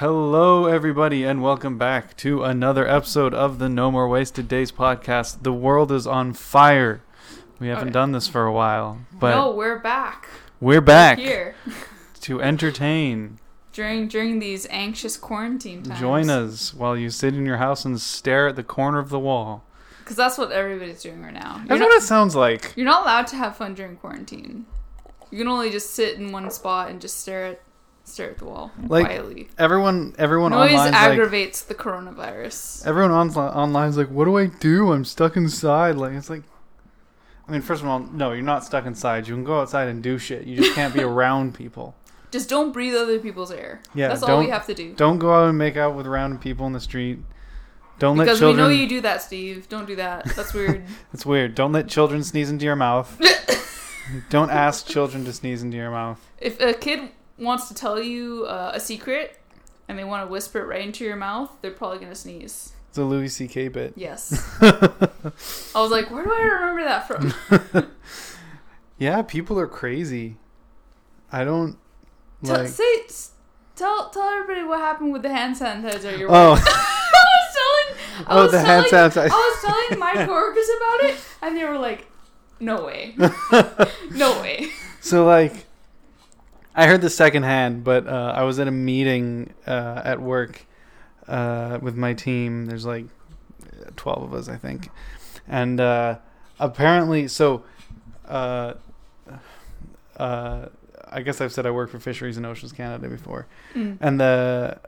Hello, everybody, and welcome back to another episode of the No More Wasted Days podcast. The world is on fire. We haven't Okay. done this for a while, but no, we're back. we're back Here to entertain. during during these anxious quarantine times. Join us while you sit in your house and stare at the corner of the wall. because that's what everybody's doing right now. You're That's not, what it sounds like. you're not allowed to have fun during quarantine. You can only just sit in one spot and just stare at stare at the wall Like, quietly. Everyone, everyone Noise online's like, aggravates the coronavirus. everyone on, online's like, what do I do? I'm stuck inside. Like, it's like, I mean, first of all, no, you're not stuck inside. You can go outside and do shit. You just can't be around people. Just don't breathe other people's air. Yeah, that's all we have to do. Don't go out and make out with random people in the street. Don't let Because we know you do that, Steve. Don't do that. That's weird. That's weird. Don't let children sneeze into your mouth. Don't ask children to sneeze into your mouth. if a kid wants to tell you uh, a secret and they want to whisper it right into your mouth, they're probably gonna sneeze. It's a Louis C.K. bit. Yes. I was like, where do I remember that from? Yeah, people are crazy. I don't Tell like. say, tell, tell everybody what happened with the hand sanitizer you're Oh. I was telling, I oh, was the hand telling, sanitizer. I was telling my coworkers about it, and they were like, "No way, no way." So like, I heard the second hand, but uh, I was at a meeting uh, at work uh, with my team. There's like twelve of us, I think, and uh, apparently, so uh, uh, I guess I've said I work for Fisheries and Oceans Canada before, Mm. and the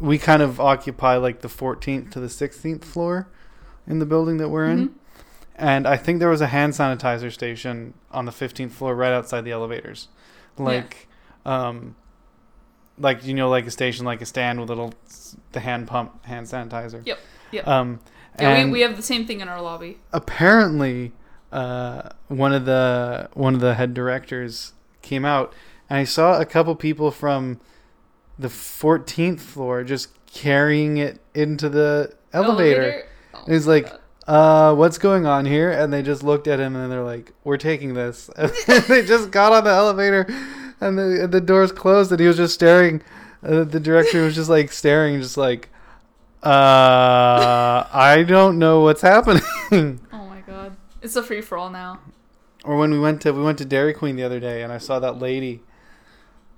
we kind of occupy like the 14th to the 16th floor in the building that we're in. Mhm. And I think there was a hand sanitizer station on the 15th floor right outside the elevators. Like um like you know like a station like a stand with a little the hand pump hand sanitizer. Yep, yep. Um Yeah, and we, we have the same thing in our lobby. apparently uh one of the one of the head directors came out and I saw a couple people from the 14th floor just carrying it into the elevator. Oh, He's my like, God. Uh, what's going on here? And they just looked at him and they're like, we're taking this. And they just got on the elevator and the, and the doors closed and he was just staring. Uh, the director was just like staring, just like, uh, I don't know what's happening. oh my god, it's a free for all now. or when we went to, we went to Dairy Queen the other day and I saw that lady.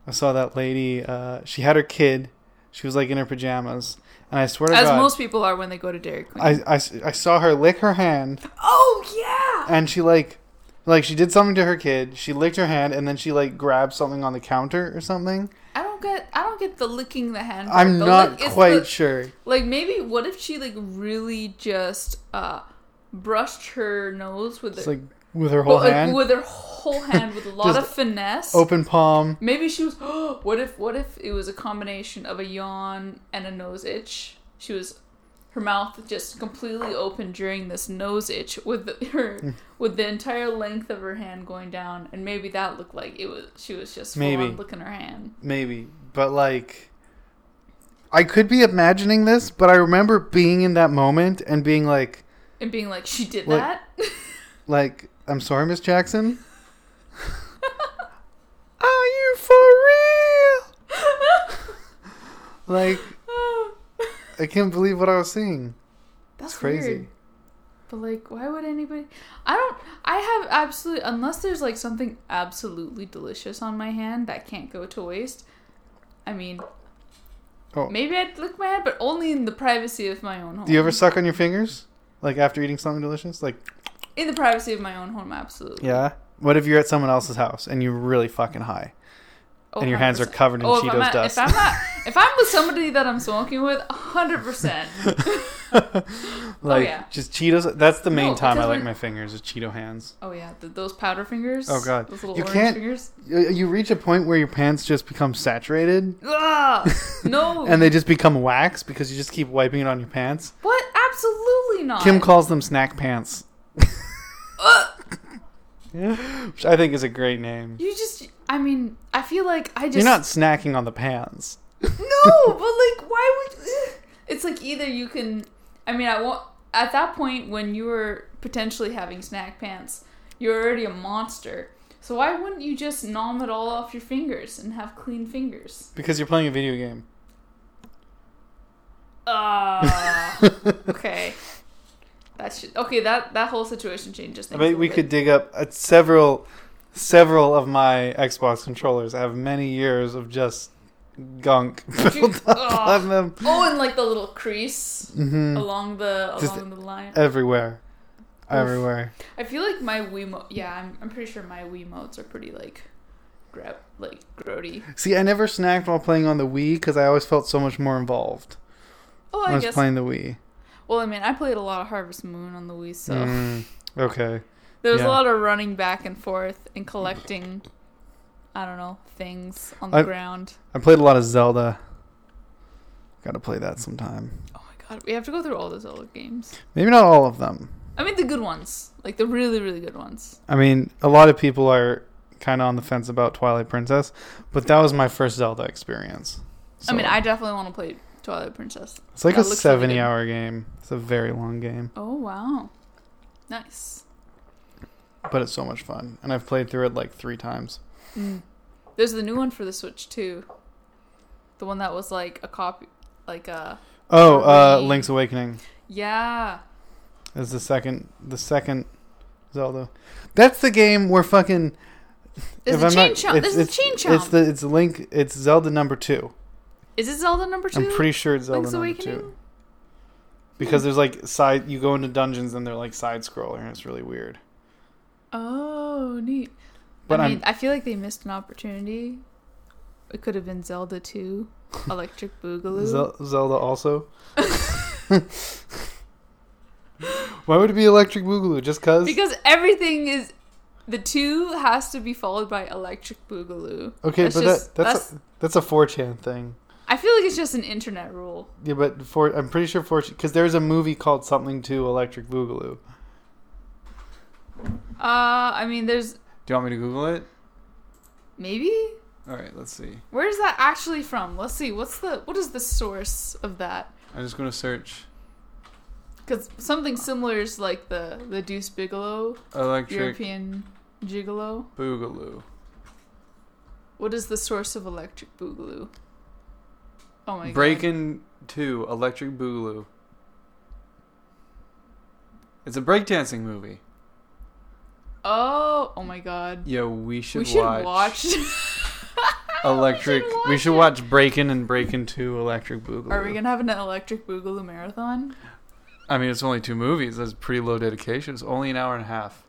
I saw that lady, uh, she had her kid. She was like in her pajamas. And I swear to God, As God, most people are when they go to Dairy Queen. I, I, I saw her lick her hand oh yeah. and she like like she did something to her kid she licked her hand and then she like grabbed something on the counter or something I don't get I don't get the licking the hand. part, i'm though. not Like, it's quite the- sure Like maybe what if she like really just uh brushed her nose with it's her like with her whole but, like, hand with her whole hand with a lot of finesse. open palm Maybe she was what if what if it was a combination of a yawn and a nose itch? She was her mouth just completely open during this nose itch with the, her mm. with the entire length of her hand going down and maybe that looked like it was she was just Maybe. on licking her hand. maybe but like i could be imagining this but i remember being in that moment and being like And being like, she did Like- that? like i'm sorry miss jackson are you for real like i can't believe what i was seeing That's it's crazy weird. But like, why would anybody? I don't. I have absolutely unless there's like something absolutely delicious on my hand that can't go to waste. I mean, Oh. maybe I'd lick my hand, but only in the privacy of my own home. Do you ever suck on your fingers? Like after eating something delicious? Like, In the privacy of my own home, absolutely. yeah. What if you're at someone else's house and you're really fucking high Oh, and your hands are 100%. covered in Oh, if Cheetos at, dust? if I'm at, if I'm with somebody that I'm smoking with, hundred percent. like yeah. just Cheetos. That's the main No, time I like my fingers is Cheeto hands. Oh yeah, th those powder fingers. Oh, God. those little You orange can't- fingers. You you reach a point where your pants just become saturated Ugh, no. and they just become wax because you just keep wiping it on your pants. what? Absolutely not. Kim calls them snack pants. Which I think is a great name. You just, I mean, I feel like I just. You're not snacking on the pants. No, but like, why would. It's like either you can. I mean, I want. At that point, when you were potentially having snack pants, you're already a monster. So why wouldn't you just nom it all off your fingers and have clean fingers? Because you're playing a video game. Uh, okay. That should okay. That that whole situation changes I things. bet a we little could dig up uh, several, several of my Xbox controllers. I have many years of just gunk built up Ugh. on them Oh, and like the little crease hmm along the Just along the line. everywhere, Oof. everywhere. I feel like my Wiimote. Yeah, I'm I'm pretty sure my Wiimotes are pretty like, grab like grody. See, I never snacked while playing on the Wii because I always felt so much more involved Oh, when I I was guess. playing the Wii. Well, I mean, I played a lot of Harvest Moon on the Wii, so Mm, okay. there was yeah. a lot of running back and forth and collecting. I don't know things on the I- ground. I played a lot of Zelda. Got to play that sometime. Oh my god, we have to go through all the Zelda games. Maybe not all of them. I mean, the good ones, like the really, really good ones. I mean, a lot of people are kind of on the fence about Twilight Princess, but that was my first Zelda experience. I mean, I definitely want to play Twilight Princess. it's like that a looks really good. 70 hour game. It's a very long game, Oh wow, nice. but it's so much fun. And I've played through it like three times. Mm. There's the new one for the Switch too. The one that was like a copy, like a Oh, uh, Link's Awakening yeah. is the second, the second Zelda. That's the game where fucking. There's if a I'm chain not- chomp. There's a chain chomp. It's the it's Link. It's Zelda number two. Is it Zelda number 2 I'm pretty sure it's Zelda Link's number Awakening. two because there's like side. You go into dungeons and they're like side scroller, and it's really weird. Oh, neat. But I I'm- mean, I feel like they missed an opportunity. It could have been Zelda 2, Electric Boogaloo. Zel- Zelda also. Why would it be Electric Boogaloo? Just cause? because everything is the 2 has to be followed by Electric Boogaloo. okay, that's but just- that that's a, that's a 4chan thing. I feel like it's just an internet rule. Yeah, but for I'm pretty sure 4chan because there's a movie called something to Electric Boogaloo. Uh, I mean, there's Do you want me to Google it? maybe All right, let's see. Where's that actually from? Let's see. What's the what is the source of that? I'm just gonna search Because something similar is like the the Deuce Bigalow Electric European Gigolo. Boogaloo. What is the source of Electric Boogaloo? Oh my god. Breakin' 2, Electric Boogaloo. It's a breakdancing movie. Oh, oh my god. Yo, we should, we should watch, watch. Electric. we should We should watch watch Breakin' and Breakin' 2 Electric Boogaloo. Are we gonna have an Electric Boogaloo marathon? I mean, it's only two movies. That's pretty low dedication. It's only an hour and a half.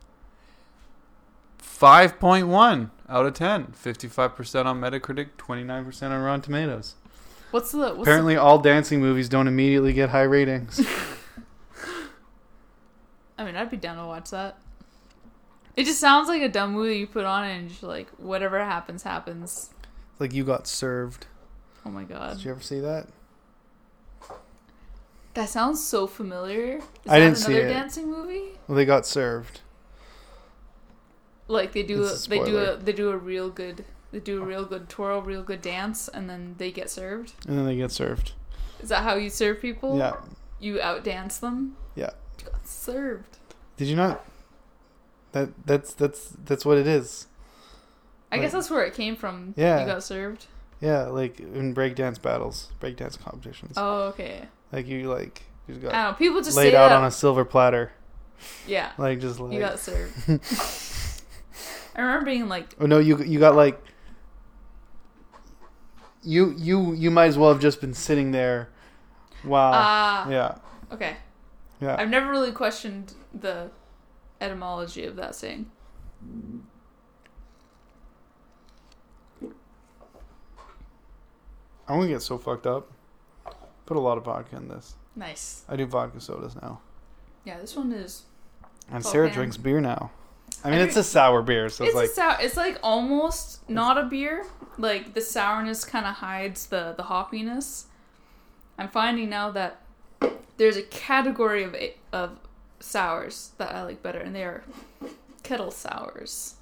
5.1 out of 10. 55% on Metacritic, 29% on Rotten Tomatoes. What's the what's Apparently, all dancing movies don't immediately get high ratings. I mean, I'd be down to watch that. It just sounds like a dumb movie you put on and just like whatever happens happens. like you got served. Oh my god. Did you ever see that? That sounds so familiar. Is I that didn't see another it. dancing movie? Well, they got served. Like they do a, a they do a they do a real good they do a real good twirl, real good dance, and then they get served. And then they get served. Is that how you serve people? Yeah. You outdance them? Yeah. Got served. Did you not? That that's that's that's what it is. I Like- guess that's where it came from. Yeah. You got served. Yeah, like in breakdance battles, breakdance competitions. Oh, okay. Like you like you just I got don't know. People just laid out that. on a silver platter. yeah. Like just like You got served. I remember being like, Oh no, you you got like you you you might as well have just been sitting there. Wow. ah, yeah. okay. Yeah. I've never really questioned the etymology of that saying. I'm gonna get so fucked up. Put a lot of vodka in this. Nice. I do vodka sodas now. Yeah, this one is. And Sarah drinks beer now. I I mean, it's drink- a sour beer, so it's it's, like sour. It's like almost not a beer. Like the sourness kind of hides the the hoppiness. I'm finding now that there's a category of a- of sours that I like better, and they are kettle sours,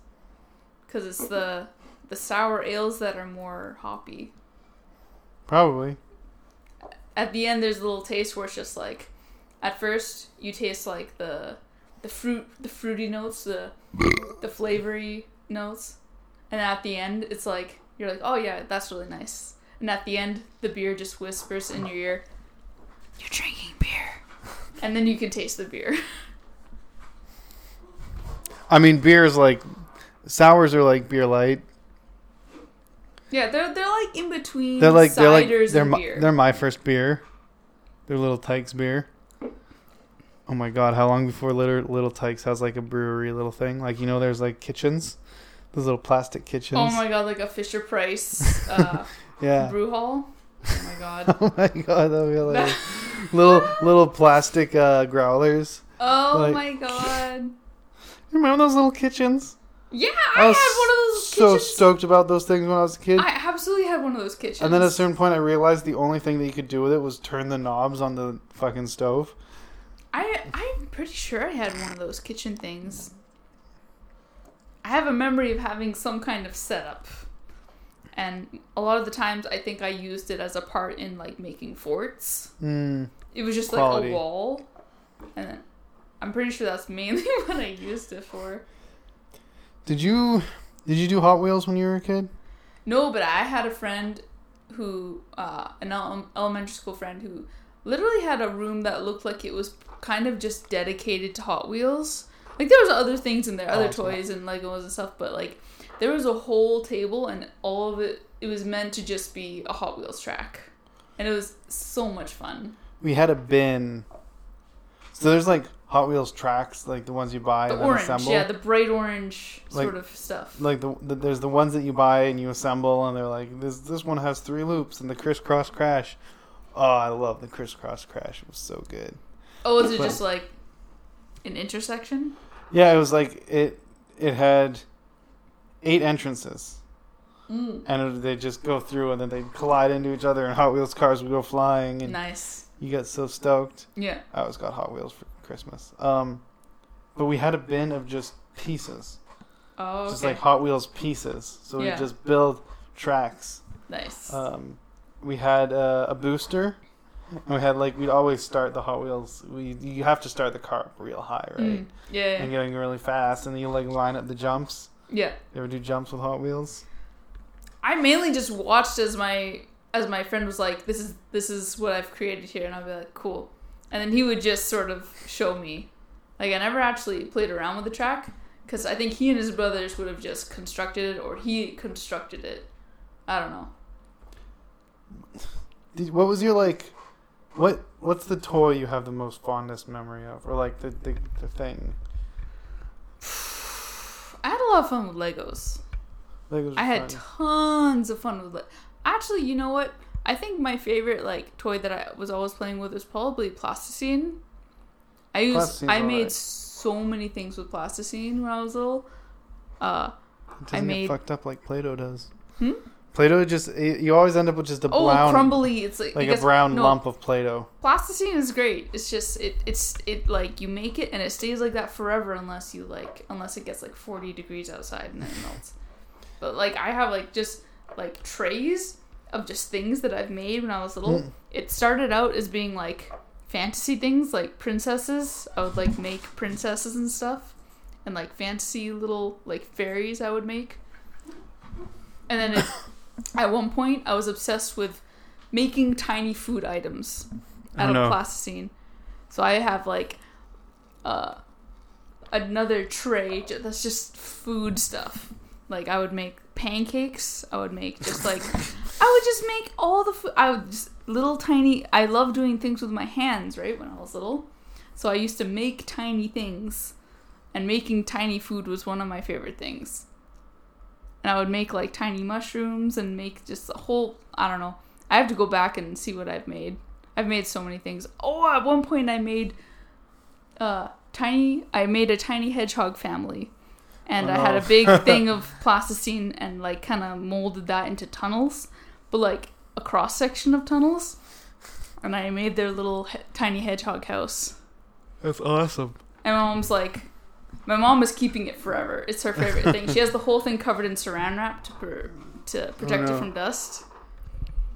because it's the the sour ales that are more hoppy. probably. At the end, there's a little taste where it's just like, at first you taste like the the fruit, the fruity notes, the the flavory notes, and at the end, it's like you're like, oh yeah, that's really nice. And at the end, the beer just whispers in your ear, You're drinking beer. And then you can taste the beer. I mean, beer is like sours are like beer light. Yeah, they're they're like in between They're like they're like they're and my, beer. they're my first beer. They're Little Tikes beer. Oh my god, how long before Little Little Tikes has like a brewery little thing? Like you know, there's like kitchens, those little plastic kitchens. oh my god, like a Fisher Price uh, yeah. brew hall. Oh my god. Oh my god, that would be like little little plastic uh, growlers. Oh Like- my god. Remember those little kitchens? Yeah, I I, was had one of those so stoked about those things when I was a kid. I absolutely had one of those kitchens. and then at a certain point, I realized the only thing that you could do with it was turn the knobs on the fucking stove. I I'm pretty sure I had one of those kitchen things. I have a memory of having some kind of setup. And a lot of the times I think I used it as a part in like making forts. Mm. It was just Quality. like a wall. And then I'm pretty sure that's mainly what I used it for. Did you did you do Hot Wheels when you were a kid? No, but I had a friend who, uh, an elementary school friend who literally had a room that looked like it was kind of just dedicated to Hot Wheels. Like there was other things in there, other oh, Awesome. toys and Legos and stuff, but like there was a whole table and all of it, it was meant to just be a Hot Wheels track. And it was so much fun. We had a bin. So there's like Hot Wheels tracks, like the ones you buy The and orange, assemble. yeah, the bright orange Like- sort of stuff. like the, the there's the ones that you buy and you assemble, and they're like this this one has three loops and the crisscross crash. Oh, I love the crisscross crash. It was so good. Oh, was it but- just like an intersection? Yeah, it was like it it had eight entrances. Mm. and they just go through and then they collide into each other and Hot Wheels cars would go flying and Nice. you get so stoked. Yeah. I always got Hot Wheels for Christmas. Um, but we had a bin of just pieces, Oh, okay. just like Hot Wheels pieces. So we just build tracks. nice. Um, we had uh, a booster. And we had like we'd always start the Hot Wheels. We you have to start the car up real high, right? Mm. Yeah. And getting really fast, and then you like line up the jumps. yeah. You ever do jumps with Hot Wheels? I mainly just watched as my as my friend was like, "This is this is what I've created here," and I'd be like, "Cool," and then he would just sort of show me. Like I never actually played around with the track because I think he and his brothers would have just constructed it, or he constructed it. I don't know. Did, what was your like? What what's the toy you have the most fondest memory of, or like the the, the thing? I had a lot of fun with Legos. Legos I had fun. tons of fun with it. Actually, you know what? I think my favorite like toy that I was always playing with was probably plasticine. I used Plasticine's I made alright. so many things with plasticine when I was little. Uh It doesn't I made- get fucked up like Play-Doh does. Hmm? Play-Doh just it- you always end up with just a oh, brown, crumbly. It's like like a brown no, lump of Play-Doh. Plasticine is great. It's just it it's it like you make it and it stays like that forever unless you like unless it gets like 40 degrees outside and then it melts. But like I have like just like trays of just things that I've made when I was little. Mm. It started out as being like fantasy things like princesses. I would like make princesses and stuff and like fantasy little like fairies I would make. And then it, at one point I was obsessed with making tiny food items out Oh, of plasticine. So I have like uh another tray that's just food stuff. Like I would make pancakes. I would make just like I would just make all the food. I would just little tiny. I love doing things with my hands. Right when I was little, so I used to make tiny things, and making tiny food was one of my favorite things. And I would make like tiny mushrooms and make just a whole. I don't know. I have to go back and see what I've made. I've made so many things. Oh, at one point I made uh tiny I made a tiny hedgehog family. And Oh, I had a big thing of plasticine and like kind of molded that into tunnels, but like a cross section of tunnels. And I made their little he- tiny hedgehog house. That's awesome. And my mom's like, my mom is keeping it forever. It's her favorite thing. She has the whole thing covered in saran wrap to per, to protect no. it from dust.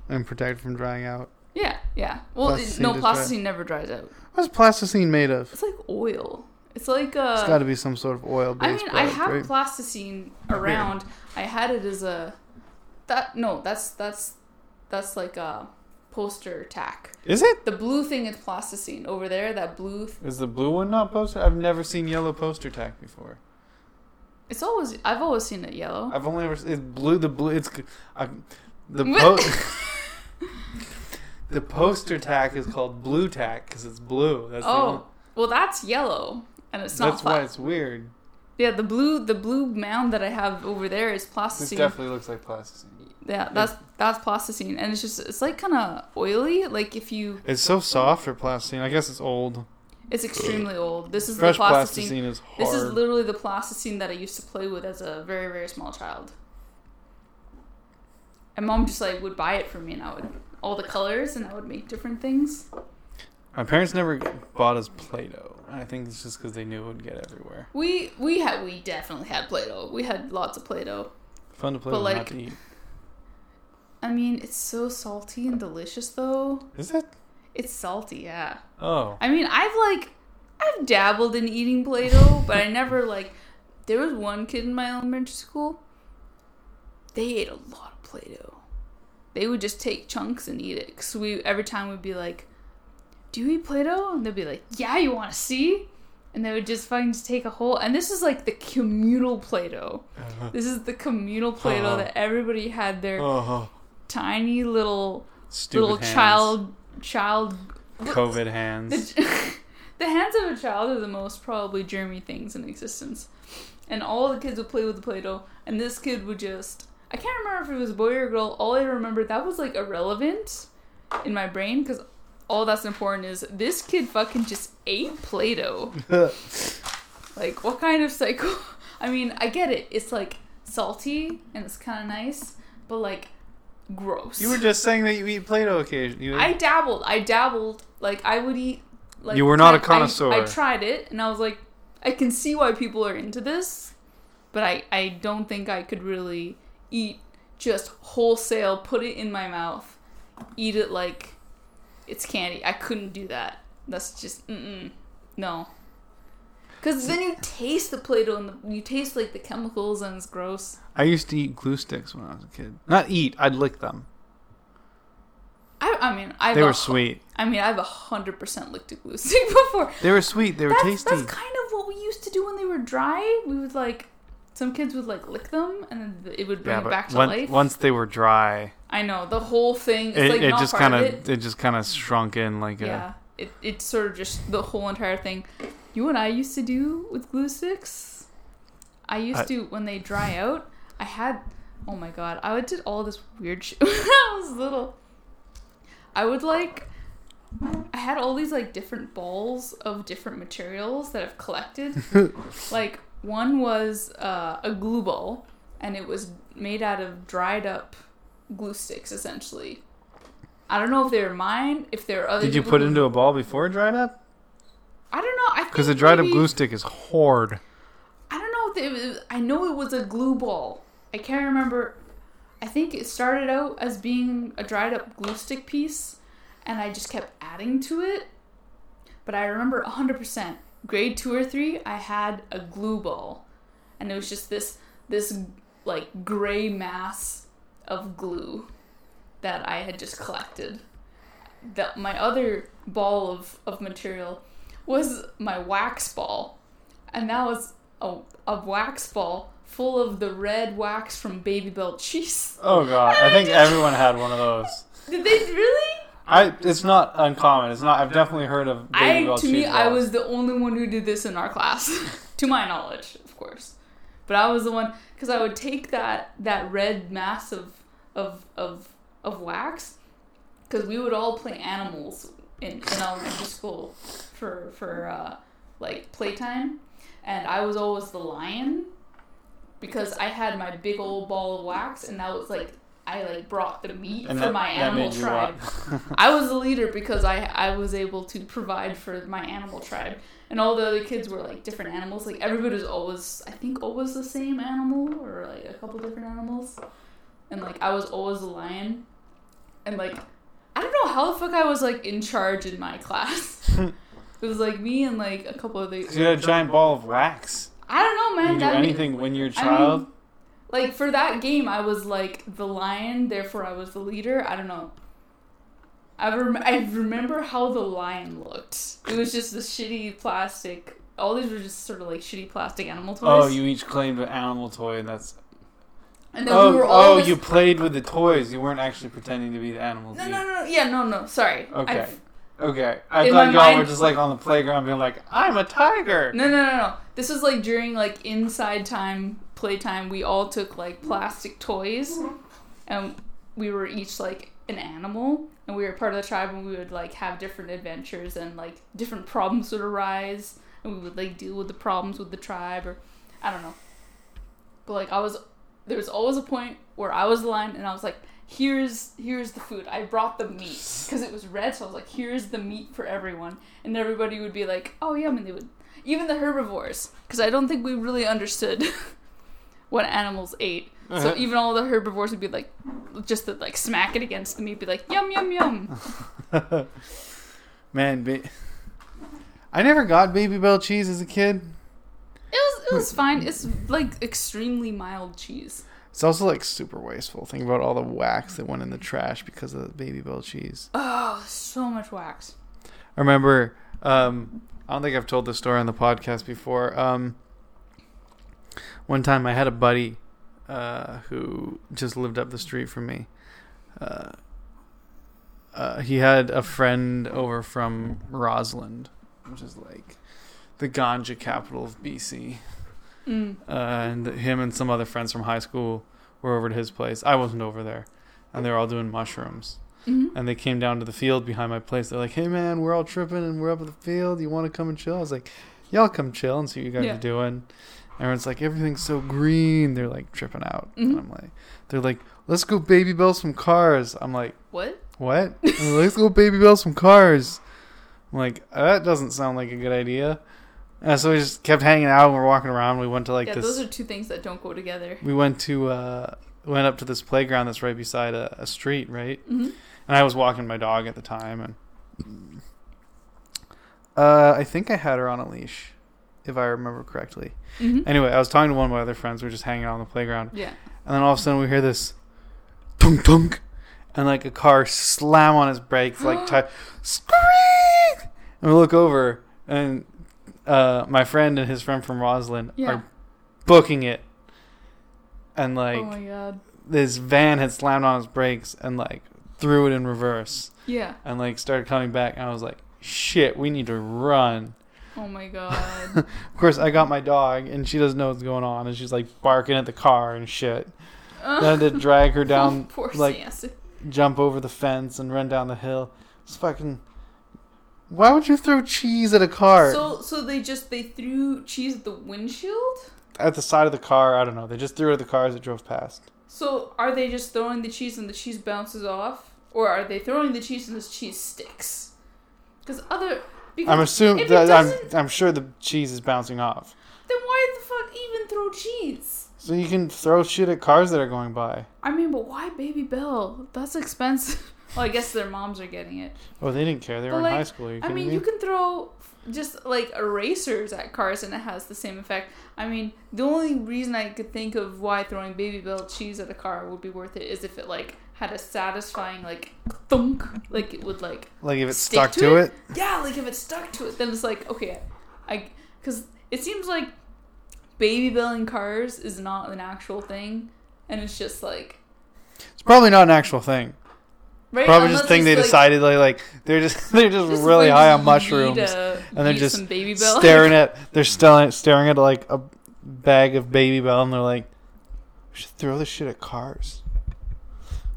And protected from drying out. Yeah, yeah. Well, it, no, does dry. plasticine never dries out. What's plasticine made of? It's like oil. It's like uh. it's got to be some sort of oil-based mean, I have right? plasticine around. I had it as a that no, that's that's that's like a poster tack. Is it? The blue thing is plasticine over there. That blue. Th- Is the blue one not poster? I've never seen yellow poster tack before. it's always. I've always seen it yellow. I've only ever it's blue. The blue. It's I, the po- the poster tack is called blue tack because it's blue. That's oh, well, that's yellow, and it's not. that's pla- why it's weird. Yeah, the blue the blue mound that I have over there is This plasticine. definitely looks like plasticine. Yeah, that's that's plasticine, and it's just it's like kind of oily. Like if you, It's so soft for plasticine. I guess it's old. it's extremely old. This is Fresh the plasticine. plasticine is hard. This is literally the plasticine that I used to play with as a very very small child. And mom just like would buy it for me, and I would all the colors, and I would make different things. My parents never bought us Play-Doh. I think it's just because they knew it would get everywhere. We we had we definitely had Play-Doh. We had lots of Play-Doh. Fun to play But, with, not to eat. I mean, it's so salty and delicious though. Is it? It's salty, yeah. Oh. I mean, I've like, I've dabbled in eating Play-Doh, but I never like. There was one kid in my elementary school. They ate a lot of Play-Doh. They would just take chunks and eat it. Cause we every time we'd be like, "Do you eat Play-Doh?" And they'd be like, "Yeah, you want to see?" And they would just fucking just take a whole. And this is like the communal Play-Doh. This is the communal Play-Doh Uh-huh. that everybody had their Oh. Tiny little Stupid little hands. child child COVID hands. the, the hands of a child are the most probably germy things in existence. And all the kids would play with the Play Doh, and this kid would just. I can't remember if it was a boy or a girl. All I remember, that was like irrelevant in my brain because all that's important is this kid fucking just ate Play Doh. Like, what kind of psycho? I mean, I get it. It's like salty and it's kind of nice, but like gross. you were just saying that you eat Play-Doh occasionally. I dabbled. I dabbled. Like I would eat. Like You were not a I- I- connoisseur. I, tried it, and I was like, I can see why people are into this, but I I don't think I could really eat just wholesale. Put it in my mouth, eat it like it's candy. I couldn't do that. That's just mm no. Because then you taste the Play-Doh and the, you taste like the chemicals and it's gross. I used to eat glue sticks when I was a kid. Not eat. I'd lick them. I I mean I They were sweet. I mean I've a hundred percent licked a glue stick before. They were sweet. They were that's, tasty. That's kind of what we used to do when they were dry. We would like some kids would like lick them and then it would bring yeah, it back to once, life. once they were dry, I know the whole thing. It, like it just part kind of of it. it just kind of shrunk in like Yeah, it it sort of just the whole entire thing. You know what I used to do with glue sticks? I used I- to when they dry out. I had oh my god, I did all this weird shit when I was little. I would like. I had all these like different balls of different materials that I've collected. like one was uh, a glue ball, and it was made out of dried up glue sticks, essentially. I don't know if they were mine, if they're other. Did you put who- into a ball before dried up? I don't know. I Because a think dried up glue stick is hard. I don't know if it was. I know it was a glue ball. I can't remember. I think it started out as being a dried up glue stick piece, and I just kept adding to it. But I remember 100%. Grade two or three, I had a glue ball, and it was just this this like gray mass of glue that I had just collected. That my other ball of, of material was my wax ball, and that was a, a wax ball full of the red wax from Babybel cheese. Oh god, I think everyone had one of those. Did they really? I it's not uncommon. It's not. I've definitely heard of. Baby I Bell to me, cheese I was the only one who did this in our class, to my knowledge, of course. But I was the one because I would take that that red mass of of of of wax because we would all play animals in, in elementary school for for uh, like playtime, and I was always the lion because I had my big old ball of wax, and that was like I like brought the meat And for that- my animal tribe. I was the leader because I I was able to provide for my animal tribe, and all the other kids were like different animals. Like everybody was always I think always the same animal or like a couple different animals, and like I was always the lion, and like I don't know how the fuck I was like in charge in my class. it was like me and like a couple of the You had a giant ball of wax. I don't know man. can do anything when you're a I mean, child. like for that game, I was like the lion, therefore I was the leader. I don't know. I rem- I remember how the lion looked. It was just the shitty plastic. All these were just sort of like shitty plastic animal toys. Oh, you each claimed an animal toy, and that's. And then Oh, we were all oh, just- you played with the toys. You weren't actually pretending to be the animals. No, no, no, no. Yeah, no, no. Sorry. Okay. I've- Okay, I In thought my y'all mind- were just like on the playground being like, "I'm a tiger." No, no, no, no. This was like during like inside time, playtime. We all took like plastic toys, and we were each like an animal, and we were part of the tribe, and we would like have different adventures, and like different problems would arise, and we would like deal with the problems with the tribe, or I don't know. But like I was, there was always a point where I was the lion, and I was like. Here's here's the food. I brought the meat because it was red, so I was like, "Here's the meat for everyone," and everybody would be like, "Oh, yum!" and they would even the herbivores, because I don't think we really understood what animals ate. So Uh-huh. even all the herbivores would be like, just to like smack it against the meat, be like, yum yum yum. Man, ba- I never got Babybel cheese as a kid. It was it was fine. It's like extremely mild cheese. It's also like super wasteful. Think about all the wax that went in the trash because of the Babybel cheese. Oh, so much wax. I remember. Um, I don't think I've told this story on the podcast before. Um, one time I had a buddy uh, who just lived up the street from me. Uh, uh, he had a friend over from Roslyn, which is like the ganja capital of BC. Mm. Uh, and him and some other friends from high school were over to his place. I wasn't over there, and they were all doing mushrooms hmm and they came down to the field behind my place. They're like, "Hey man, we're all tripping and we're up at the field. You want to come and chill?" I was like, "Y'all come chill and see what you guys Yeah. are doing." Everyone's like, "Everything's so green." They're like tripping out. Mhm. And I'm like, "They're like, let's go baby bell some cars." I'm like, What? "What? Like, let's go baby bell some cars." I'm like, that doesn't sound like a good idea. And so we just kept hanging out and we're walking around. We went to like yeah, this. those are two things that don't go together. we went to uh, went up to this playground that's right beside a, a street, right? hmm And I was walking my dog at the time, and uh, I think I had her on a leash, if I remember correctly. hmm Anyway, I was talking to one of my other friends. We were just hanging out on the playground, Yeah. and then all of a sudden we hear this tunk tunk, and like a car slam on his brakes, like ti scream. And we look over, and uh, my friend and his friend from Roslyn Yeah. are booking it, and like oh my god. this van had slammed on his brakes and like threw it in reverse Yeah. and like started coming back and I was like, shit, we need to run. Oh my god. Of course I got my dog and she doesn't know what's going on and she's like barking at the car and shit. Then I had to drag her down Poor like jump over the fence and run down the hill. It's fucking why would you throw cheese at a car? So so they just they threw cheese at the windshield. at the side of the car, I don't know. They just threw it at the cars that drove past. So are they just throwing the cheese and the cheese bounces off, or are they throwing the cheese and the cheese sticks? Because other because I'm assuming it that I'm I'm sure the cheese is bouncing off. then why the fuck even throw cheese? So you can throw shit at cars that are going by. I mean, but why Babybel? That's expensive. well, I guess their moms are getting it. Oh, they didn't care. They But, were in high school. I mean, me? you can throw just like erasers at cars and it has the same effect. I mean, the only reason I could think of why throwing Babybel cheese at a car would be worth it is if it like had a satisfying like thunk, like it would like like if it stuck to to, it? it. yeah, like if it stuck to it, then it's like okay, I because it seems like Babybel in cars is not an actual thing, and it's just like it's probably not an actual thing. Right. Probably Unless just think they like, decided like like they're just they're just, just, really like, high on mushrooms and they're just Babybel staring at they're staring staring at like a bag of baby bell and they're like we should throw this shit at cars.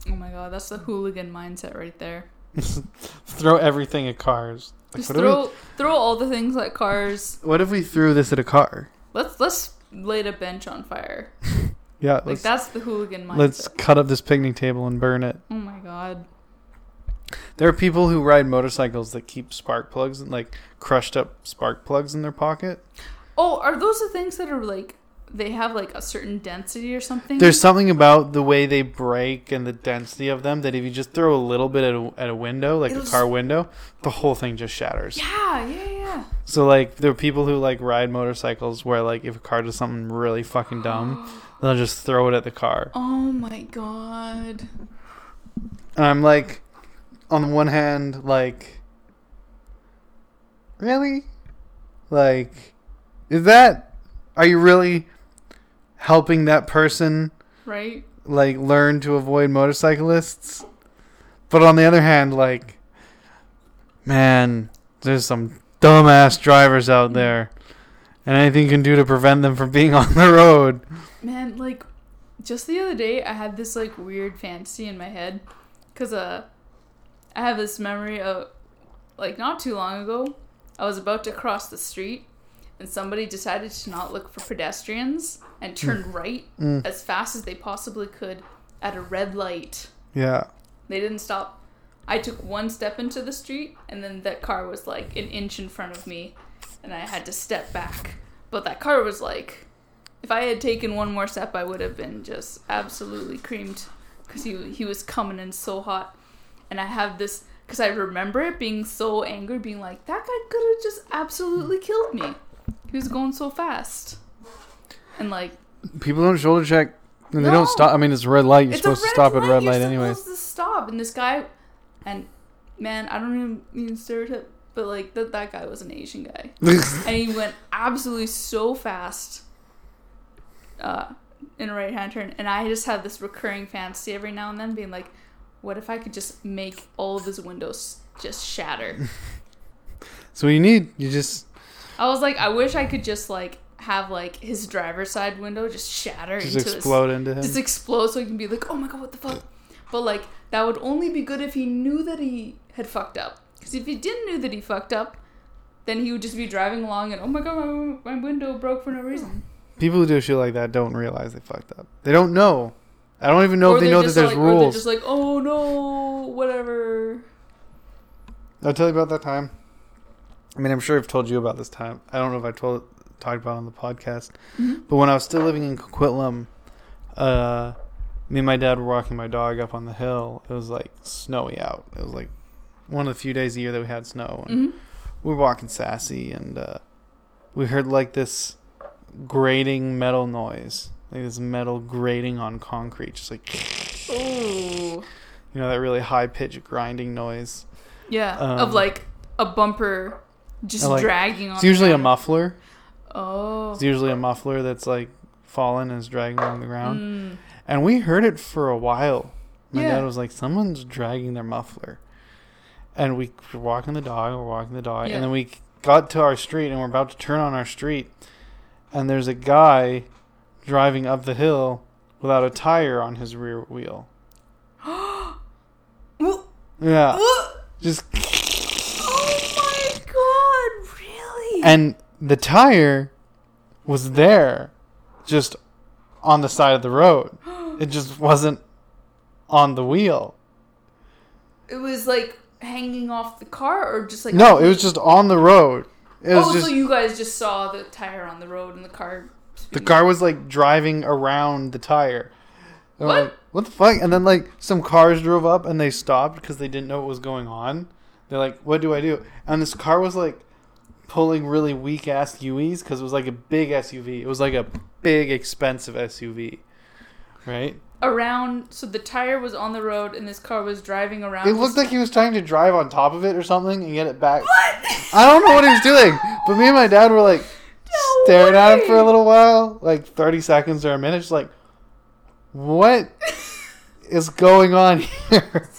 Oh my god, that's the hooligan mindset right there. throw everything at cars. Like, Just throw throw all the things at cars. what if we threw this at a car? Let's let's light a bench on fire. Yeah, Like that's the hooligan mindset. let's cut up this picnic table and burn it. Oh my god. There are people who ride motorcycles that keep spark plugs and like crushed up spark plugs in their pocket. Oh, are those the things that are like they have like a certain density or something? There's something about the way they break and the density of them that if you just throw a little bit at a, at a window, like It'll a car window, the whole thing just shatters. Yeah, yeah, yeah. So like there are people who like ride motorcycles where like if a car does something really fucking dumb, they'll just throw it at the car. Oh my god. And I'm like, on the one hand, like, really, like, is that? Are you really helping that person Right? like learn to avoid motorcyclists? But on the other hand, like, man, there's some dumbass drivers out there, and anything you can do to prevent them from being on the road. Man, like, just the other day, I had this like weird fantasy in my head, cause uh, I have this memory of, like, not too long ago, I was about to cross the street, and somebody decided to not look for pedestrians and turned right Mm. as fast as they possibly could at a red light. Yeah. They didn't stop. I took one step into the street, and then that car was like an inch in front of me, and I had to step back. But that car was like, if I had taken one more step, I would have been just absolutely creamed because he he was coming in so hot, and I have this because I remember it being so angry, being like, that guy could have just absolutely killed me. He was going so fast, and like People don't shoulder check, and they No. don't stop. I mean, it's a red light. You're it's supposed to stop at red You're light anyways. supposed to stop, and this guy, and man, I don't even mean stereotype, but like that that guy was an Asian guy, and he went absolutely so fast, uh, in a right hand turn, and I just have this recurring fantasy every now and then, being like, what if I could just make all of his windows just shatter? so what you need, you just I was like, I wish I could just like have like his driver's side window just shatter just into his explode into him. just explode so he can be like, oh my god, what the fuck? But like that would only be good if he knew that he had fucked up. Because if he didn't know that he fucked up, then he would just be driving along and oh my god, my, my window broke for no reason. People who do shit like that don't realize they fucked up. They don't know. I don't even know if they know that there's like, Or they're rules. just like, oh no, whatever. I'll tell you about that time. I mean, I'm sure I've told you about this time. I don't know if I told talked about it on the podcast, Mhm. but when I was still living in Coquitlam, uh, me and my dad were walking my dog up on the hill. It was like snowy out. It was like one of the few days a year that we had snow, and hmm we were walking sassy, and uh, we heard like this grating metal noise, like this metal grating on concrete, just like Ooh. you know that really high pitched grinding noise. Yeah. Um, of like a bumper just like- dragging on It's usually a muffler. Oh. It's usually a muffler that's like fallen and is dragging along the ground. Mm. And we heard it for a while. My Yeah. dad was like, someone's dragging their muffler. And we were walking the dog, we're walking the dog. Yeah. And then we got to our street and we're about to turn on our street. And there's a guy driving up the hill without a tire on his rear wheel. Yeah. Just Oh my god, really? and the tire was there just on the side of the road. It just wasn't on the wheel. it was like hanging off the car or just like No, it was just on the road. It was oh, just so you guys just saw the tire on the road and the car. The car was like driving around the tire. And What? Like, what the fuck? And then like some cars drove up and they stopped because they didn't know what was going on. They're like, "What do I do?" And this car was like pulling really weak ass UEs because it was like a big SUV. It was like a big expensive SUV, right? around. So the tire was on the road and this car was driving around. It looked like he was trying to drive on top of it or something and get it back. What? I don't know what he was doing, but me and my dad were like No staring at him for a little while, like 30 seconds or a minute, just like, what is going on here?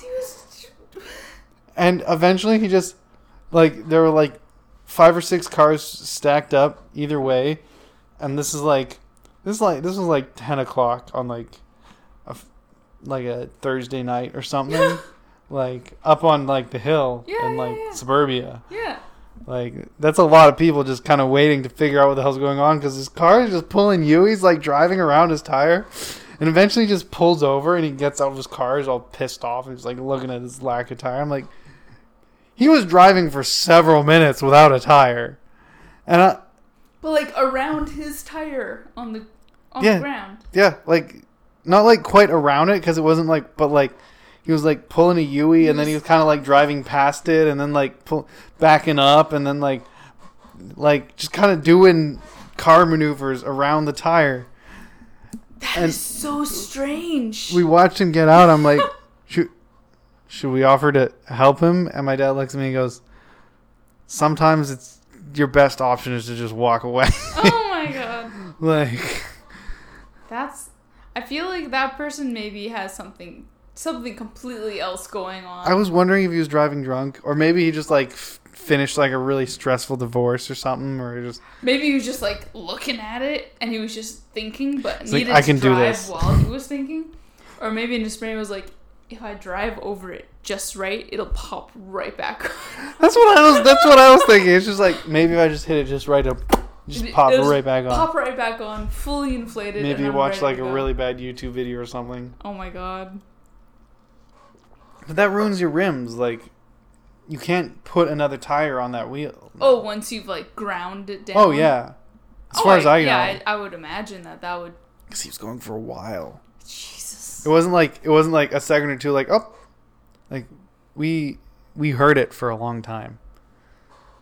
And eventually he just, like, there were like five or six cars stacked up either way. And this is like, this is like, this was like 10 o'clock on like, a, like a Thursday night or something. like up on like the hill Yeah, in yeah, like yeah. suburbia. yeah. Like that's a lot of people just kind of waiting to figure out what the hell's going on because his car is just pulling you. He's like driving around his tire, and eventually just pulls over and he gets out of his car. He's all pissed off and he's like looking at his lack of tire. I'm like, he was driving for several minutes without a tire, and I, But like around his tire on the on Yeah. the ground. yeah, like not like quite around it because it wasn't like, but like he was like pulling a Yui and then he was kind of like driving past it and then like pull, backing up and then like like just kind of doing car maneuvers around the tire. That is And- so strange. We watched him get out. I'm like, should should we offer to help him? And my dad looks at me and goes, sometimes it's your best option is to just walk away. oh my god. like, That's. I feel like that person maybe has something something completely else going on. I was wondering if he was driving drunk, or maybe he just like f- finished like a really stressful divorce or something, or just Maybe he was just like looking at it and he was just thinking, but It's like, needed I can do this. while he was thinking. Or maybe in his brain was like, if I drive over it just right, it'll pop right back. That's what I was. That's what I was thinking. It's just like maybe if I just hit it just right, up, just pop it'll right back on. Pop right back on, fully inflated. maybe you watch like a go. really bad YouTube video or something. Oh my god. But that ruins your rims. Like, you can't put another tire on that wheel. Oh, once you've like ground it down. Oh yeah. As Oh, far as I know, yeah, I, I would imagine that that would. because he was going for a while. Jesus. It wasn't like it wasn't like a second or two. Like oh, like we we heard it for a long time.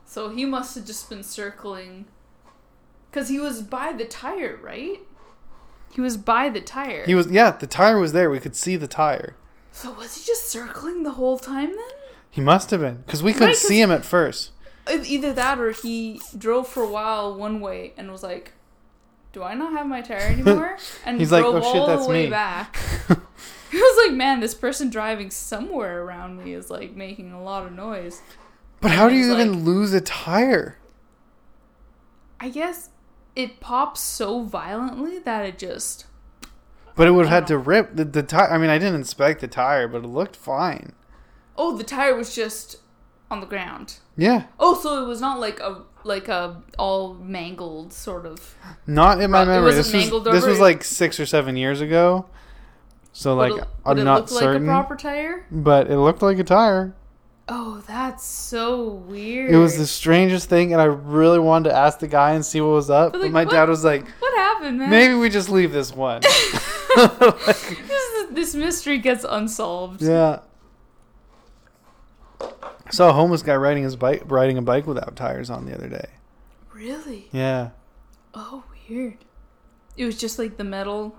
So he must have just been circling. Because he was by the tire, right? He was by the tire. He was yeah. The tire was there. We could see the tire. So was he just circling the whole time then? He must have been because we couldn't Right, see him at first. Either that or he drove for a while one way and was like, "Do I not have my tire anymore?" And He's like, drove "Oh, shit, all that's the way me." back. He was like, "Man, this person driving somewhere around me is like making a lot of noise." But And how do you even like- lose a tire? I guess it pops so violently that it just. But it would have had to rip the, the tire. I mean, I didn't inspect the tire, but it looked fine. Oh, the tire was just on the ground. Yeah, Oh, so it was not like a like a all mangled sort of. not in my memory. This was this was like six or seven years ago. So like it, I'm not certain, like a proper tire? but it looked like a tire. Oh, that's so weird. It was the strangest thing, and I really wanted to ask the guy and see what was up. But, But my what- dad was like, What happened, man? "Maybe we just leave this one." this, this mystery gets unsolved. yeah. I saw a homeless guy riding his bike, riding a bike without tires on the other day. Really? Yeah, Oh, weird. It was just like the metal.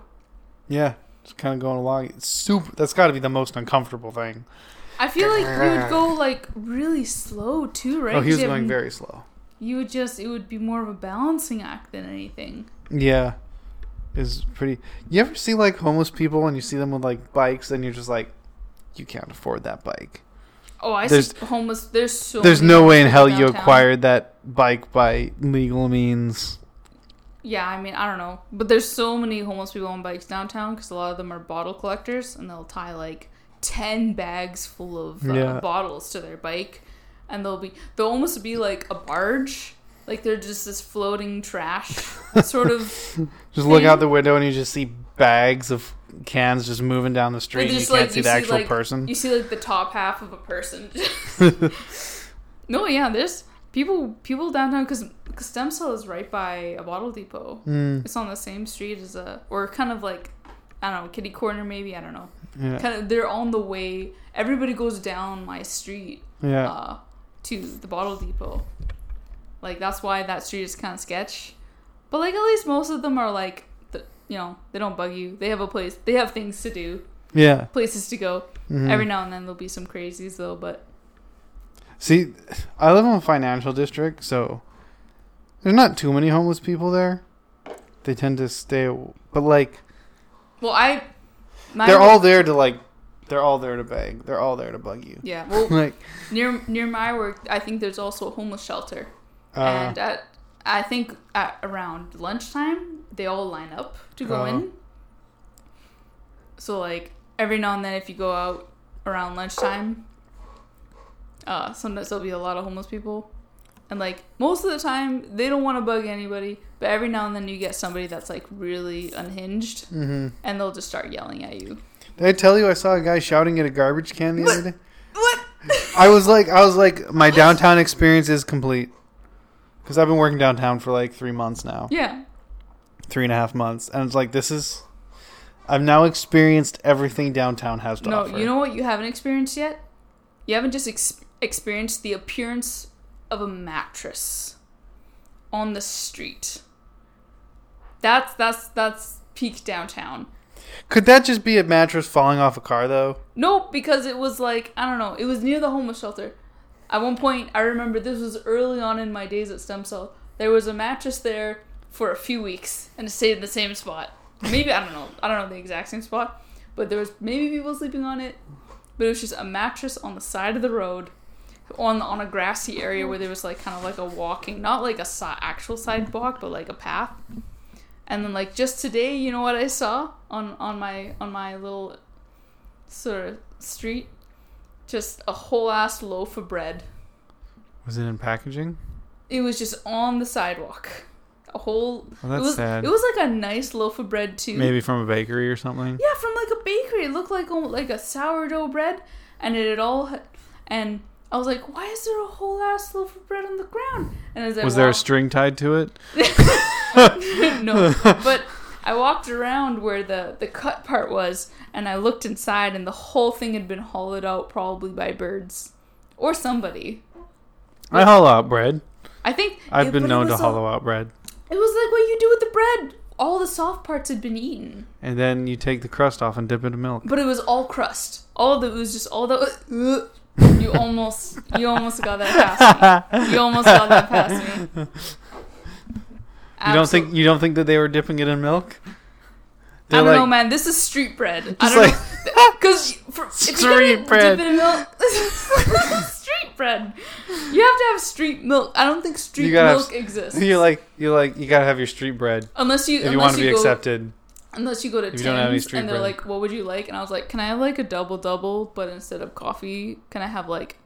yeah, just kind of going along. It's super. That's got to be the most uncomfortable thing. I feel like you would go like really slow too, right? oh, he was going very slow. You would just it would be more of a balancing act than anything. Yeah, is pretty. You ever see like homeless people and you see them with like bikes and you're just like, you can't afford that bike. Oh, I There's- see homeless. There's so. There's no way in hell people you acquired that bike by legal means. Yeah, I mean I don't know, but there's so many homeless people on bikes downtown because a lot of them are bottle collectors and they'll tie like ten bags full of uh, Yeah. bottles to their bike, and they'll be they'll almost be like a barge, like they're just this floating trash sort of. Just look out the window and you just see bags of cans just moving down the street. Like, and you can't like, see you the see, actual like- person. You see like the top half of a person. no, yeah, there's people people downtown because Stem Cell is right by a bottle depot. Mm, It's on the same street as a or kind of like I don't know kitty corner maybe I don't know. yeah, Kind of they're on the way. Everybody goes down my street yeah. uh, to the bottle depot. Like that's why that street is kind of sketch. But like at least most of them are like the, you know they don't bug you. They have a place. They have things to do. yeah. Places to go. mhm. Every now and then there'll be some crazies though, but See, I live in a financial district, so there's not too many homeless people there. They tend to stay, but like well, I my they're all there to like, they're all there to beg. They're all there to bug you. yeah. Well, Like, near near my work, I think there's also a homeless shelter, uh, and at I think at around lunchtime they all line up to go Oh. in. So like every now and then, if you go out around lunchtime, uh, sometimes there'll be a lot of homeless people. And like most of the time, they don't want to bug anybody, but every now and then you get somebody that's like really unhinged, hmm and they'll just start yelling at you. Did I tell you I saw a guy shouting at a garbage can the other day? What? I was like, I was like, my downtown experience is complete because I've been working downtown for like three months now, Yeah. three and a half months, and it's like this is. I've now experienced everything downtown has to No, offer. you know what you haven't experienced yet? You haven't just ex- experienced the appearance of a mattress on the street. That's that's that's peak downtown. Could that just be a mattress falling off a car though? Nope, because it was like I don't know. It was near the homeless shelter. At one point, I remember this was early on in my days at Stem Cell. There was a mattress there for a few weeks, and it stayed in the same spot. Maybe I don't know. I don't know the exact same spot, but there was maybe people sleeping on it. But it was just a mattress on the side of the road, on on a grassy area where there was like kind of like a walking, not like a si- actual sidewalk, but like a path. And then like just today, you know what I saw on on my on my little sort of street? Just a whole ass loaf of bread. Was it in packaging? It was just on the sidewalk. A whole. Well, it that's was. sad. It was like a nice loaf of bread too. Maybe from a bakery or something. Yeah, from like a bakery. It looked like a- like a sourdough bread, and it had all. And I was like, why is there a whole ass loaf of bread on the ground? And I Was like, was there a string tied to it? no, but I walked around where the the cut part was, and I looked inside, and the whole thing had been hollowed out, probably by birds or somebody. I hollow out bread. I think I've it- been known to a- hollow out bread. It was like what you do with the bread. All the soft parts had been eaten, And then you take the crust off and dip it in milk. but it was all crust. All it was just all the. You almost, you almost got that past me. You almost got that past me. You don't think you don't think that they were dipping it in milk? I They're don't like, know, man. This is street bread. I don't like- know because Street bread. dip it in milk, street bread. You have to have street milk. I don't think street You milk exists. You're like you're like you gotta have your street bread unless you if you want to be go, accepted. Unless you go to Tim's you don't have any street and they're bread. like, "What would you like?" And I was like, "Can I have like a double double, but instead of coffee, can I have like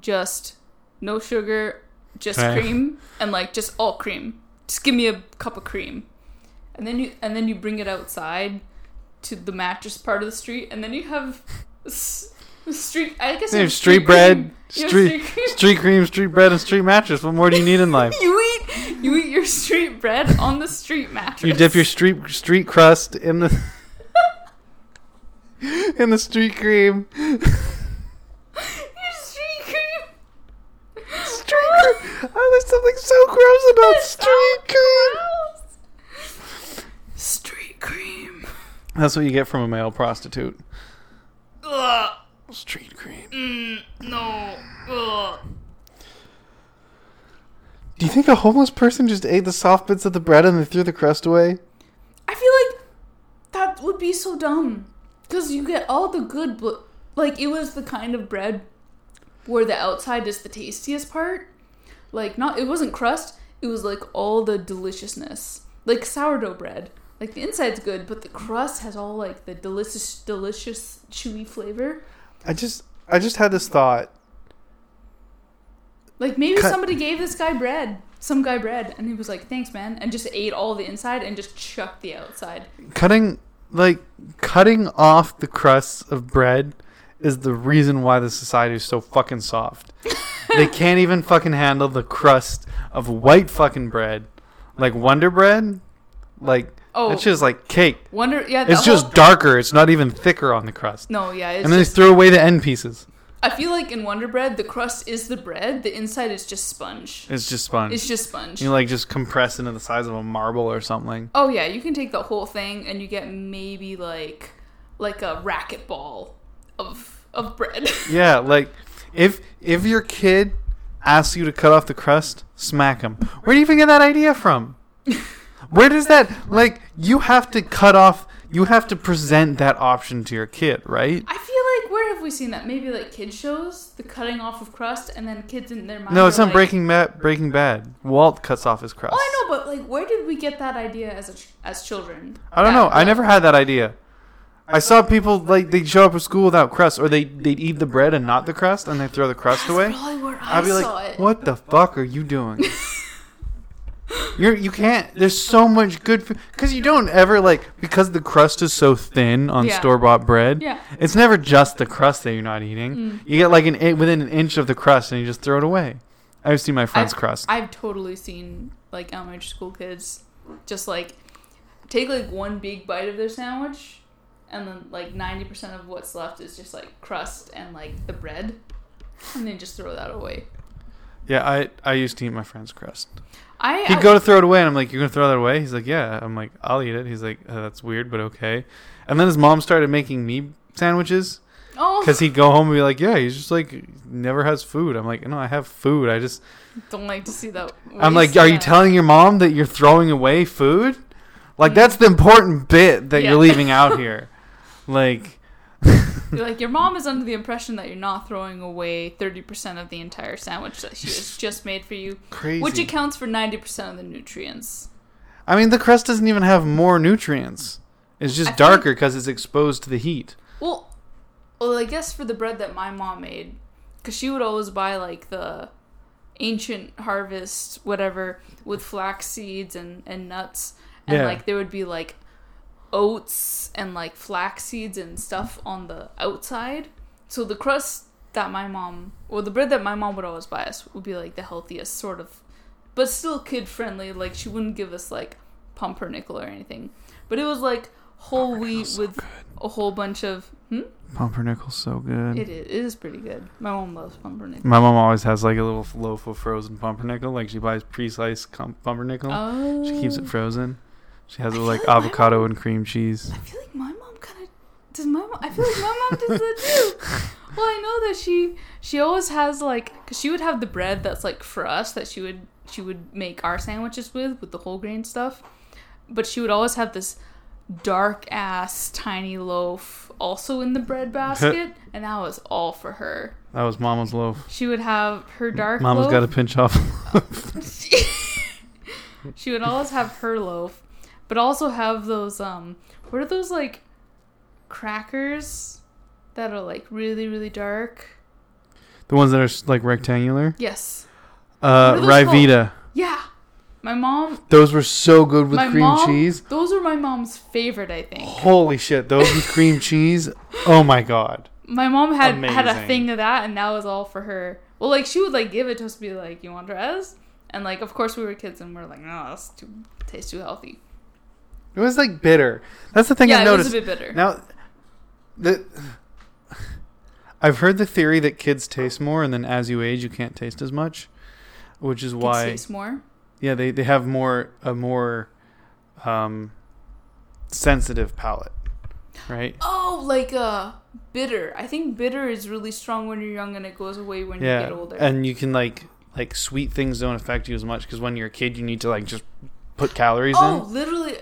just no sugar, just cream, and like just all cream? Just give me a cup of cream." And then you and then you bring it outside to the mattress part of the street, and then you have s- street. I guess you have have street bread, cream. Have street cream. street cream, street bread, and street mattress. What more do you need in life? You eat you eat your street bread on the street mattress. You dip your street street crust in the in the street cream. Your street cream. Street cream. Oh, there's something so gross about It's street so cream. gross. Street cream. That's what you get from a male prostitute. Ugh. Street cream. Mm, no. Ugh. Do you think a homeless person just ate the soft bits of the bread and they threw the crust away? I feel like that would be so dumb. Because you get all the good, bl- like, it was the kind of bread where the outside is the tastiest part. Like, not, it wasn't crust, it was like all the deliciousness. Like sourdough bread. Like, the inside's good, but the crust has all, like, the delicious, delicious, chewy flavor. I just I just had this thought. Like maybe Cut- somebody gave this guy bread, some guy bread, and he was like, "Thanks, man," and just ate all the inside and just chucked the outside. Cutting like cutting off the crusts of bread is the reason why the society is so fucking soft. they can't even fucking handle the crust of white fucking bread. Like Wonder Bread, like Oh, it's just like cake. wonder. Yeah, It's whole- just darker. It's not even thicker on the crust. no. Yeah, it's and then just, they throw away the end pieces. I feel like in Wonder Bread, the crust is the bread, the inside is just sponge. It's just sponge. It's just sponge. you like just compress into the size of a marble or something. oh yeah, you can take the whole thing and you get maybe like like a racquetball of of bread. Yeah, like if if your kid asks you to cut off the crust, smack him. Where do you even get that idea from? Where does that like you have to cut off you have to present that option to your kid, right? I feel like where have we seen that? Maybe like kid shows, the cutting off of crust, and then kids in their mind. No, it's not like, Breaking Bad. Breaking Bad. Walt cuts off his crust. Oh, I know, but like, where did we get that idea as ch- as children? I don't know. I never had that idea. I saw people like they show up at school without crust, or they they'd eat the bread and not the crust, and they throw the crust That's away. probably where I I'd be saw like, it. "What the fuck are you doing?" You're you can't. There's so much good food because you don't ever like because the crust is so thin on Yeah. store bought bread. Yeah. It's never just the crust that you're not eating. Mm. You get like an in- within an inch of the crust and you just throw it away. I've seen my friend's I've- crust. I've totally seen like elementary school kids just like take like one big bite of their sandwich and then like 90% of what's left is just like crust and like the bread and then just throw that away. yeah, I I used to eat my friend's crust. I He'd I- go to throw it away, and I'm like, "You're gonna throw that away?" He's like, "Yeah." I'm like, "I'll eat it." He's like, uh, "That's weird, but okay." And then his mom started making me sandwiches oh because he'd go home and be like, "Yeah, he's just like never has food." I'm like, "No, I have food. I just." don't like to see that. I'm like, "Are you telling your mom that you're throwing away food?" Like Mm. that's the important bit that Yeah. you're leaving out here. Like, You're like your mom is under the impression that you're not throwing away thirty percent of the entire sandwich that she has just made for you, crazy. which accounts for ninety percent of the nutrients. I mean, the crust doesn't even have more nutrients. It's just think- darker because it's exposed to the heat. Well, well, I guess for the bread that my mom made, because she would always buy like the ancient harvest, whatever, with flax seeds and and nuts, and Yeah. like there would be like oats and like flax seeds and stuff on the outside. So the crust that my mom, or the bread that my mom would always buy us, would be like the healthiest sort of, but still kid friendly. Like she wouldn't give us like pumpernickel or anything, but it was like whole wheat so with a whole bunch of. Hmm? Pumpernickel's so good. It is. It is pretty good. My mom loves pumpernickel. My mom always has like a little loaf of frozen pumpernickel. Like she buys pre-sliced pumpernickel. Oh. She keeps it frozen. She has it with like avocado mom- and cream cheese. I feel like my mom kind of does. My mom. I feel like my mom does that too. Well, I know that she she always has like because she would have the bread that's like for us that she would she would make our sandwiches with with the whole grain stuff, but she would always have this dark ass tiny loaf also in the bread basket, and that was all for her. That was Mama's loaf. She would have her dark. Mama's loaf. got a pinch off. Loaf. She would always have her loaf, but also have those um what are those like crackers that are like really really dark? the ones that are s- like rectangular. Yes. Uh, What are those Ryvita. Yeah. My mom Those were so good with my cream mom, cheese. Those were my mom's favorite, I think. Holy shit! Those with cream cheese. Oh my god. My mom had had a thing of that and that was all for her. Well, like she would like give it to us to be like, "You want dress?" And like of course we were kids and we're like, "No, that's too tastes too healthy." It was like bitter. That's the thing yeah, it noticed. was a bit bitter. Now, the I've heard the theory that kids taste more, and then as you age, you can't taste as much, which is Kids why, taste more. yeah, they, they have more a more um, sensitive palate, right? Oh, like uh bitter. I think bitter is really strong when you're young and it goes away when you get older. and you can like like sweet things don't affect you as much because when you're a kid, you need to like just put calories oh, in. Oh, literally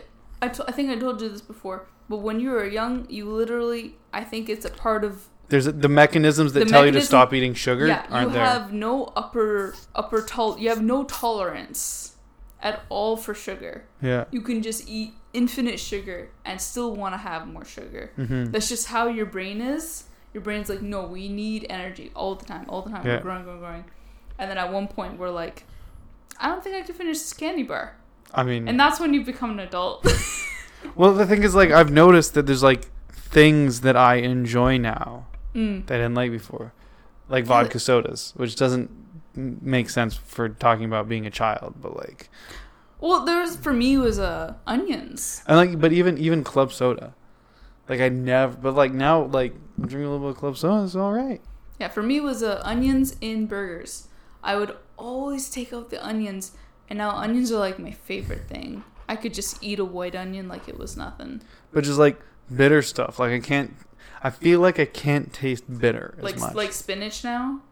I think I told you this before, but when you were young, you literally I think it's a part of There's the mechanisms that The tell you to stop eating sugar yeah, you aren't there. have no upper upper tol you have no tolerance at all for sugar. yeah. You can just eat infinite sugar and still want to have more sugar. hmm That's just how your brain is. Your brain's like, no, we need energy all the time, all the time. Yeah. We're growing, growing, growing. And then at one point, we're like, I don't think I can finish this candy bar. I mean, And that's when you become an adult. Well, the thing is, like, I've noticed that there's like things that I enjoy now mm. that I didn't like before, like vodka sodas, which doesn't make sense for talking about being a child, but like, Well, there's for me was uh onions. and like, but even even club soda, like I never, but like now, like I'm drinking a little bit of club soda, it's all right. Yeah, for me was uh, onions in burgers. I would always take out the onions, and now onions are like my favorite thing. I could just eat a white onion like it was nothing. But just like bitter stuff, like I can't. I feel like I can't taste bitter as Like much. like spinach now.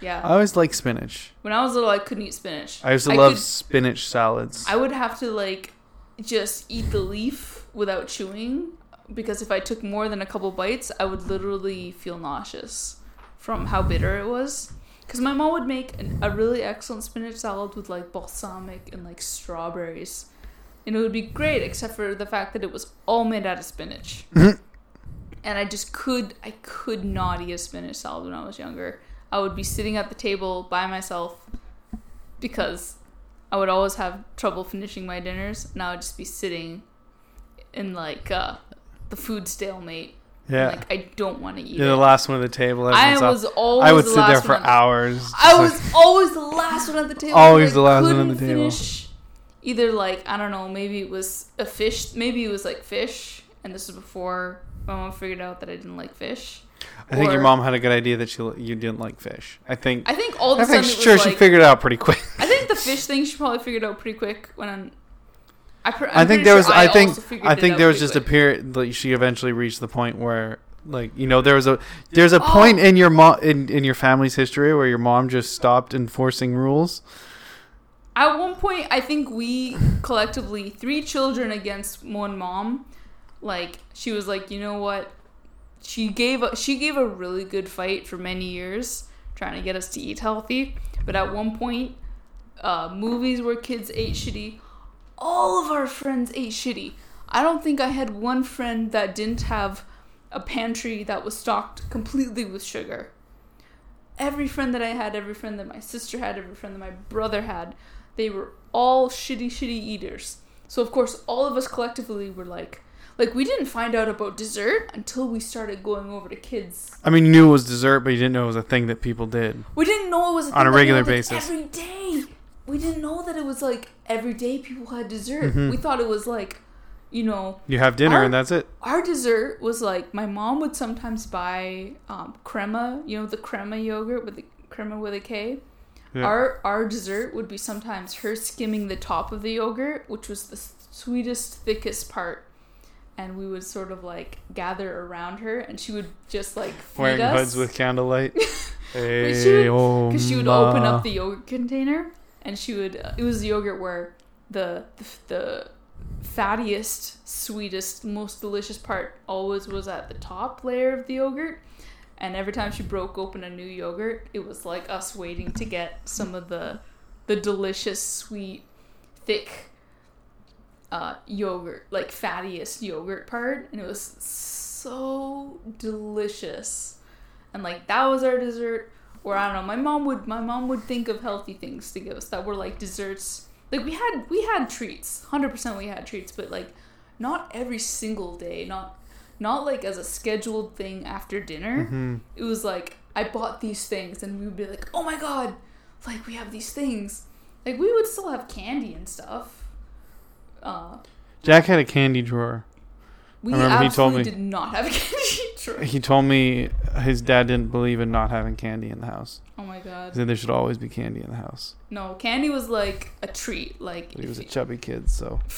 Yeah. I always like spinach. when I was little, I couldn't eat spinach. I used to love could- spinach salads. I would have to like just eat the leaf without chewing because if I took more than a couple bites, I would literally feel nauseous from how bitter it was. Because my mom would make an, a really excellent spinach salad with like balsamic and like strawberries. And it would be great, except for the fact that it was all made out of spinach. Mhm. and I just could, I could not eat a spinach salad when I was younger. I would be sitting at the table by myself because I would always have trouble finishing my dinners, and I would just be sitting in like uh, the food stalemate. Yeah, Like I don't want to eat. you're the last one at the table. I everyone's off. was always. I would the sit there for hours. I like- was always the last one at the table. Always I the last one at the table. Finish either like I don't know, maybe it was a fish, maybe it was like fish, and this was before my mom figured out that I didn't like fish. I think your mom had a good idea that she you didn't like fish. I think. I think all of I a sudden think it was sure like she figured it out pretty quick. I think the fish thing she probably figured out pretty quick when I'm. I, pr- I think there sure was. I, think. I think there was just a period. Like she eventually reached the point where, like, you know, there was a there's a Oh. point in your mom in in your family's history where your mom just stopped enforcing rules. At one point, I think we collectively three children against one mom. Like she was like, you know what? She gave a, she gave a really good fight for many years, trying to get us to eat healthy. But at one point, uh, movies where kids ate shitty, all of our friends ate shitty. I don't think I had one friend that didn't have a pantry that was stocked completely with sugar. Every friend that I had, every friend that my sister had, every friend that my brother had, they were all shitty, shitty eaters. So of course, all of us collectively were like, like we didn't find out about dessert until we started going over to kids. I mean, you knew it was dessert, but you didn't know it was a thing that people did. We didn't know it was On a thing that regular we had, like, basis. every day. We didn't know that it was like every day people had dessert. Mhm. We thought it was like, you know, You have dinner Our- and that's it. our dessert was like my mom would sometimes buy um, Krema, you know, the Krema yogurt with the Krema with a K. Yeah. Our our dessert would be sometimes her skimming the top of the yogurt, which was the sweetest, thickest part, and we would sort of like gather around her, and she would just like feed Wearing us hoods with candlelight. hey, she would- oh, because she would open up the yogurt container, and she would. Uh, it was yogurt where the the, the fattiest, sweetest, most delicious part always was at the top layer of the yogurt. And every time she broke open a new yogurt, it was like us waiting to get some of the the delicious, sweet, thick uh, yogurt, like fattiest yogurt part, and it was so delicious. And like that was our dessert. Or I don't know, my mom would my mom would think of healthy things to give us that were like desserts. Like we had we had treats, hundred percent we had treats, but like not every single day, not not like as a scheduled thing after dinner. Mhm. It was like I bought these things, and we would be like, oh my god, like we have these things. Like we would still have candy and stuff. Uh, Jack had a candy drawer. We I remember he told me- did not have a candy. He told me his dad didn't believe in not having candy in the house. Oh my He god. said there should always be candy in the house. No, candy was like a treat. Like But he was a chubby kid, so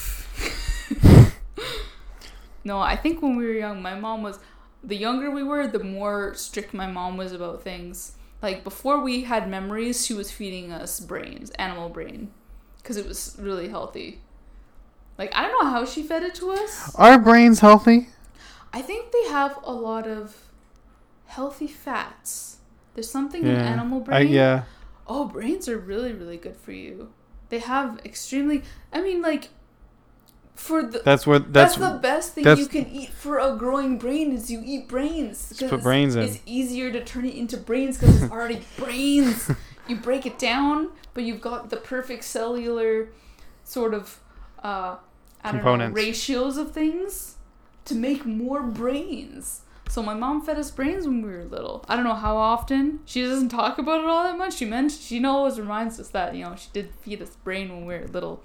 No, I think when we were young, my mom was. The younger we were, the more strict my mom was about things. Like before we had memories, she was feeding us brains, animal brain, because it was really healthy. Like I don't know how she fed it to us. Our brains healthy? I think they have a lot of healthy fats. There's something in Yeah. animal I, brain. yeah. Oh, brains are really, really good for you. They have extremely. I mean, like, for the. That's where That's, that's, the best thing you can eat for a growing brain is you eat brains. Put brains in. It's easier to turn it into brains because it's already brains. You break it down, but you've got the perfect cellular sort of uh, I don't know Components. ratios of things to make more brains. So my mom fed us brains when we were little. I don't know how often. She doesn't talk about it all that much. She meant she always reminds us that you know she did feed us brain when we were little.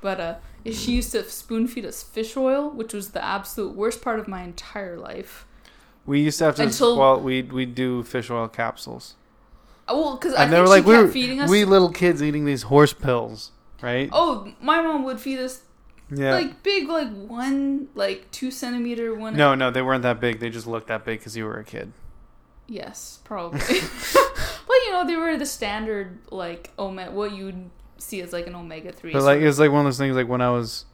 But uh, she used to spoon feed us fish oil, which was the absolute worst part of my entire life. we used to have to Until- well we we do fish oil capsules. Oh, well, because I And think they were like we were feeding us. we little kids eating these horse pills, right? oh, my mom would feed us yeah. like big, like one, like two centimeter one. no, no, they weren't that big. They just looked that big because you were a kid. Yes, probably. well, you know, they were the standard like omega. What you'd see as like an omega three. But like it was like one of those things like when I was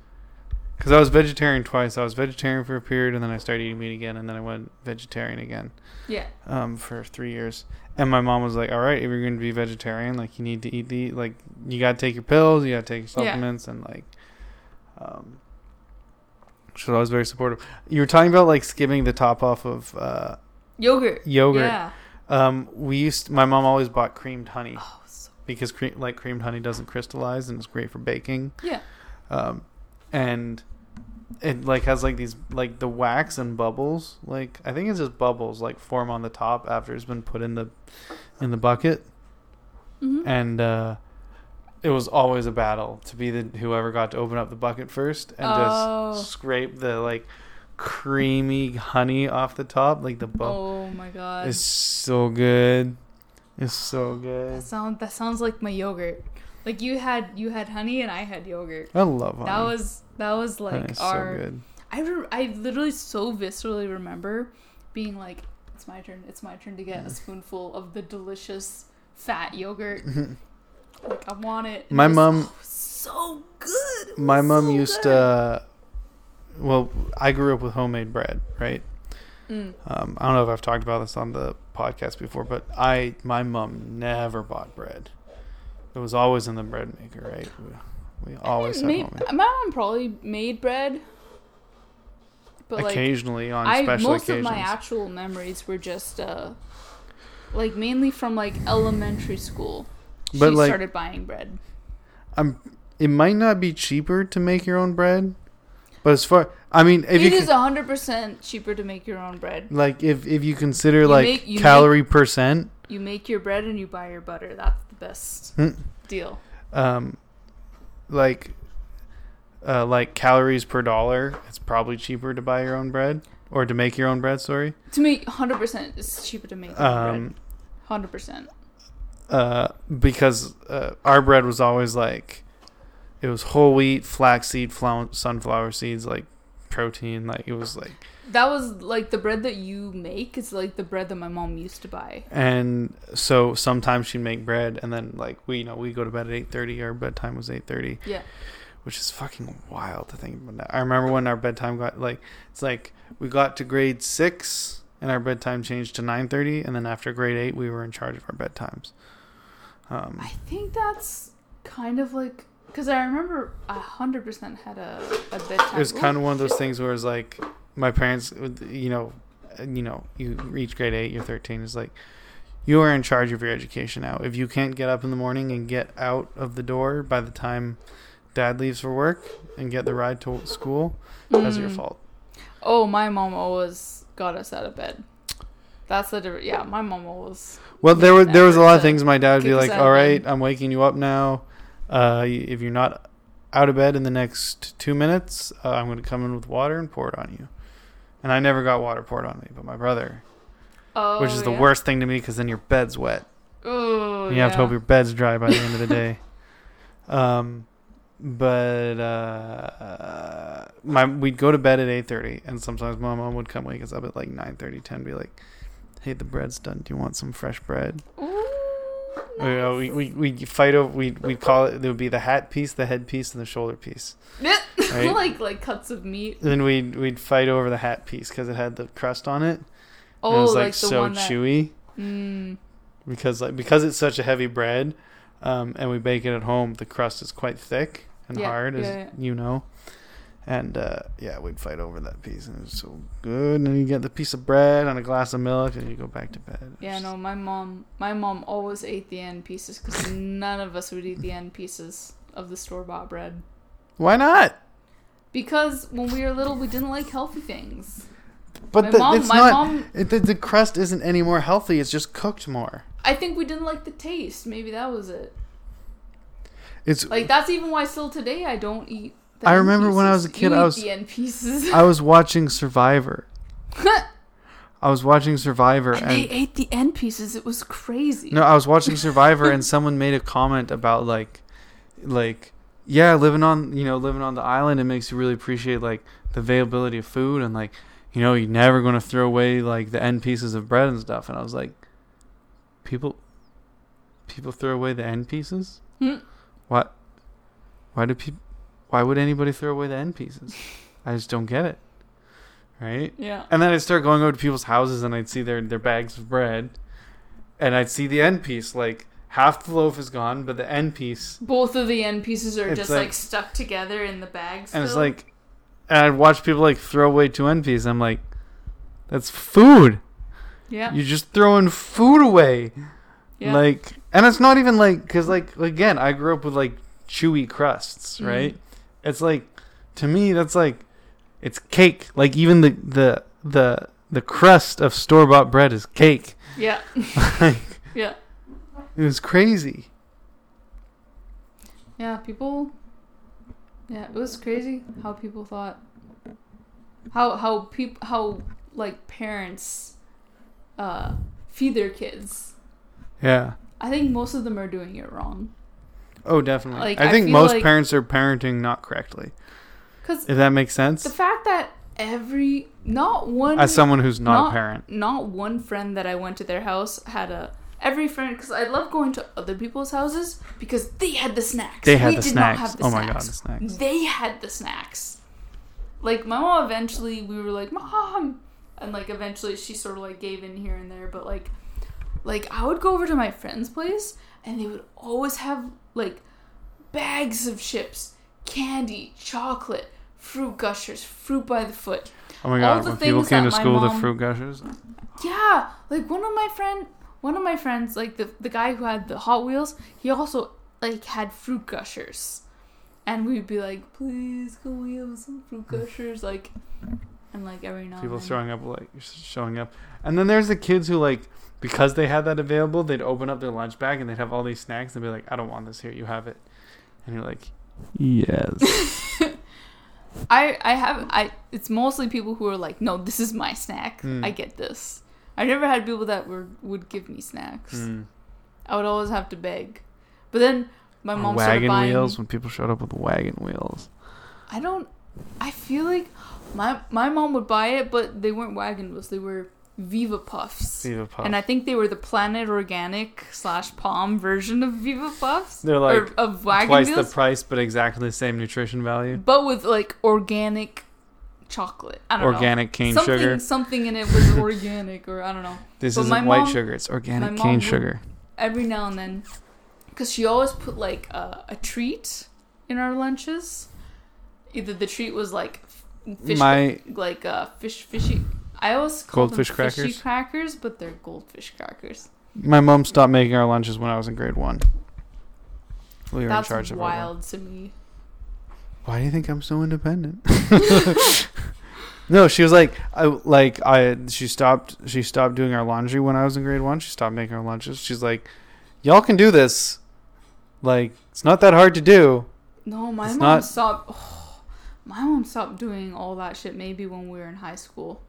because I was vegetarian twice. I was vegetarian for a period, and then I started eating meat again, and then I went vegetarian again yeah, um, for three years. And my mom was like, "All right, if you're going to be vegetarian, like you need to eat the like you got to take your pills, you got to take your Yeah. supplements, and like." Um, so I was very supportive. You were talking about like skimming the top off of uh, yogurt. yogurt. Yeah. Um, we used my mom always bought creamed honey Oh, so because cre- like creamed honey doesn't crystallize and it's great for baking. yeah. Um, and it like has like these like the wax and bubbles. Like I think it's just bubbles like form on the top after it's been put in the in the bucket. hmm And uh, it was always a battle to be the whoever got to open up the bucket first and Oh. just scrape the like creamy honey off the top. Like the bubble Oh my god. it's so good. It's so That good. sound that sounds like my yogurt. Like you had you had honey and I had yogurt. I love honey. That was that was like Honey's our. so good. I re- I literally so viscerally remember being like, "It's my turn. It's my turn to get a spoonful of the delicious fat yogurt. like I want it." And My it was mom- so good. My mom so used good. to. Well, I grew up with homemade bread, right? Mm. Um, I don't know if I've talked about this on the podcast before, but I my mom never bought bread. It was always in the bread maker, right? We, we always homemade. my mom probably made bread, but like Occasionally on I special most occasions. of my actual memories were just uh, like mainly from like elementary school. But, she like- started buying bread. I'm. It might not be cheaper to make your own bread, but as far I mean, if It you is hundred percent cheaper to make your own bread. like if if you consider You like make- you calorie percent, You make your bread and you buy your butter. That's the best Hmm. deal. um, like uh, like calories per dollar, it's probably cheaper to buy your own bread or to make your own bread. Sorry. To me, hundred percent is cheaper to make your own bread. Um, Hundred percent. Uh, because uh, our bread was always like it was whole wheat, flaxseed, flour, sunflower seeds, like protein. Like it was like, That was like the bread that you make is like the bread that my mom used to buy. and so sometimes she'd make bread, and then like we, you know, we go to bed at eight thirty. Our bedtime was eight thirty. Yeah. which is fucking wild to think about. That. I remember when our bedtime got like it's like we got to grade six and our bedtime changed to nine thirty, and then after grade eight we were in charge of our bedtimes. Um, I think that's kind of like because I remember a hundred percent had a, a bedtime. it was kind of one of those things where it's like my parents, you know, you know, you reach grade eight, you're thirteen. It's like you are in charge of your education now. If you can't get up in the morning and get out of the door by the time dad leaves for work and get the ride to school, that's your Mm. fault. Oh, my mom always got us out of bed. That's the difference. Yeah, my mom always. Well, there were there was a lot of things my dad would be like, "All right. I'm waking you up now. Uh, if you're not out of bed in the next two minutes, uh, I'm going to come in with water and pour it on you." And I never got water poured on me, but my brother, Oh, which is the yeah. worst thing to me because then your bed's wet. Oh, and you have to hope your bed's dry by the end of the day. Um, but uh, my we'd go to bed at eight thirty, and sometimes my mom would come wake us up at like 9:30, 10, be like, "Hey, the bread's done. Do you want some fresh bread?" Ooh, You know, we we we fight over. We we call it. There would be the hat piece, the head piece, and the shoulder piece. Right. like like cuts of meat. Then we'd we'd fight over the hat piece because it had the crust on it. and Oh, it was like, like the so that. chewy Mm, because like because it's such a heavy bread, um, and we bake it at home. The crust is quite thick and Yeah, hard, as yeah, yeah. you know. And uh, yeah, we'd fight over that piece, and it was so good. And then you get the piece of bread and a glass of milk, and you go back to bed. Yeah, no, my mom, my mom always ate the end pieces because none of us would eat the end pieces of the store bought bread. Why not? Because when we were little, we didn't like healthy things. But my the, mom, it's my not. mom, It, the, the crust isn't any more healthy. It's just cooked more. I think we didn't like the taste. Maybe that was it. It's Like that's even why still today I don't eat. I remember when I was a kid, I was-. I was watching Survivor. I was watching Survivor, and they ate the end pieces. It was crazy. no, I was watching Survivor, and someone made a comment about like, like, yeah, living on you know living on the island, it makes you really appreciate like the availability of food, and like, you know, you're never gonna throw away like the end pieces of bread and stuff. And I was like, people, people throw away the end pieces. Hmm. What? Why do people? Why would anybody throw away the end pieces? I just don't get it. Right? Yeah. And then I'd start going over to people's houses and I'd see their, their bags of bread. And I'd see the end piece. Like, half the loaf is gone, but the end piece. Both of the end pieces are just like- like, stuck together in the bags. And it's like. And I'd watch people, like, throw away two end pieces. I'm like, that's food. yeah, You're just throwing food away. yeah. Like, and it's not even like, because, like, again, I grew up with, like, chewy crusts, Mhm. right? It's like, to me, that's like, it's cake. Like, even the, the, the, the crust of store bought bread is cake. yeah, like, yeah, It was crazy. yeah. People. Yeah, it was crazy how people thought. How how people how like parents, uh, feed their kids. Yeah. I think most of them are doing it wrong. Oh, definitely. Like, I I think most like- parents are parenting not correctly. Because If that makes sense. the fact that every not one As someone who's not, not- a parent. not one friend that I went to their house had a every friend because I love going to other people's houses because they had the snacks. They had we the did snacks. Not have the oh my god, the snacks. They had the snacks. Like my mom eventually we were like, Mom and like eventually she sort of like gave in here and there, but like like I would go over to my friend's place and they would always have like bags of chips, candy, chocolate, fruit gushers, fruit by the foot. Oh my god, the when people came to school with mom- fruit gushers. Yeah, like one of my friend, one of my friends, like the the guy who had the Hot Wheels, he also like had fruit gushers, and we'd be like, "Please, can we have some fruit mm. gushers?" Like, and like every now People and then. throwing up like showing up. And then there's the kids who like because they had that available, they'd open up their lunch bag and they'd have all these snacks and be like, I don't want this here, you have it. And you're like, Yes. I I have I. It's mostly people who are like, "No, this is my snack. Mm. I get this." I never had people that were would give me snacks. Mm. I would always have to beg. But then my Or mom started wagon buying. wheels when people showed up with wagon wheels. I don't. I feel like my my mom would buy it, but they weren't wagon wheels. They were Viva Puffs, Viva Puff. and I think they were the Planet Organic slash Palm version of Viva Puffs. They're like of wagon twice wheels, the price but exactly the same nutrition value. but with like organic chocolate. I don't know. Organic cane. Something sugar. something in it was organic, or I don't know. This isn't white mom- sugar, it's organic cane would- sugar. Every now and then, because she always put like a, a treat in our lunches. Either the treat was like fish My like uh fish fishy I always call Goldfish them fishy crackers? crackers, but they're goldfish crackers. my mom stopped making our lunches when I was in grade one. We were That's in charge of our wild to me. Why do you think I'm so independent? no, she was like, I like I. She stopped. She stopped doing our laundry when I was in grade one. She stopped making our lunches. She's like, y'all can do this. Like it's not that hard to do. No, my It's mom not- stopped. my mom stopped doing all that shit. Maybe when we were in high school.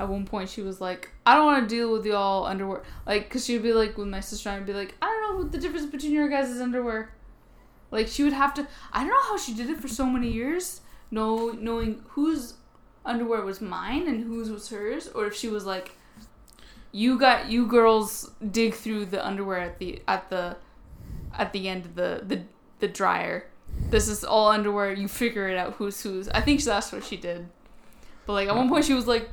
At one point, she was like, "I don't want to deal with y'all underwear." Like, cause she would be like with my sister and be like, "I don't know what the difference between your guys' underwear." Like, she would have to. I don't know how she did it for so many years, know knowing whose underwear was mine and whose was hers, or if she was like, "You got you girls dig through the underwear at the at the at the end of the the the dryer. This is all underwear. You figure it out who's whose. I think that's what she did. But like at one point she was like,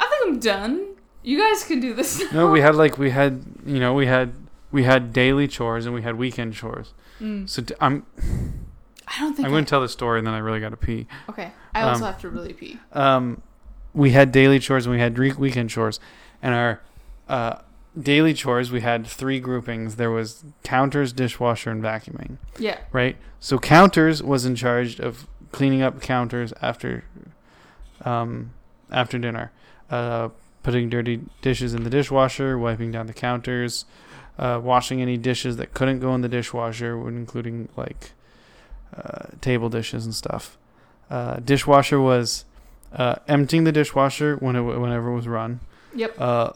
I think I'm done. You guys can do this. No, we had like we had you know we had we had daily chores and we had weekend chores. Mm. So t- I'm I don't think. I'm I, going to tell the story and then I really got to pee. okay, I also um, have to really pee. um, we had daily chores and we had re- weekend chores, and our uh, daily chores we had three groupings. There was counters, dishwasher, and vacuuming. Yeah. Right. So counters was in charge of cleaning up counters after, um, after dinner, uh, putting dirty dishes in the dishwasher, wiping down the counters, uh, washing any dishes that couldn't go in the dishwasher, including like uh, table dishes and stuff. Uh, dishwasher was uh, emptying the dishwasher when it, whenever it was run. Yep. Uh,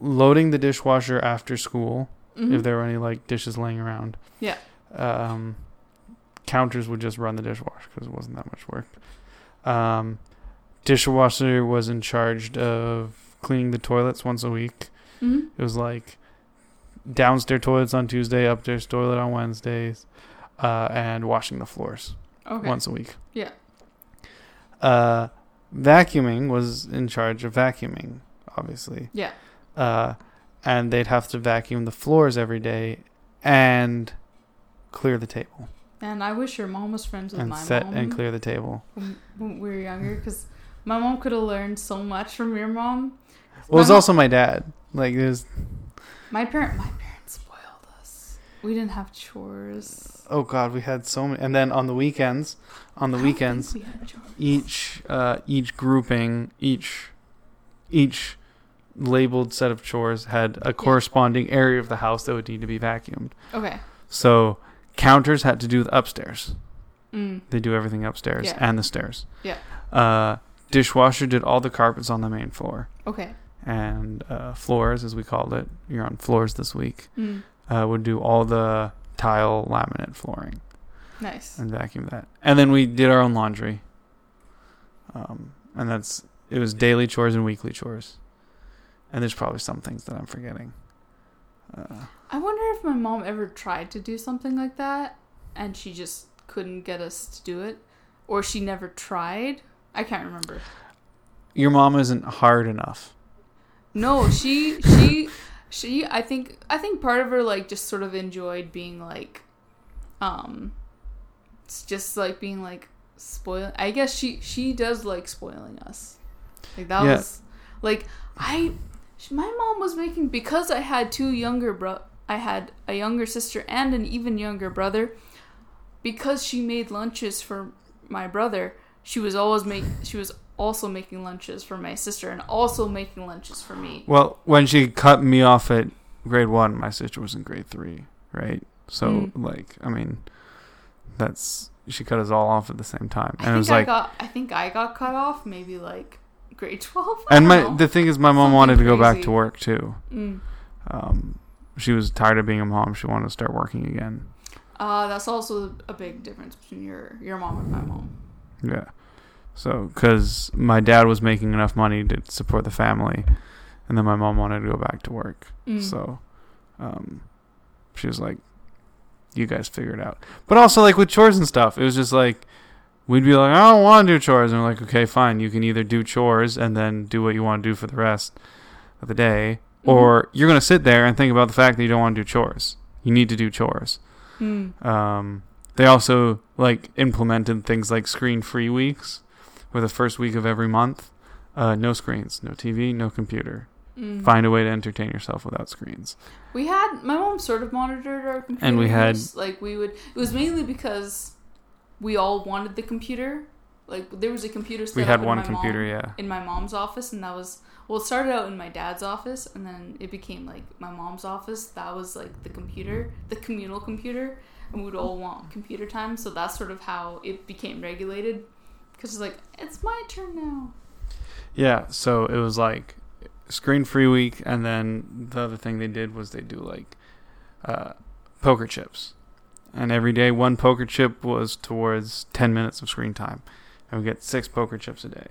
loading the dishwasher after school Mhm. if there were any like dishes laying around. Yeah. Um, counters would just run the dishwasher because it wasn't that much work. Um, dishwasher was in charge of cleaning the toilets once a week. Mhm. It was like downstairs toilets on Tuesday, upstairs toilet on Wednesdays, uh, and washing the floors Okay. once a week. Yeah. Uh, vacuuming was in charge of vacuuming, obviously. Yeah. Uh, and they'd have to vacuum the floors every day and clear the table And I wish your mom was friends with and my set mom and clear the table. when, when we were younger, because my mom could have learned so much from your mom. Well, it was mom- also my dad. Like there's My parent, my parents spoiled us. We didn't have chores. oh god, we had so many. And then on the weekends, on the I weekends, we each uh, each grouping, each each labeled set of chores had a corresponding area of the house that would need to be vacuumed. Okay. So counters had to do the upstairs. Mm. They do everything upstairs Yeah. and the stairs. Yeah. Uh, dishwasher did all the carpets on the main floor, Okay. and uh, floors, as we called it. You're on floors this week. Mm. Uh, would do all the tile laminate flooring Nice. and vacuum that. And then we did our own laundry. Um, and that's it was daily chores and weekly chores. And there's probably some things that I'm forgetting. Uh, I wonder if my mom ever tried to do something like that and she just couldn't get us to do it or she never tried. I can't remember. your mom isn't hard enough. No, she she she I think I think part of her like just sort of enjoyed being like um it's just like being like spoil I guess she she does like spoiling us. Like that Yeah. was like I my mom was making because I had two younger bro I had a younger sister and an even younger brother because she made lunches for my brother she was always make she was also making lunches for my sister and also making lunches for me Well, when she cut me off at grade one, my sister was in grade three, right? So, Mm. like, I mean, that's she cut us all off at the same time, I and it was I like, got I think I got cut off maybe like grade 12 I and my know. the thing is, my mom Something wanted to go back to work too. mm. Um, she was tired of being a mom. She wanted to start working again. uh that's also a big difference between your your mom and my mom Yeah. So, because my dad was making enough money to support the family, and then my mom wanted to go back to work. Mm. So, um, she was like, "You guys figure it out." But also, like with chores and stuff, it was just like we'd be like, "I don't want to do chores," and we're like, "Okay, fine. You can either do chores and then do what you want to do for the rest of the day, Mhm. or you're gonna sit there and think about the fact that you don't want to do chores. You need to do chores." Mm. Um, they also like implemented things like screen-free weeks, where the first week of every month, uh, no screens, no TV, no computer. Mm. Find a way to entertain yourself without screens. We had my mom sort of monitored our computers. And we had- like we would. It was mainly because we all wanted the computer. Like there was a computer. Set We had one computer, mom- yeah. In my mom's office, and that was well. It started out in my dad's office, and then it became like my mom's office. That was like the computer, the communal computer, and we'd all want computer time. So that's sort of how it became regulated. Because it's like it's my turn now. Yeah, so it was like screen free week, and then the other thing they did was they do like uh, poker chips, and every day one poker chip was towards ten minutes of screen time, and we get six poker chips a day,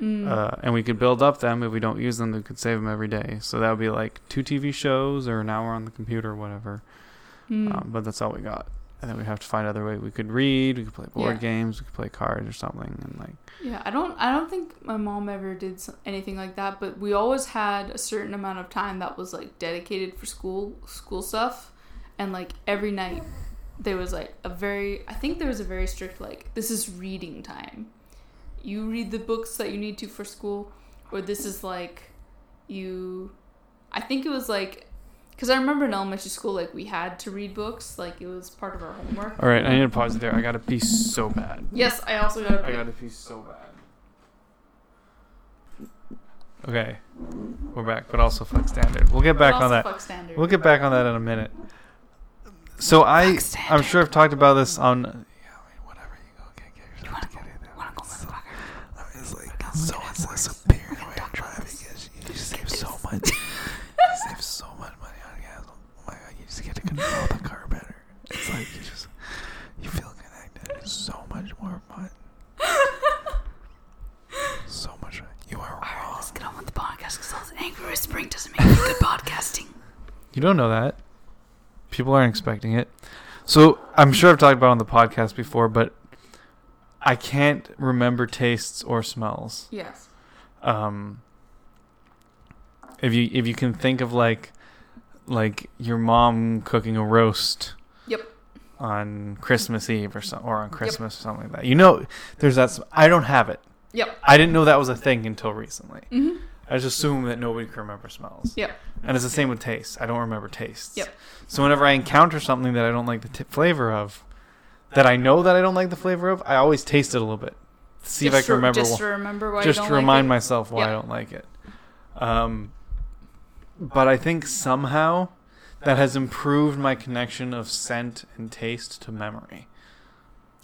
Mm. uh, and we could build up them if we don't use them. We could save them every day, so that would be like two TV shows or an hour on the computer or whatever. Mm. Um, but that's all we got. And then we have to find other way. We could read, we could play board Yeah. games, we could play cards or something, and like Yeah, I don't. I don't think my mom ever did anything like that. But we always had a certain amount of time that was like dedicated for school, school stuff, and like every night there was like a very. I think there was a very strict like this is reading time. You read the books that you need to for school, or this is like you. I think it was like. Because I remember in elementary school, like we had to read books, like it was part of our homework. All right, I need to pause it there. I got to pee so bad. Yes, I also got. I got to pee so bad. Okay, we're back, but also fuck standard. We'll get back on that. Fuck standard. We'll get back on that in a minute. So I, Fuck I'm sure I've talked about this on. Yeah, I mean, whatever you go get, get yourself together. Then. So, I mean, it's like so it's like superior the way I'm driving is you just save so much. you save so much money on gas. Oh my god, you just get to control the car better. It's like you just you feel connected. It's so much more fun. so much. fun. You are wrong. Let's get on with the podcast because all the angry whispering doesn't make for good podcasting. You don't know that. People aren't expecting it. So I'm sure I've talked about it on the podcast before, but I can't remember tastes or smells. Yes. um if you if you can think of like like your mom cooking a roast Yep. on Christmas Eve or so, or on Christmas or something like that. You know there's that I don't have it. Yep. I didn't know that was a thing until recently. hmm I just assumed that nobody can remember smells. Yep. And it's the same with tastes. I don't remember tastes. Yep. So whenever I encounter something that I don't like the t- flavor of, that I know that I don't like the flavor of, I always taste it a little bit. See if I can remember Just wh- to remember why. just to don't remind like myself why I don't like it. Um, but I think somehow that has improved my connection of scent and taste to memory.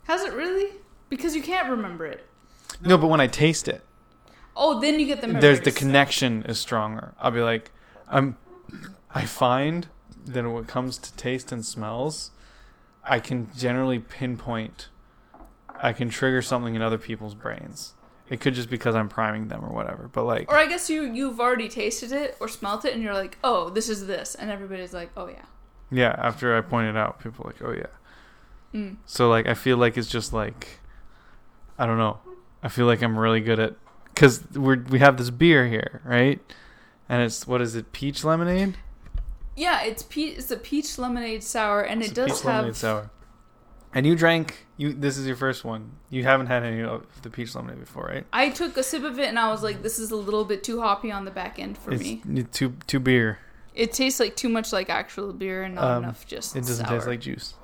Has it really? Because you can't remember it. No, but when I taste it, Oh, then you get the memories. there's the connection is stronger. I'll be like, I'm, I find that when it comes to taste and smells, I can generally pinpoint, I can trigger something in other people's brains. It could just because I'm priming them or whatever. But like, Or I guess you you've already tasted it or smelt it, and you're like, oh, this is this, and everybody's like, oh yeah. yeah, after I pointed out, people are like, oh yeah. Mm. So like, I feel like it's just like, I don't know. I feel like I'm really good at, cause we're we have this beer here, right? And it's what is it? Peach lemonade. Yeah, it's pe- it's a peach lemonade sour, and It's it does peach have. lemonade sour. And you drank you. This is your first one. You haven't had any of the peach lemonade before, right? I took a sip of it, and I was like, this is a little bit too hoppy on the back end for it's me. too too beer. It tastes like too much like actual beer, and not Um, enough just. It doesn't sour. taste like juice.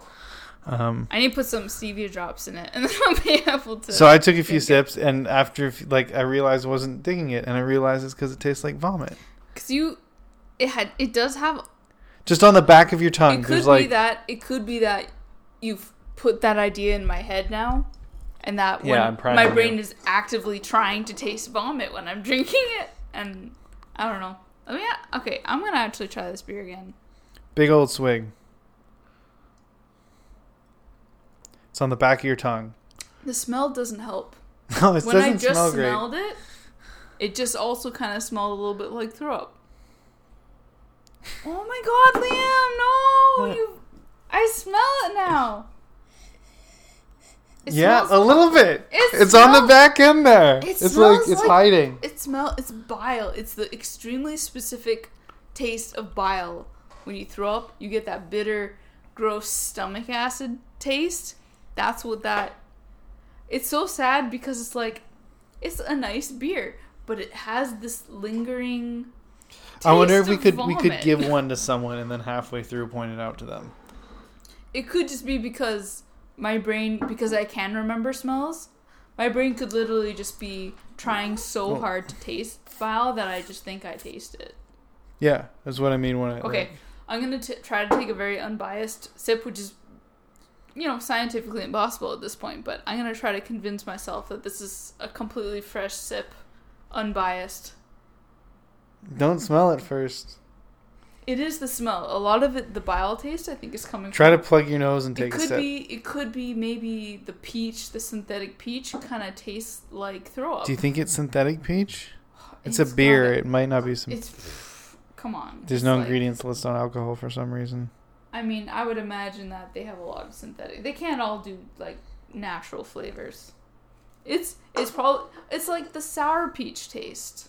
Um, I need to put some stevia drops in it, and then I'll be able to. so I took a few it. sips, and after like I realized I wasn't digging it, and I realized it's because it tastes like vomit. Because you, it had, it does have. Just on the back of your tongue, it could there's be like that. It could be that you've put that idea in my head now, and that Yeah, I'm when priming my you. brain is actively trying to taste vomit when I'm drinking it, and I don't know. Oh yeah, okay, I'm gonna actually try this beer again. big old swig. It's on the back of your tongue. The smell doesn't help. No, oh, it when doesn't just smell great. smelled it, it just also kind of smelled a little bit like throw up. Oh my god, Liam! No, you. I smell it now. It yeah, a little bit. It it's on the back end there. It it's like it's like- hiding. It smell. It's bile. It's the extremely specific taste of bile. When you throw up, you get that bitter, gross stomach acid taste. That's what that. It's so sad because it's like, it's a nice beer, but it has this lingering. I wonder if we could we could give one to someone and then halfway through point it out to them. It could just be because my brain, because I can remember smells, my brain could literally just be trying so hard to taste bile that I just think I taste it. Yeah, that's what I mean when I Okay, like- I'm gonna t- try to take a very unbiased sip, which is, you know, scientifically impossible at this point. But I'm gonna try to convince myself that this is a completely fresh sip, unbiased. don't smell it first. It is the smell. A lot of it, the bile taste, I think, is coming. Try to plug your nose and It take a could sip. be. It could be maybe the peach, the synthetic peach, kind of tastes like throw up. Do you think it's synthetic peach? It's, It's a beer. It might not be some. It's. Come on. There's no like- ingredients listed on alcohol for some reason. I mean, I would imagine that they have a lot of synthetic. They can't all do like natural flavors. It's it's probably it's like the sour peach taste.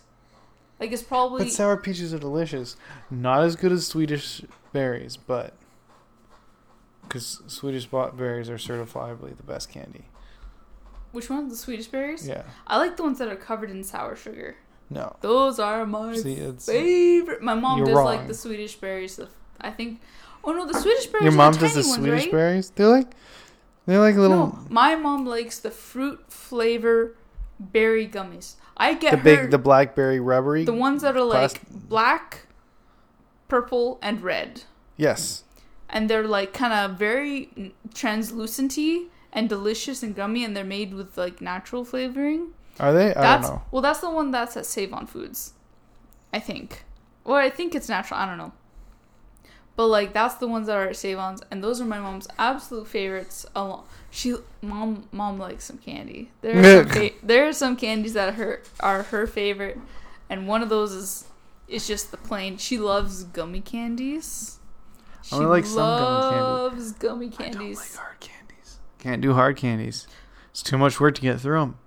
Like it's probably But sour peaches are delicious. Not as good as Swedish berries, but because Swedish berries are certifiably the best candy. which ones the Swedish berries? Yeah. I like the ones that are covered in sour sugar. No. Those are my See, favorite. My mom does like the Swedish berries. I think. Oh no, the Swedish berries. your are mom the does the ones, Swedish right? berries. They're like they're like little No, my mom likes the fruit flavor berry gummies. I get the her big the blackberry rubbery. the ones that are like black, purple, and red, yes. and they're like kind of very translucenty and delicious and gummy, and they're made with like natural flavoring. Are they? I that's don't know. well, that's the one that's at Save on Foods, I think. Or I think it's natural. I don't know. But like that's the ones that are at Save On's, and those are my mom's absolute favorites. Along, she mom mom likes some candy. There are some, fa- there are some candies that her are her favorite, and one of those is is just the plain. She loves gummy candies. She I only like some gummy candy. loves gummy I don't candies. like hard candies. Can't do hard candies. It's too much work to get through them.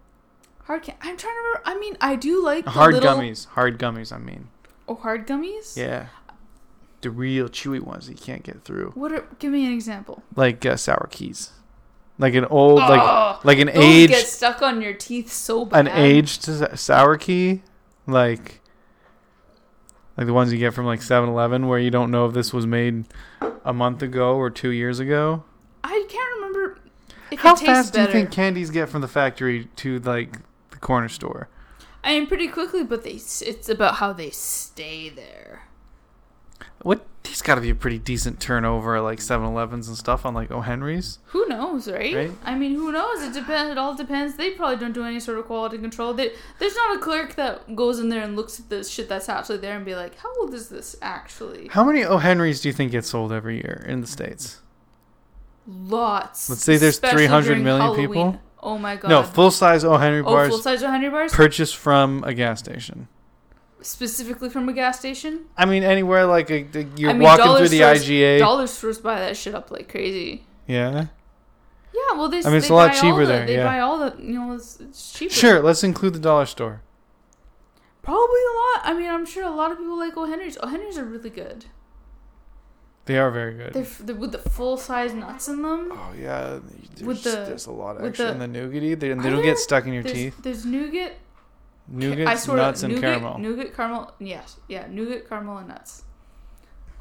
Hard can- I'm trying to remember. I mean, I do like the Hard little- gummies. Hard gummies. I mean. Oh, hard gummies. Yeah. The real chewy ones that you can't get through, What are? Give me an example. like uh, sour keys, like an old, Ugh. like like an Those aged, get stuck on your teeth so bad. an aged sour key, like like the ones you get from like 7-Eleven, where you don't know if this was made a month ago or two years ago. I can't remember How fast do you think candies get from the factory to like the corner store? I mean, pretty quickly, but they it's about how they stay there. what? He's got to be a pretty decent turnover like 7-Elevens and stuff on like O Henry's. Who knows, right? Right. I mean, who knows? It depends. It all depends. They probably don't do any sort of quality control. They, there's not a clerk that goes in there and looks at the shit that's actually there and be like, "How old is this actually?" How many O Henry's do you think get sold every year in the states? Lots. Let's say there's 300 during million Halloween. people. Oh my god. No, full size O Henry oh, bars full size Henry bars, purchased from a gas station. Specifically from a gas station. I mean, anywhere like a, a- you're I mean, walking through the stores- IGA. Dollar stores buy that shit up like crazy. yeah. Yeah, well, they. I mean, it's a lot cheaper the- there, They yeah. buy all the, you know, it's, it's cheaper. Sure, let's include the dollar store. Probably a lot. I mean, I'm sure a lot of people like O Henry's. O Henry's are really good. They are very good. They're, f- they're with the full size nuts in them. Oh yeah, there's, With the- there's a lot with actually in the- the nougaty. They, they don't get stuck in your There's, teeth. there's nougat. I swear nuts, and nougat, caramel. Nougat, caramel. Yes, yeah, nougat, caramel, and nuts.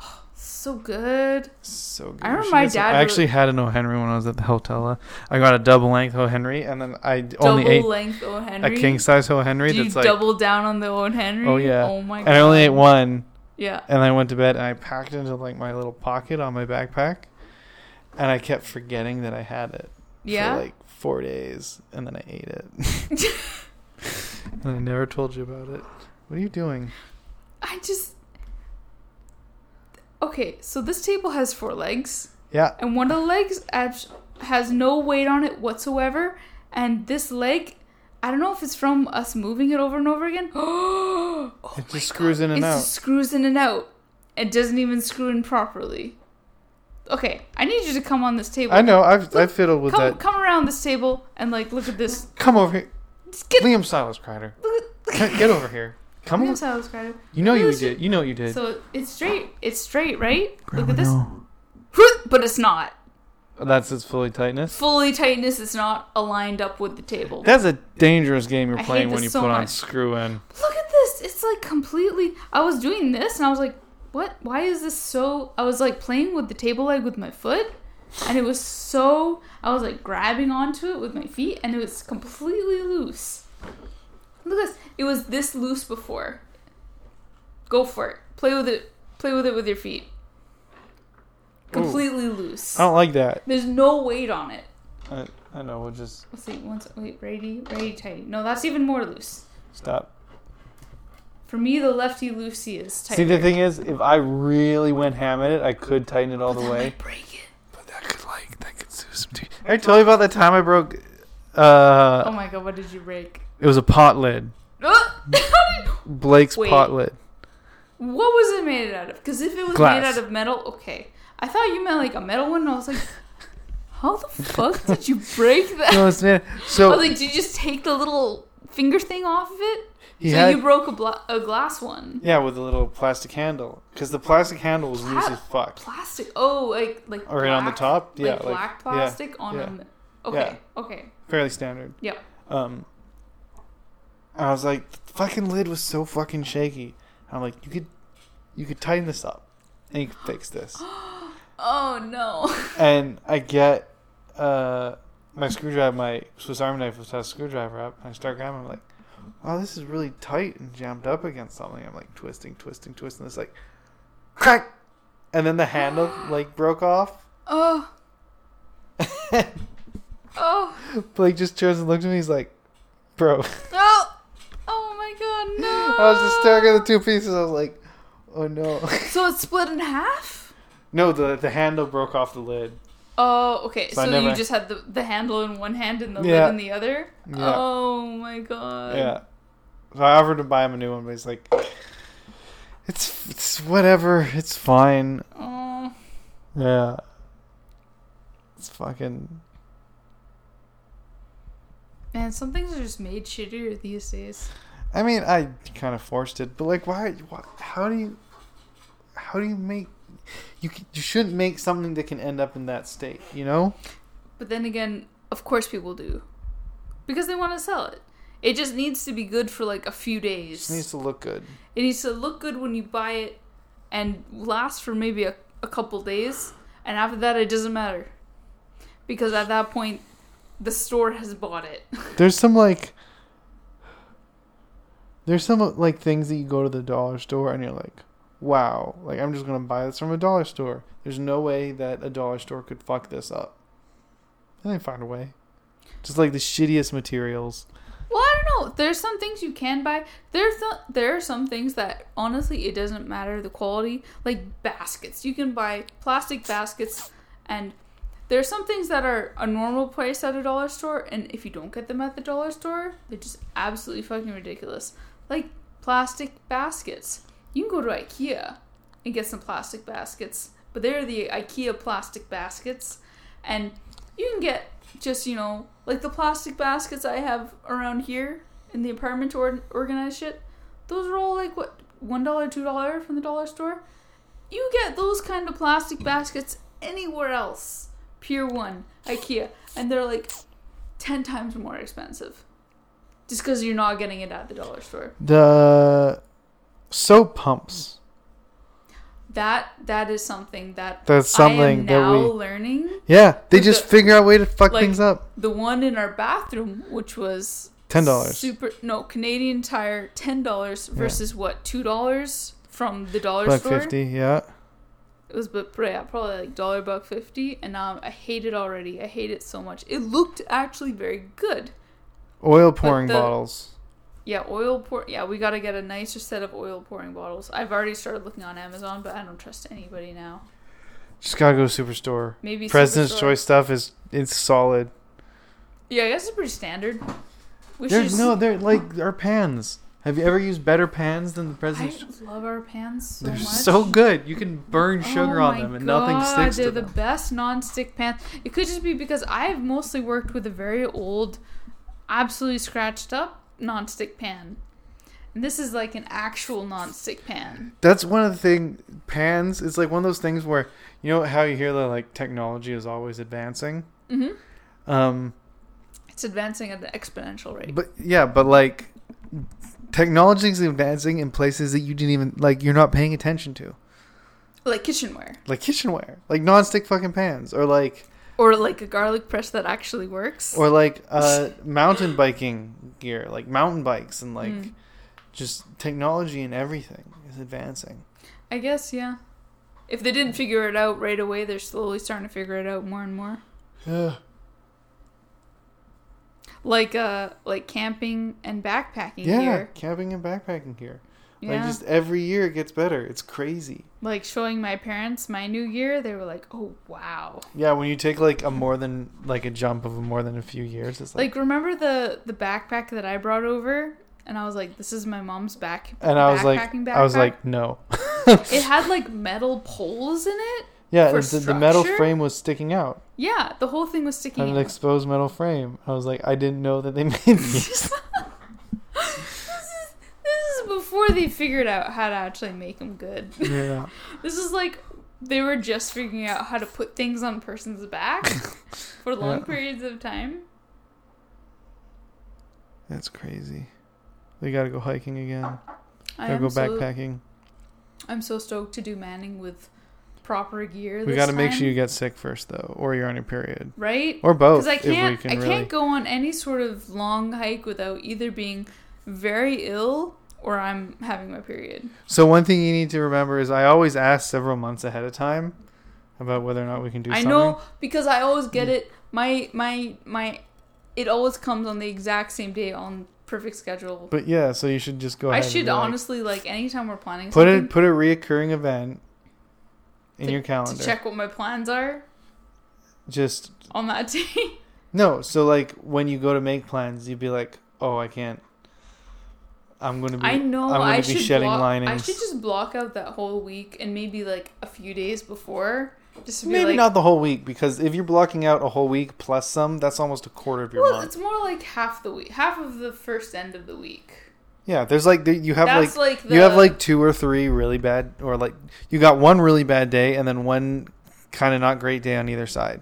Oh, so good. So good. I remember my get some- dad I actually had an O Henry when I was at the hotel. Uh, I got a double length O Henry, and then I only double ate length O Henry. a king size O Henry. Did you like, double down on the O Henry? Oh, yeah. Oh my god. and I only ate one. Yeah. And I went to bed and I packed it into like my little pocket on my backpack, and I kept forgetting that I had it Yeah. for like four days, and then I ate it. and I never told you about it. What are you doing? I just. Okay, so this table has four legs, Yeah, and one of the legs abs- has no weight on it whatsoever, and this leg, I don't know if it's from us moving it over and over again. oh it just screws in God, and it out. just screws in and out. It doesn't even screw in properly. Okay, I need you to come on this table. I know. I've I've fiddled with Come, that. come around this table and like look at this. Come over here, get Liam Silas Kreider. look Get get over here. Come Liam on. Silas Kreider. You know you did. You know you did. So it's straight. It's straight, right? Look at this. No. But it's not. That's its fully tightness. Fully tightness is not aligned up with the table. That's a dangerous game you're I playing when you so put on screw in. Look at this. It's like completely. I was doing this and I was like, what? Why is this so. I was like playing with the table leg with my foot and it was so. I was like grabbing onto it with my feet and it was completely loose. Look at this. It was this loose before. Go for it. Play with it. Play with it with your feet. Completely loose. I don't like that. There's no weight on it. I, I know. We'll just Let's see. Once wait, ready, ready, tighty. No, that's even more loose. stop. For me, the lefty loosey is tight. See, the thing is, if I really went ham at it, I could tighten it all the way. break it. But that could like that could do some teeth. I told you about the time I broke. Uh, Oh my god, what did you break? it was a pot lid. Blake's Wait. pot lid. what was it made out of? Because if it was Glass. made out of metal, okay. I thought you meant like a metal one. And I was like, how the fuck did you break that? No, it's man. I was So like, did you just take the little finger thing off of it? He so had you broke a, bla- a glass one. yeah with a little plastic handle because the plastic handle was loose as fuck. Plastic. Oh, like like Or right on the top, yeah, like like- black yeah, plastic on yeah. a. Okay. Okay. Fairly standard. Yeah. Um, I was like, the fucking lid was so fucking shaky. I'm like, you could, you could tighten this up, and you could fix this. Oh no. and I get uh my screwdriver, my Swiss Army knife was a screwdriver up, and I start grabbing. I'm like, wow, this is really tight and jammed up against something. I'm like twisting, twisting, twisting. It's like, crack, and then the handle like broke off. Oh. Oh. Blake just turns and looks at me. He's like, bro. Oh. Oh my god, no. I was just staring at the two pieces. I was like, oh no. So it's split in half? no, the the handle broke off the lid. Oh, okay. So So, never- you just had the, the handle in one hand and the Yeah. lid in the other? Yeah. Oh my god. Yeah. So I offered to buy him a new one, but he's like, it's it's whatever. It's fine. Oh. Yeah. It's fucking. Man, some things are just made shittier these days. I mean, I kind of forced it, but like, why? why how do you? How do you make? You you shouldn't make something that can end up in that state. You know? But then again, of course people do. Because they want to sell it. It just needs to be good for like a few It days. just needs to look good. It needs to look good when you buy it and last for maybe a, a couple days. And after that, it doesn't matter. Because at that point, the store has bought it. There's some like. There's some like things that you go to the dollar store and you're like, wow, like I'm just gonna buy this from a dollar store. There's no way that a dollar store could fuck this up. And they find a way. Just like the shittiest materials. Well, I don't know. There's some things you can buy. There's th- there are some things that honestly it doesn't matter the quality. Like baskets, you can buy plastic baskets, and there's some things that are a normal price at a dollar store, and if you don't get them at the dollar store, they're just absolutely fucking ridiculous. Like plastic baskets, you can go to IKEA and get some plastic baskets, but they're the IKEA plastic baskets, and you can get just you know like the plastic baskets I have around here in the apartment or organize shit. Those are all like what one dollar, two dollar from the dollar store. You get those kind of plastic baskets anywhere else. Pier One, IKEA, and they're like ten times more expensive. Just because you're not getting it at the dollar store. The soap pumps. That that is something that That's something that now we learning. Yeah, they just the- figure out a way to fuck like, things up. The one in our bathroom, which was Ten dollars. Super no Canadian Tire ten dollars versus what two dollars from the dollar Buck store. fifty, yeah. It was but yeah, probably like dollar buck fifty, and now I hate it already. I hate it so much. It looked actually very good. Oil pouring the- bottles. Yeah, oil pour. Yeah, we gotta get a nicer set of oil pouring bottles. I've already started looking on Amazon, but I don't trust anybody now. Just gotta go to Superstore. Maybe President's Superstore. Choice stuff is it's solid. Yeah, I guess it's pretty standard. We should There's just- no, they're like our pans. Have you ever used better pans than the President's? I President's? love our pans so they're much. so good. You can burn oh sugar Oh on my them and nothing God, sticks They're to the them. best non-stick pans. It could just be because I've mostly worked with a very old, absolutely scratched up non-stick pan. And this is like an actual non-stick pan. That's one of the thing. Pans. It's like one of those things where you know how you hear that like technology is always advancing. Mm-hmm. Um, It's advancing at an exponential rate. but yeah, but like technology is advancing in places that you didn't even like. You're not paying attention to, like kitchenware. like kitchenware, like non-stick fucking pans, or like Or like a garlic press that actually works. or like uh mountain biking gear, like mountain bikes, and like Mm. just technology and everything is advancing. I guess, yeah. If they didn't figure it out right away, they're slowly starting to figure it out more and more. Yeah. Like uh like camping and backpacking Yeah, gear. camping and backpacking gear. Yeah. Like just every year it gets better. It's crazy. like showing my parents my new year, they were like, "Oh wow!" Yeah, when you take like a more than like a jump of more than a few years, it's like, Like, remember the the backpack that I brought over, and I was like, "This is my mom's back." and I was like, backpacking I was like, no. it had like metal poles in it. Yeah, and the, the metal frame was sticking out. Yeah, the whole thing was sticking. an out. exposed metal frame. I was like, I didn't know that they made these. is before they figured out how to actually make them good. yeah. This is like they were just figuring out how to put things on a person's back for long Yeah. periods of time. That's crazy. We gotta go hiking again. I Gotta go so, backpacking. I'm so stoked to do Manning with proper gear. We gotta make sure you get sick first though, or you're on your period. right Or both. because I can't can I really. can't go on any sort of long hike without either being very ill or I'm having my period. So one thing you need to remember is I always ask several months ahead of time about whether or not we can do I something. know because I always get mm. it. My my my, it always comes on the exact same day on perfect schedule. But yeah, so you should just go I ahead. and should be like- honestly like anytime we're planning put something it put a reoccurring event in To- your calendar. to check what my plans are Just on that day. no. So like when you go to make plans, you'd be like, oh, I can't. I'm gonna be. I know I'm gonna I be should shedding block, I should just block out that whole week and maybe like a few days before, just be Maybe like, not the whole week because if you're blocking out a whole week plus some, that's almost a quarter of your Well, month. it's more like half the week, half of the first end of the week. Yeah, there's like you have That's like, like, the, you have like two or three really bad, or like you got one really bad day and then one kind of not great day on either side.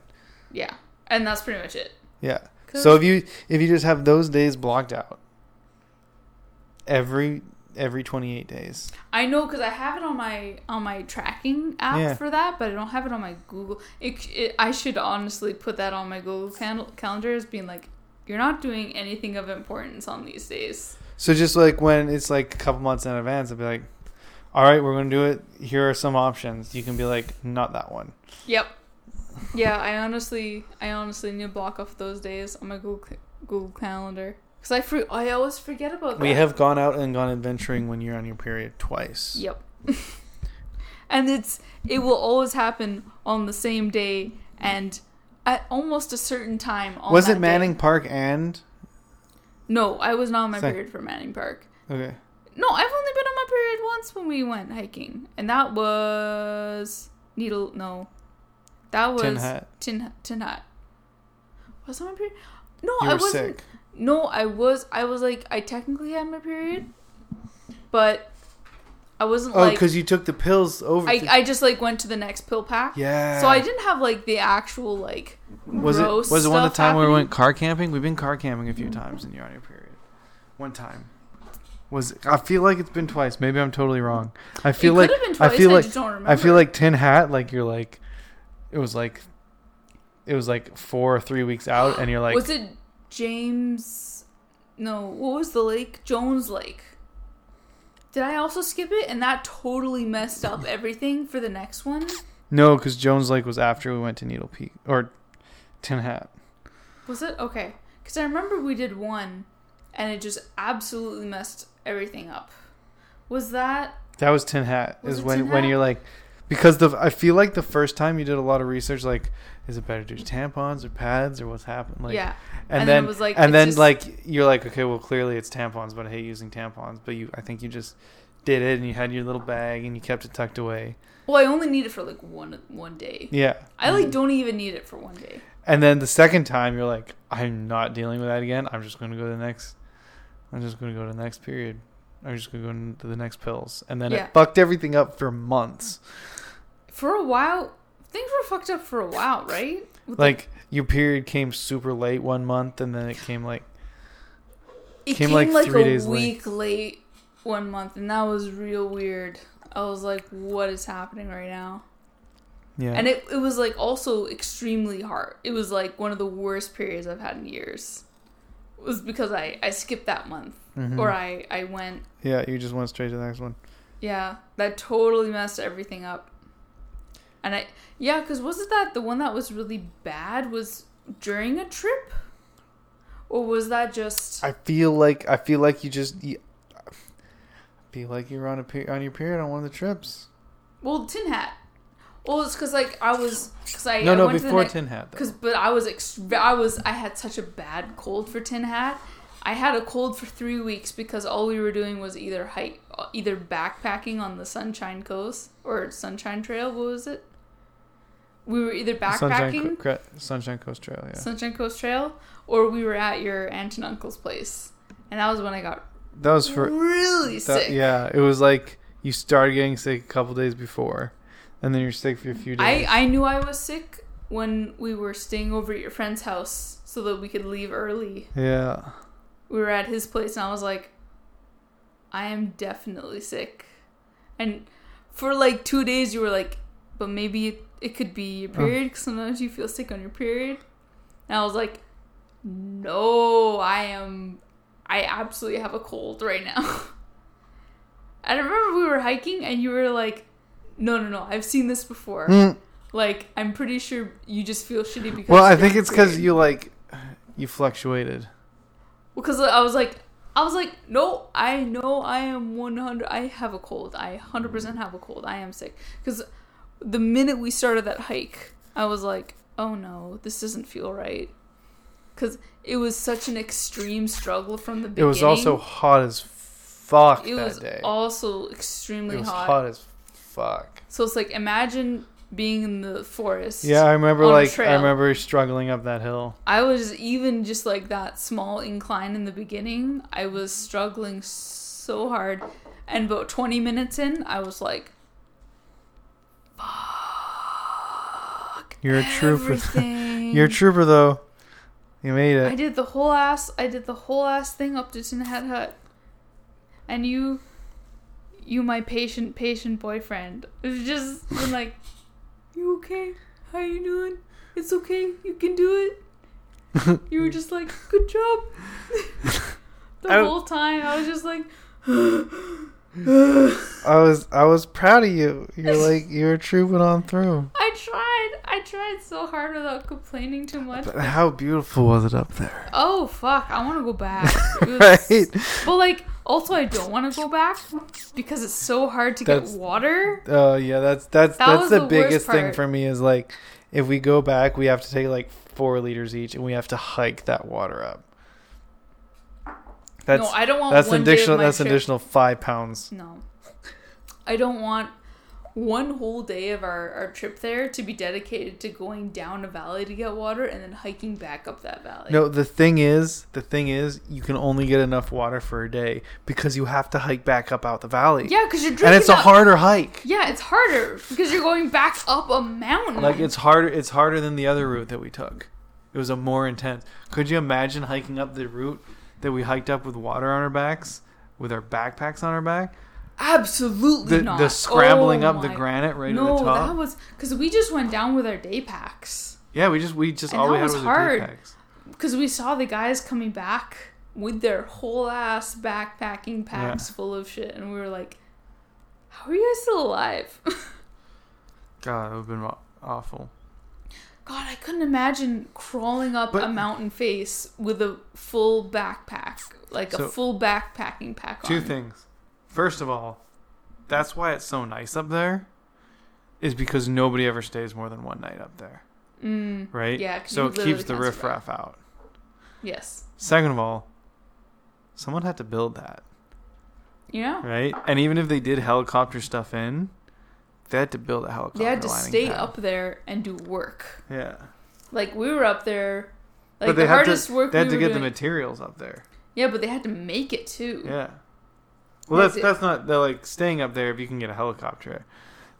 yeah, and that's pretty much it. Yeah. So if you if you just have those days blocked out every every 28 days. I know because I have it on my on my tracking app Yeah. for that, but I don't have it on my Google. It, it, I should honestly put that on my Google cal- calendar as being like, you're not doing anything of importance on these days. So just like when it's like a couple months in advance, I'd be like, all right, we're gonna do it. Here are some options. You can be like, not that one. Yep. Yeah, I honestly, I honestly need to block off those days on my Google Google Calendar because I for, I always forget about that. We have gone out and gone adventuring when you're on your period twice. Yep. and it's it will always happen on the same day and at almost a certain time. On Was it day. Manning Park and No, I was not on my Sec- period for Manning Park. okay? No, I've only been on my period once when we went hiking, and that was needle. No, that was Tin Hat. Tin Tin Hat. Was that my period? No, I wasn't. sick. No, I was. I was like, I technically had my period, but I wasn't Oh, like. because you took the pills over. I, the- I just like went to the next pill pack. yeah. So I didn't have like the actual like. Was it was it one of the stuff time where we went car camping? We've been car camping a few times and you're on your period. One time. Was I feel like it's been twice. Maybe I'm totally wrong. I feel it like could have I feel I like just don't remember. I feel like tin hat. Like you're like, it was like, it was like four or three weeks out, and you're like, was it James? No, what was the lake? Jones Lake. Did I also skip it? And that totally messed up everything for the next one. no, because Jones Lake was after we went to Needle Peak or Tin Hat. Was it okay? Because I remember we did one, and it just absolutely messed everything up. Was that? That was Tin Hat. Was is when when Hat? you're like, because the I feel like the first time you did a lot of research, like, is it better to do tampons or pads or what's happened? Like, yeah. and, And then then, it was like, and then just- like you're like okay well clearly it's tampons but i hate using tampons but you i think you just did it and you had your little bag and you kept it tucked away Well, I only need it for like one one day. yeah I like don't even need it for one day. and then the second time you're like i'm not dealing with that again i'm just going to go to the next i'm just going to go to the next period i'm just going to go into the next pills and then Yeah. it fucked everything up for months For a while, things were fucked up for a while, right? With, like your period came super late one month and then it came like it came, came, like, like, three a days late. week late one month, and that was real weird. I was like, "What is happening right now?" yeah And it it was like also extremely hard. It was like one of the worst periods I've had in years. It was because I I skipped that month, Mhm. or I I went. yeah you just went straight to the next one Yeah, that totally messed everything up. And I yeah, because wasn't that the one that was really bad was during a trip, or was that just? I feel like I feel like you just you, I feel like you were on a on your period on one of the trips. Well, Tin Hat. Well, it's because like I was because I no, I no, went to the before Tin Hat. Because, but I was, ex- I was, I had such a bad cold for Tin Hat. I had a cold for three weeks because all we were doing was either hike, uh, either backpacking on the Sunshine Coast or Sunshine Trail. What was it? We were either Sunshine, backpacking Co- Sunshine Coast Trail. Yeah, Sunshine Coast Trail, or we were at your aunt and uncle's place, and that was when I got that was for really that, sick. yeah. It was like you started getting sick a couple days before, and then you're sick for a few days. I I knew I was sick when we were staying over at your friend's house so that we could leave early. yeah, we were at his place and I was like, I am definitely sick. And for like two days, you were like, but maybe it, could be your Oh. period 'cause sometimes you feel sick on your period. And I was like, no, I am, I absolutely have a cold right now. and I remember we were hiking and you were like, no, no, no, I've seen this before. Mm. Like, I'm pretty sure you just feel shitty because. Well, I think it's because you like you fluctuated. because I was like, I was like, no, I know I am 100. I have a cold. I 100% have a cold. I am sick. Because the minute we started that hike, I was like, oh no, this doesn't feel right. Because it was such an extreme struggle from the beginning. It was also hot as fuck It was day. also extremely hot. it was hot. hot. as fuck. So it's like imagine being in the forest. Yeah, I remember like I remember struggling up that hill. I was even just like that small incline in the beginning. I was struggling so hard, and about twenty minutes in, I was like, "Fuck!" You're a trooper. You're a trooper though. You made it. I did the whole ass. I did the whole ass thing up to Tin Hat Hut, and you, you my patient patient boyfriend. It was just been like, "You okay? How you doing? It's okay. You can do it." You were just like, "Good job." the I- whole time, I was just like, I was I was proud of you. You're like you were trooping on through. I tried. I tried so hard without complaining too much. But how beautiful was it up there? Oh fuck! I want to go back. Was- right. But like, also I don't want to go back because it's so hard to That's- get water. Oh yeah, that's that's That that's the, the biggest thing for me is like if we go back, we have to take like four liters each, and we have to hike that water up. That's no, I don't want that's one an day of additional that's trip- additional five pounds. No, I don't want one whole day of our, our trip there to be dedicated to going down a valley to get water and then hiking back up that valley. No, the thing is, the thing is, you can only get enough water for a day because you have to hike back up out the valley. Yeah, because you're drinking. and it's a harder hike. Yeah, it's harder because you're going back up a mountain. Like it's harder. It's harder than the other route that we took. It was a more intense. Could you imagine hiking up the route that we hiked up with water on our backs, with our backpacks on our back? absolutely The not. Oh the scrambling Oh up the granite right no, to the top. that was because we just went down with our day packs yeah, we just we just And all we had was was, hard. packs. because we saw the guys coming back with their whole ass backpacking packs full of shit, and we were like, "How are you guys still alive?" God, it would have been awful. God, I couldn't imagine crawling up But- a mountain face with a full backpack, like So- a full backpacking pack Two on. things. First of all, that's why it's so nice up there. Is because nobody ever stays more than one night up there, Mm, right? Yeah, So it keeps the riffraff out. yes. Second of all, someone had to build that, Yeah. right? And even if they did helicopter stuff in, they had to build a helicopter. They had to stay pad. up there and do work. Yeah, Like we were up there. Like but they the had hardest to. work They had we to get doing. the materials up there. yeah, but they had to make it too. Yeah. Well, that's that's not. They're like staying up there if you can get a helicopter,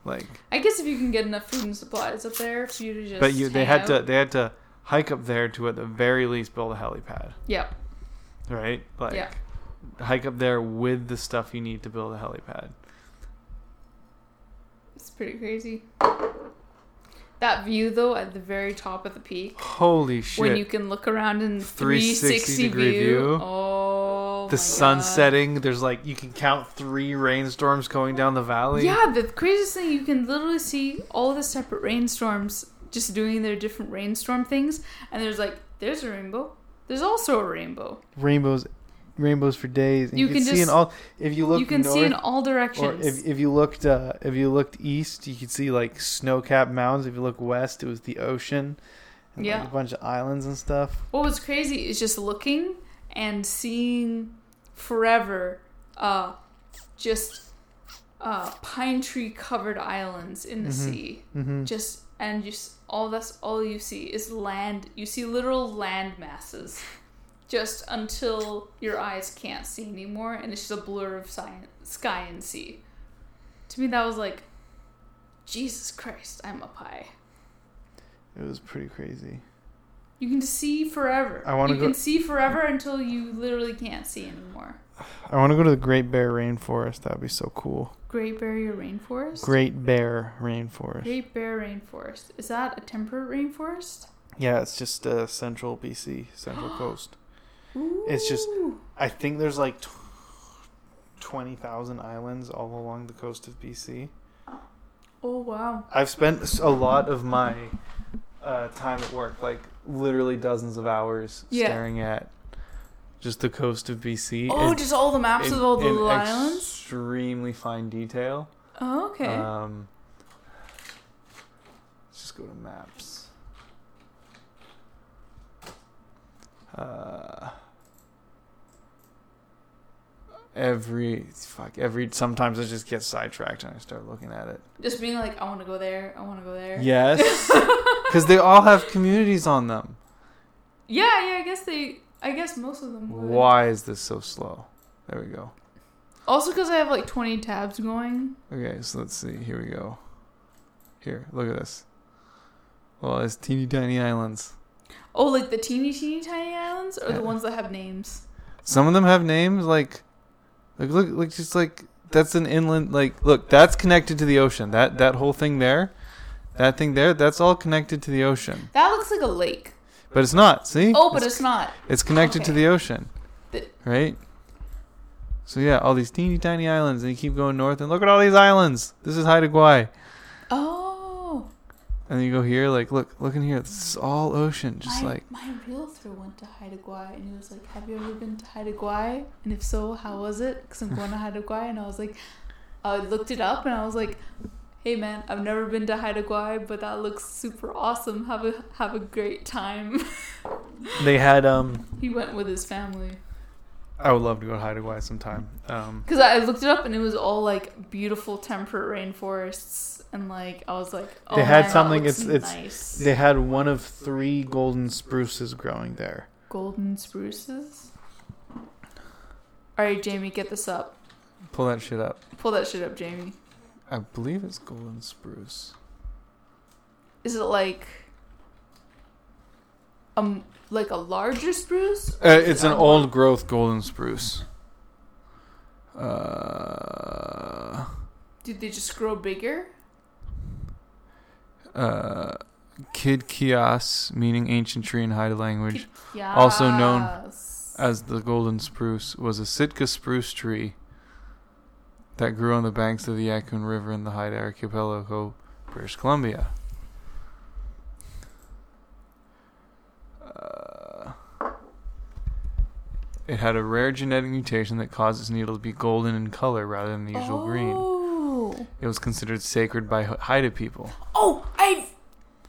like. I guess if you can get enough food and supplies up there for you to just. But you, they had to they had to hike up there to at the very least build a helipad, Yep. right? Like Yeah. hike up there with the stuff you need to build a helipad. Pretty crazy. That view though at the very top of the peak. Holy shit! when you can look around in 360 360 degree view. view. Oh, the sun God. setting, there's like you can count three rainstorms going down the valley. Yeah, the craziest thing you can literally see all the separate rainstorms just doing their different rainstorm things, and there's like there's a rainbow. There's also a rainbow. rainbows, rainbows for days. And You you, can can, see in all. If you look you can north, see in all or directions. if if you looked uh, if you looked east, you could see like snow-capped mountains. If you look west, it was the ocean. And Yeah. like a bunch of islands and stuff. what was crazy is just looking and seeing forever, uh, just uh, pine tree covered islands in the Mhm. sea. Mm-hmm. just and just all that's all you see is land you see literal land masses just until your eyes can't see anymore and it's just a blur of sky and sea to me that was like jesus christ i'm up high It was pretty crazy. you can see forever I wanna you go- can see forever until you literally can't see anymore I want to go to the Great Bear Rainforest. That would be so cool. great barrier rainforest Great Bear Rainforest. great bear rainforest is that a temperate rainforest Yeah, it's just uh, central BC, central coast. It's just- I think there's like tw- 20,000 islands all along the coast of BC. oh wow I've spent a lot of my uh, time at work, like literally dozens of hours, Yeah. staring at just the coast of BC. oh in- just all the maps in- of all the little islands Extremely fine detail. Oh, okay. Um, let's just go to maps. Uh, every fuck every sometimes I just get sidetracked and I start looking at it. Just being like, I want to go there. I want to go there. Yes, because they all have communities on them. Yeah, yeah. I guess they. I guess most of them. Would. Why is this so slow? There we go. Also, because I have like twenty tabs going. Okay, so let's see. Here we go. Here, look at this. Well, it's teeny tiny islands. Oh, like the teeny, teeny, tiny islands, or Yeah. the ones that have names. Some of them have names like, like look, look, just like that's an inland. Like, look, that's connected to the ocean. That that whole thing there, that thing there, that's all connected to the ocean. That looks like a lake. But it's not. See? Oh, but it's not. it's connected to the ocean, right? So yeah, all these teeny tiny islands, and you keep going north, and look at all these islands. This is Haida Gwaii. Oh, And then you go here, like look, look in here. This is all ocean, just my, like my realtor went to Haida Gwaii and he was like, "Have you ever been to Haida Gwaii? And if so, how was it? Because I'm going to Haida Gwaii." And I was like, I looked it up and I was like, "Hey man, I've never been to Haida Gwaii, but that looks super awesome. Have a have a great time." they had. Um, he went with his family. I would love to go to Haida Gwaii sometime. Um, Because I looked it up and it was all like beautiful temperate rainforests and like I was like, oh, They had man, that something, looks it's- it's- nice. They had one of three golden spruces growing there. golden spruces. All right, Jamie, get this up. pull that shit up. Pull that shit up, Jamie. I believe it's golden spruce. Is it like um like a larger spruce? Uh, it's an old growth golden spruce. Uh, Did they just grow bigger? uh, Kiidk'yaas, meaning ancient tree in Haida language. Also known as the golden spruce, was a Sitka spruce tree that grew on the banks of the Yakoun River in the Haida Archipelago, British Columbia. It had a rare genetic mutation that caused its needle to be golden in color rather than the usual green. Oh. It was considered sacred by Haida people. Oh, I've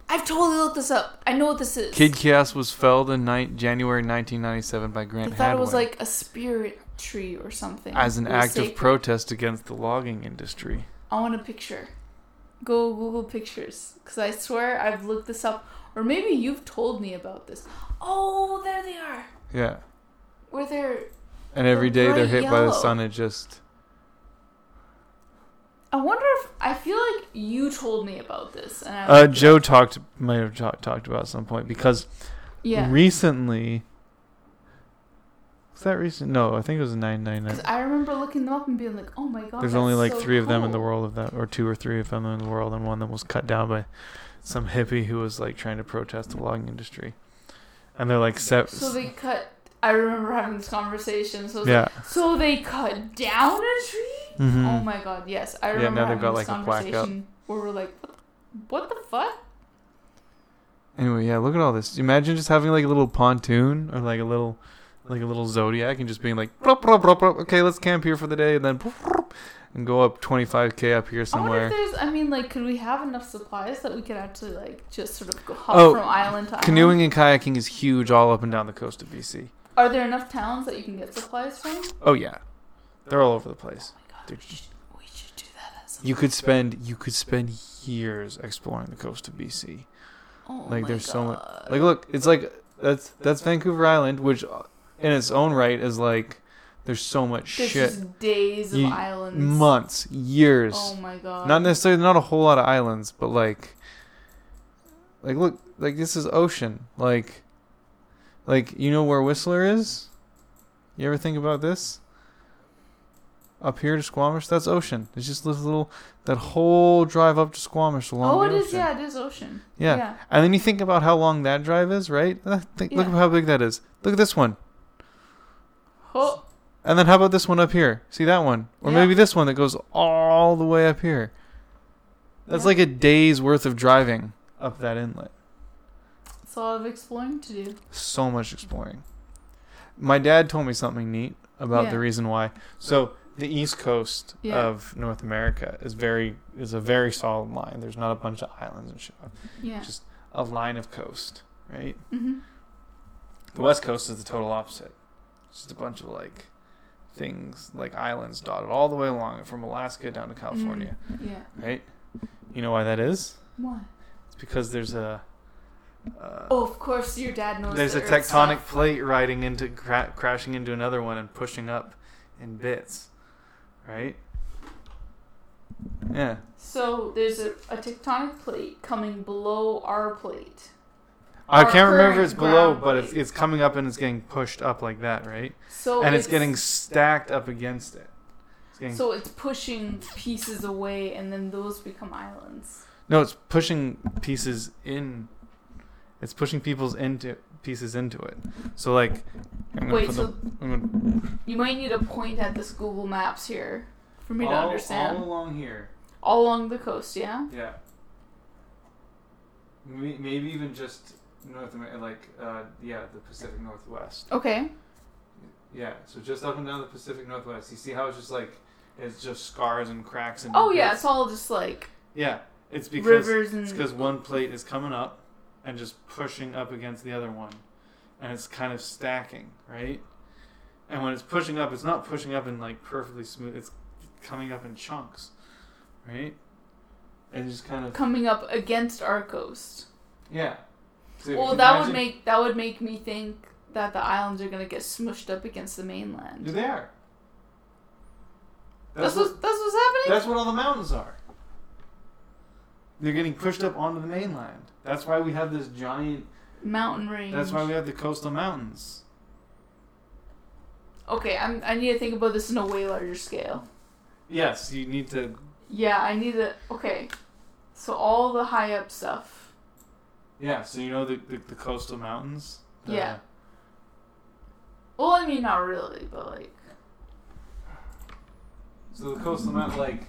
I've totally looked this up. I know what this is. Kiidk'yaas was felled in ni- January 1997 by Grant I thought it was like a spirit tree or something. as an act of protest against the logging industry. I want a picture. Go Google pictures, because I swear I've looked this up, or maybe you've told me about this. Oh, there they are. Yeah. Where they're. And every day They're hit by the yellow. sun. It just I wonder if I feel like you told me about this, and I uh, looked it Joe up. talked might have ta- talked about it at some point because Yeah, recently was that recent? No, I think it was nine nine because. I remember looking them up and being like, "Oh my god." There's that's only like so three of them in the cool. world of that, or two or three of them in the world, and one that was cut down by some hippie who was like trying to protest the logging industry. And they're like set. So they cut. I remember having this conversation. So, yeah. like, so they cut down a tree. hmm Oh my god, yes. I Yeah, remember now having got, this like, conversation where we're like, what, the fuck? Anyway, yeah, look at all this. Imagine just having like a little pontoon or like a little like a little zodiac and just being like "Brop, brop, brop, brop. okay, let's camp here for the day and then and go up 25k up here I wonder if there's, I mean, like, could we have enough supplies that we could actually, like, just sort of go hop Oh, from island to Canoeing island? Canoeing and kayaking is huge all up and down the coast of BC. Are there enough towns that you can get supplies from? Oh yeah. They're all over the place. Oh my god, we should, we should do that You could spend you could spend years exploring the coast of BC. Oh Like my there's so much Like look, it's like that's that's Vancouver Island which in its own right is like there's so much There's shit. days of You- islands. Months, years. Oh my god. not necessarily not a whole lot of islands but like like look like this is ocean like like you know where whistler is you ever think about this up here to squamish that's ocean it's just this little that whole drive up to squamish along Oh, it is. ocean. Yeah, it is ocean. yeah. yeah. and then you think about how long that drive is right Uh, think, look Yeah. at how big that is look at this one Oh, and then how about this one up here see that one or Yeah. maybe this one that goes all the way up here that's like a day's worth of driving up that inlet it's a lot of exploring to do. so much exploring. My dad told me something neat about Yeah. the reason why. So the east coast Yeah. of North America is very is a very solid line. There's not a bunch of islands and shit. Yeah. Just a line of coast, right? Mm-hmm. The west coast is the total opposite. It's just a bunch of like things like islands dotted all the way along from Alaska down to California, Yeah. right? You know why that is? Why? It's because there's a uh, Oh, of course, your dad knows. There's the a Earth tectonic stuff. plate riding into cra- crashing into another one and pushing up in bits, right? yeah. So there's a, a tectonic plate coming below our plate. I Our can't remember if it's below, but it's it's coming up and it's getting pushed up like that, right? So and it's, getting stacked up against it. It's getting, So it's pushing pieces away, and then those become islands. no, it's pushing pieces in. It's pushing people's into pieces into it. So like, I'm gonna Wait, put so the- I'm gonna- you might need to point at this Google Maps here for me to understand. all along here. all along the coast, yeah. Yeah. Maybe, maybe even just North America, like uh, yeah, the Pacific Northwest. Okay. Yeah, so just up and down the Pacific Northwest. You see how it's just like it's just scars and cracks and. Oh yeah, it's all just like yeah. It's because rivers and it's because one plate is coming up and just pushing up against the other one, and it's kind of stacking, right? And when it's pushing up, it's not pushing up in like perfectly smooth. It's coming up in chunks, right? And just kind of coming up against our coast. yeah. So Well, that would make that would make me think that the islands are gonna get smushed up against the mainland. You're there. That's, That's, what, what, that's what's happening. that's what all the mountains are. They're getting pushed up onto the mainland. That's why we have this giant. Mountain range. That's why we have the coastal mountains. Okay, I'm, I need to think about this in a way larger scale. Yes, you need to. Yeah, I need to. Okay, so all the high up stuff. Yeah, so you know the the, the coastal mountains. The- Yeah. Well, I mean, not really, but like. So the coastal mountain, like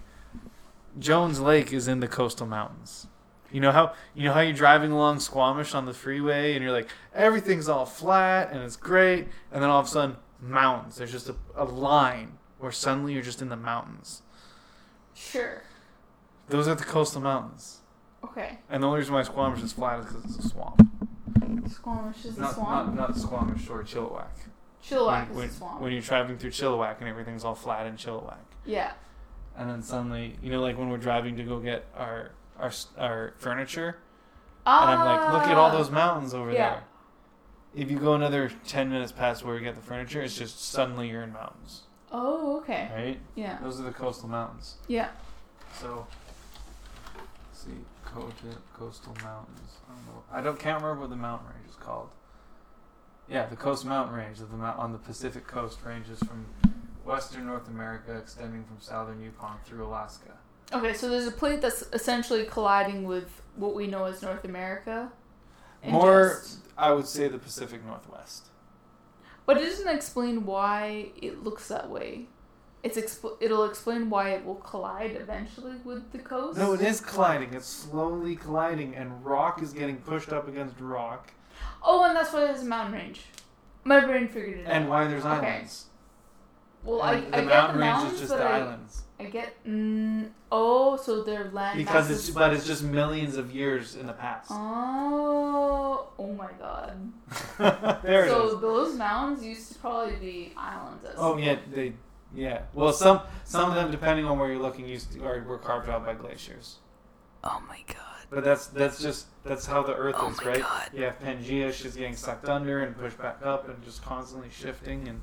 Jones Lake, is in the coastal mountains. You know how you know how you're driving along Squamish on the freeway, and you're like everything's all flat and it's great, and then all of a sudden mountains. There's just a, a line where suddenly you're just in the mountains. Sure. Those are the coastal mountains, Okay. and the only reason why Squamish is flat is because it's a swamp. Squamish is Not, swamp. not not Squamish or Chilliwack. Chilliwack when, swamp. when you're driving through Chilliwack and everything's all flat in Chilliwack. yeah. and then suddenly, you know, like when we're driving to go get our our our furniture, Ah. and I'm like, look at all those mountains over Yeah. there. If you go another ten minutes past where we get the furniture, it's just suddenly you're in mountains, Oh, okay. right? Yeah. Those are the coastal mountains. Yeah. So, let's see, Coastal coastal mountains. I don't know. I don't can't remember what the mountain range is called. Yeah, the Coast Mountain Range of the on the Pacific coast ranges from western North America, extending from southern Yukon through Alaska. Okay, so there's a plate that's essentially colliding with what we know as North America. More, just- I would say the Pacific Northwest. but it doesn't explain why it looks that way. It's expl- it'll explain why it will collide eventually with the coast. No, it is colliding. It's slowly colliding, and rock is getting pushed up against rock. Oh, and that's why there's a mountain range. My brain figured it And out. And why there's Okay. islands. Well, And I, the I get mountain the range mountains, is just but the I, islands. I get. Mm, oh, so they're land Because masses. it's, but it's just millions of years in the past. Oh, oh my god. there it so is. those mountains used to probably be islands. At Oh some yeah, they, yeah. Well, some some of them, depending on where you're looking, used to, or were carved out by glaciers. Oh my god. But that's that's just that's how the Earth Oh is, my right? God. You have Pangea, she's getting sucked under and pushed back up, and just constantly shifting, and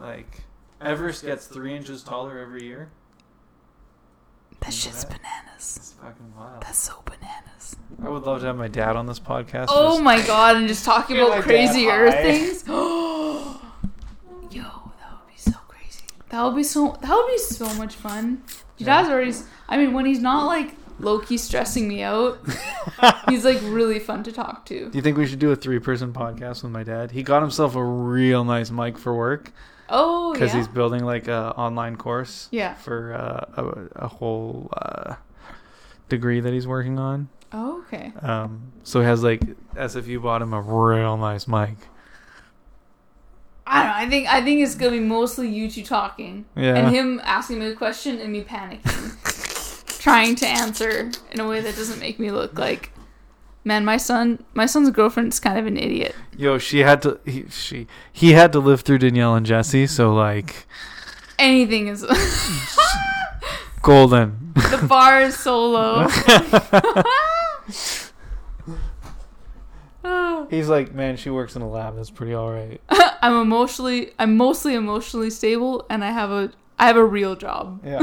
like Everest gets three inches taller every year. That shit's bananas. It's fucking wild. That's so bananas. I would love to have my dad on this podcast. Oh just- my god, and just talking Get about my crazy dad Earth high. things. Yo, that would be so crazy. That would be so. That would be so much fun. Your Yeah. dad's already. s- I mean, when he's not like low key stressing me out, he's like really fun to talk to. Do you think we should do a three-person podcast with my dad? He got himself a real nice mic for work Oh yeah. because yeah. he's building like a online course Yeah. for uh, a, a whole uh, degree that he's working on. Oh okay. Um, so he has like SFU bought him a real nice mic. I don't know. I think I think it's gonna be mostly you two talking Yeah. and him asking me a question and me panicking, trying to answer in a way that doesn't make me look like. Man, my son, my son's girlfriend's kind of an idiot. Yo, she had to. He, she he had to live through Danielle and Jesse. So like Anything is. golden. the bar is so low. He's like, man, she works in a lab. That's pretty all right. I'm emotionally I'm mostly emotionally stable and I have a I have a real job. Yeah.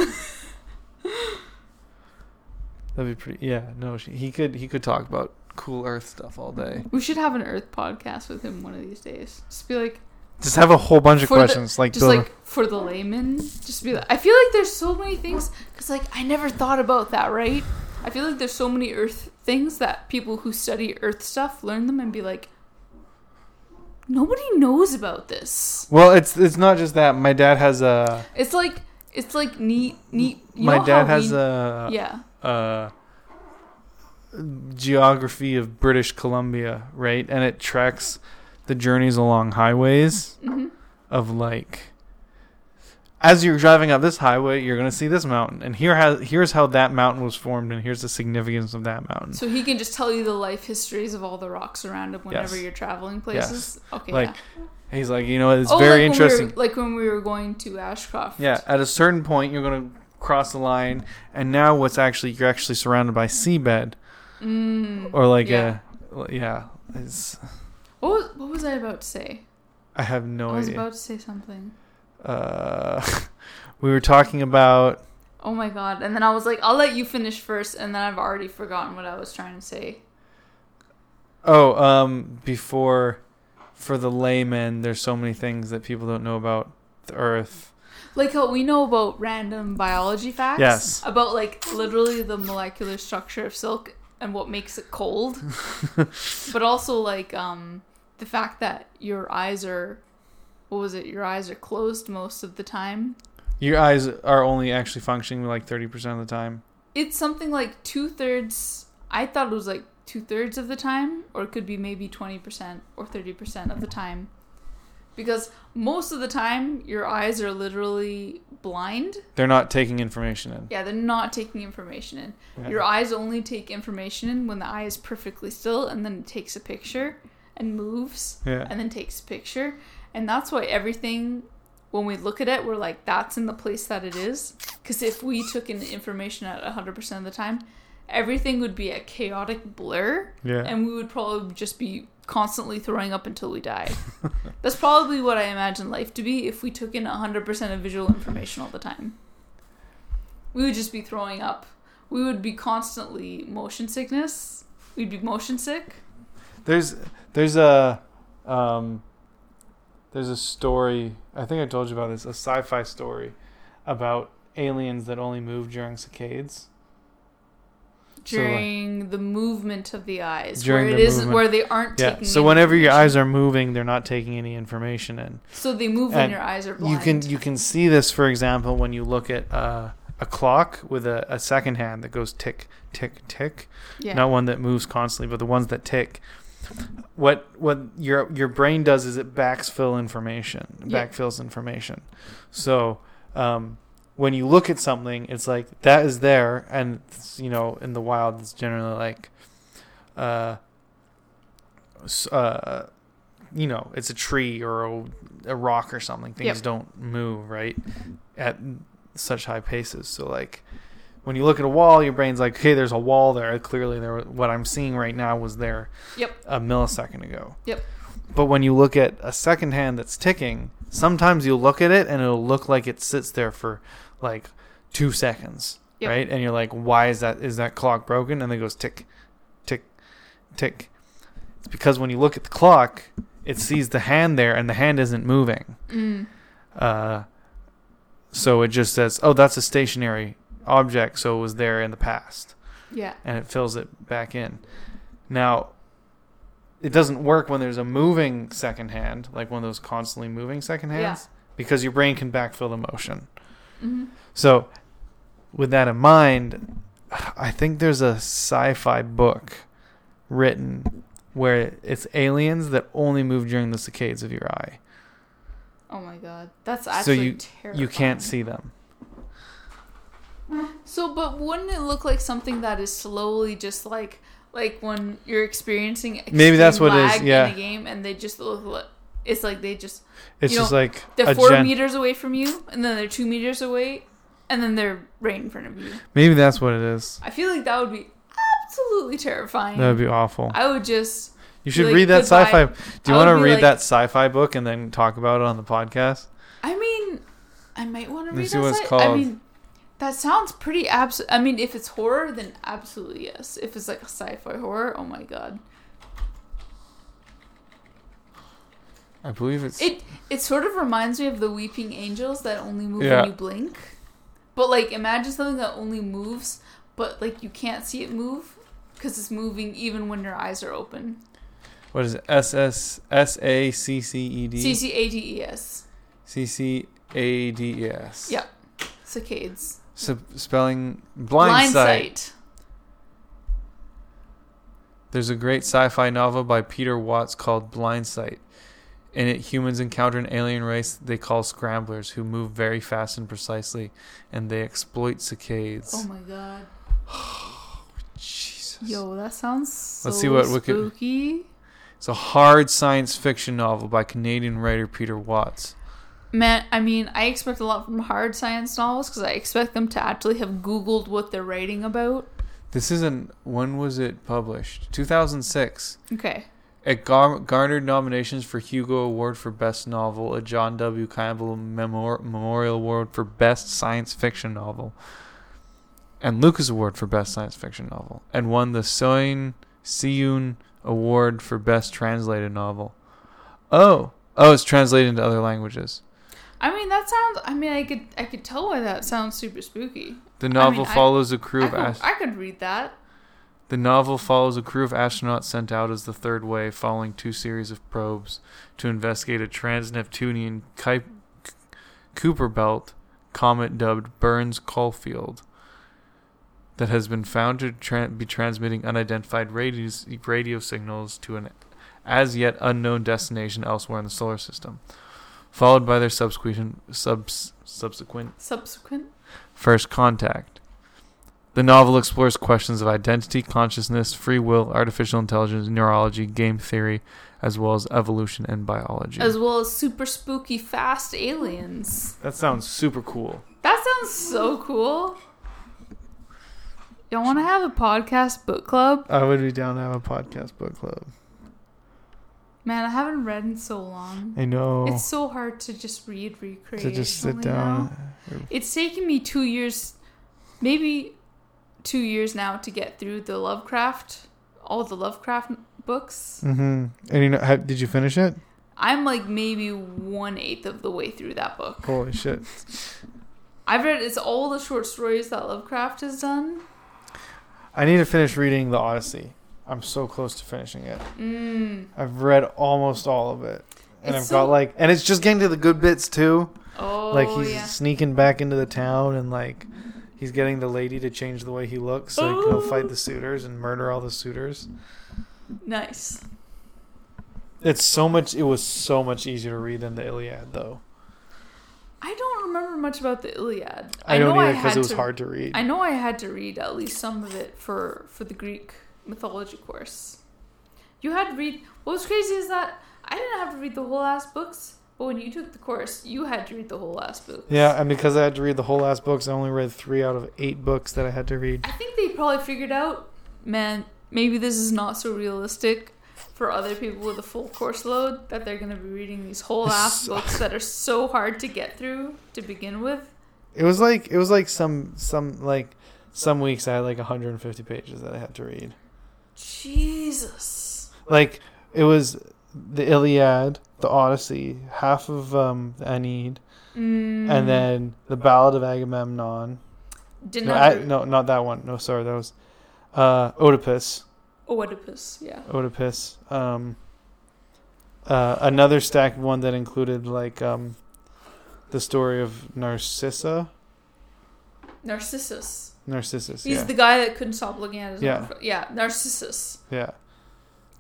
That'd be pretty. Yeah. No, she, he could he could talk about cool Earth stuff all day. We should have an Earth podcast with him one of these days. Just be like Just have a whole bunch of For the- questions. like, just build- like for the layman, just be like I feel like there's so many things cuz like I never thought about that, right? I feel like there's so many earth things that people who study earth stuff learn them and be like Nobody knows about this. Well, it's it's not just that. My dad has a It's like it's like neat neat. You my know dad how has we- a yeah. uh, geography of British Columbia, right? And it tracks the journeys along highways hmm of like as you're driving up this highway, you're gonna see this mountain, and here has here's how that mountain was formed, and here's the significance of that mountain. So he can just tell you the life histories of all the rocks around him whenever Yes. you're traveling places. Okay. Like, yeah. He's like, you know, it's oh, very like interesting. When we were, like when we were going to Ashcroft. Yeah, at a certain point, you're gonna cross the line, and now what's actually you're actually surrounded by seabed, Mm, or like yeah. a yeah. It's, What was, what was I about to say? I have no idea. I was idea. about to say something. uh, we were talking about Oh my god. And then I was like, I'll let you finish first, and then I've already forgotten what I was trying to say. oh um before for the layman there's so many things that people don't know about the earth Like how we know about random biology facts. Yes. About like literally the molecular structure of silk and what makes it cold. but also like um the fact that your eyes are what was it? Your eyes are closed most of the time. your eyes are only actually functioning like 30% of the time It's something like two thirds I thought it was like two thirds of the time, or it could be maybe twenty percent or thirty percent of the time. Because most of the time your eyes are literally blind they're not taking information in Yeah, they're not taking information in. Yeah. Your eyes only take information in when the eye is perfectly still and then it takes a picture and moves yeah and then takes a picture. And that's why everything, when we look at it, we're like, that's in the place that it is. Because if we took in information at 100% of the time, everything would be a chaotic blur yeah and we would probably just be constantly throwing up until we die. That's probably what I imagine life to be if we took in 100% of visual information all the time. We would just be throwing up. We would be constantly motion sickness. We'd be motion sick. There's there's a um there's a story I think I told you about this a sci-fi story about aliens that only move during saccades. So, During the movement of the eyes, During where it is movement. where they aren't Yeah. taking. So whenever your eyes are moving, they're not taking any information in. so they move when and your eyes are blind. You can you can see this for example when you look at uh, a clock with a, a second hand that goes tick tick tick. yeah. not one that moves constantly, but the ones that tick. What what your your brain does is it backfill information, Yeah. backfills information. So um, when you look at something, it's like that is there, and it's, you know in the wild it's generally like, uh, uh, you know it's a tree or a, a rock or something. Things Yep. don't move right at such high paces. So like when you look at a wall, your brain's like, okay, there's a wall there. Clearly, there. What I'm seeing right now was there Yep. a millisecond ago. Yep. But when you look at a second hand that's ticking, sometimes you'll look at it and it'll look like it sits there for like two seconds, Yep. right? And you're like, why is that? Is that clock broken? And then it goes tick, tick, tick. It's because when you look at the clock, it sees the hand there, and the hand isn't moving. Mm. Uh, so it just says, "Oh, that's a stationary object, so it was there in the past," Yeah. and it fills it back in. Now, it doesn't work when there's a moving second hand, like one of those constantly moving second Yeah. hands, because your brain can backfill the motion. Hmm So, with that in mind, I think there's a sci-fi book written where it's aliens that only move during the saccades of your eye. Oh my god, that's actually So you- terrifying. You can't see them. So, but wouldn't it look like something that is slowly just like like when you're experiencing Maybe that's what it is, yeah. in a game and they just look it's like they just It's You just like they're four gen- meters away from you and then they're two meters away and then they're right in front of you. Maybe that's what it is. I feel like that would be absolutely terrifying. That would be awful. I would just You should like, read that sci-fi. Do you want to read like- that sci-fi book and then talk about it on the podcast? I mean, I might want to read see that. what it's sci- I mean, that sounds pretty abs. I mean, if it's horror, then absolutely yes. If it's like a sci-fi horror, oh my god. I believe it's. It it sort of reminds me of the Weeping Angels that only move Yeah. when you blink. But like, imagine something that only moves, but like you can't see it move because it's moving even when your eyes are open. What is it? S S S A C C E D C C A D E S. C C A D E S. Yeah. Saccades. Sp- spelling blind, sight. There's a great sci-fi novel by Peter Watts called Blindsight. In it, humans encounter an alien race they call scramblers who move very fast and precisely, and they exploit saccades. Oh my god. Jesus. Yo, that sounds so Let's see what spooky. It's a hard science fiction novel by Canadian writer Peter Watts. Man, I mean, I expect a lot from hard science novels because I expect them to actually have Googled what they're writing about. This isn't. When was it published? 2006. Okay. It gar- garnered nominations for Hugo Award for Best Novel, a John W. Campbell Memor- Memorial Award for Best Science Fiction Novel, and Locus Award for Best Science Fiction Novel, and won the Soin Siyun Award for Best Translated Novel. Oh, oh, it's translated into other languages. I mean, that sounds. I mean, I could I could tell why that sounds super spooky. The novel I- follows a crew I of could, ast- I could read that. The novel follows a crew of astronauts sent out as the third wave following two series of probes to investigate a trans-Neptunian Kuip- Kuiper belt comet dubbed Burns Caulfield that has been found to tra- be transmitting unidentified radio, radio signals to an as yet unknown destination elsewhere in the solar system, followed by their subsequent subs- subsequent Subsequent. First Contact. The novel explores questions of identity, consciousness, free will, artificial intelligence, neurology, game theory, as well as evolution and biology. As well as super spooky fast aliens. that sounds super cool. That sounds so cool. Y'all want to have a podcast book club? I would be down to have a podcast book club. Man, I haven't read in so long. I know It's so hard to just read recreationally to just sit now. down. It's taken me two years, maybe two years now to get through the Lovecraft, all the Lovecraft books. Mm-hmm. And you know, how, did you finish it? I'm like maybe one eighth of the way through that book. Holy shit! I've read it's all the short stories that Lovecraft has done. I need to finish reading the Odyssey. I'm so close to finishing it. Mm. I've read almost all of it, and It's I've so- got like, and it's just getting to the good bits too. Oh, like he's yeah. sneaking back into the town, and like he's getting the lady to change the way he looks, so he can go fight the suitors and murder all the suitors. Nice. It's so much. It was so much easier to read than the Iliad, though. I don't remember much about the Iliad. I, don't know either had because it was to- hard to read. I know I had to read at least some of it for for the Greek mythology course. You had to read. What was crazy is that I didn't have to read the whole ass books, but when you took the course, you had to read the whole last book. yeah, and because I had to read the whole last books, I only read three out of eight books that I had to read. I think they probably figured out, man, maybe this is not so realistic for other people with a full course load that they're going to be reading these whole ass books that are so hard to get through to begin with. It was like it was like some some like some weeks I had like 150 pages that I had to read. Jesus. Like it was the Iliad, the Odyssey, half of um the Aeneid, Mm, and then the Ballad of Agamemnon. didn't No, have I, no, not that one. No, sorry, that was uh, Oedipus. Oedipus, yeah. Oedipus. Um, uh, another stacked one that included like um, the story of Narcissa. Narcissus. Narcissus. He's yeah. the guy that couldn't stop looking at his Yeah. own Yeah, Narcissus. yeah.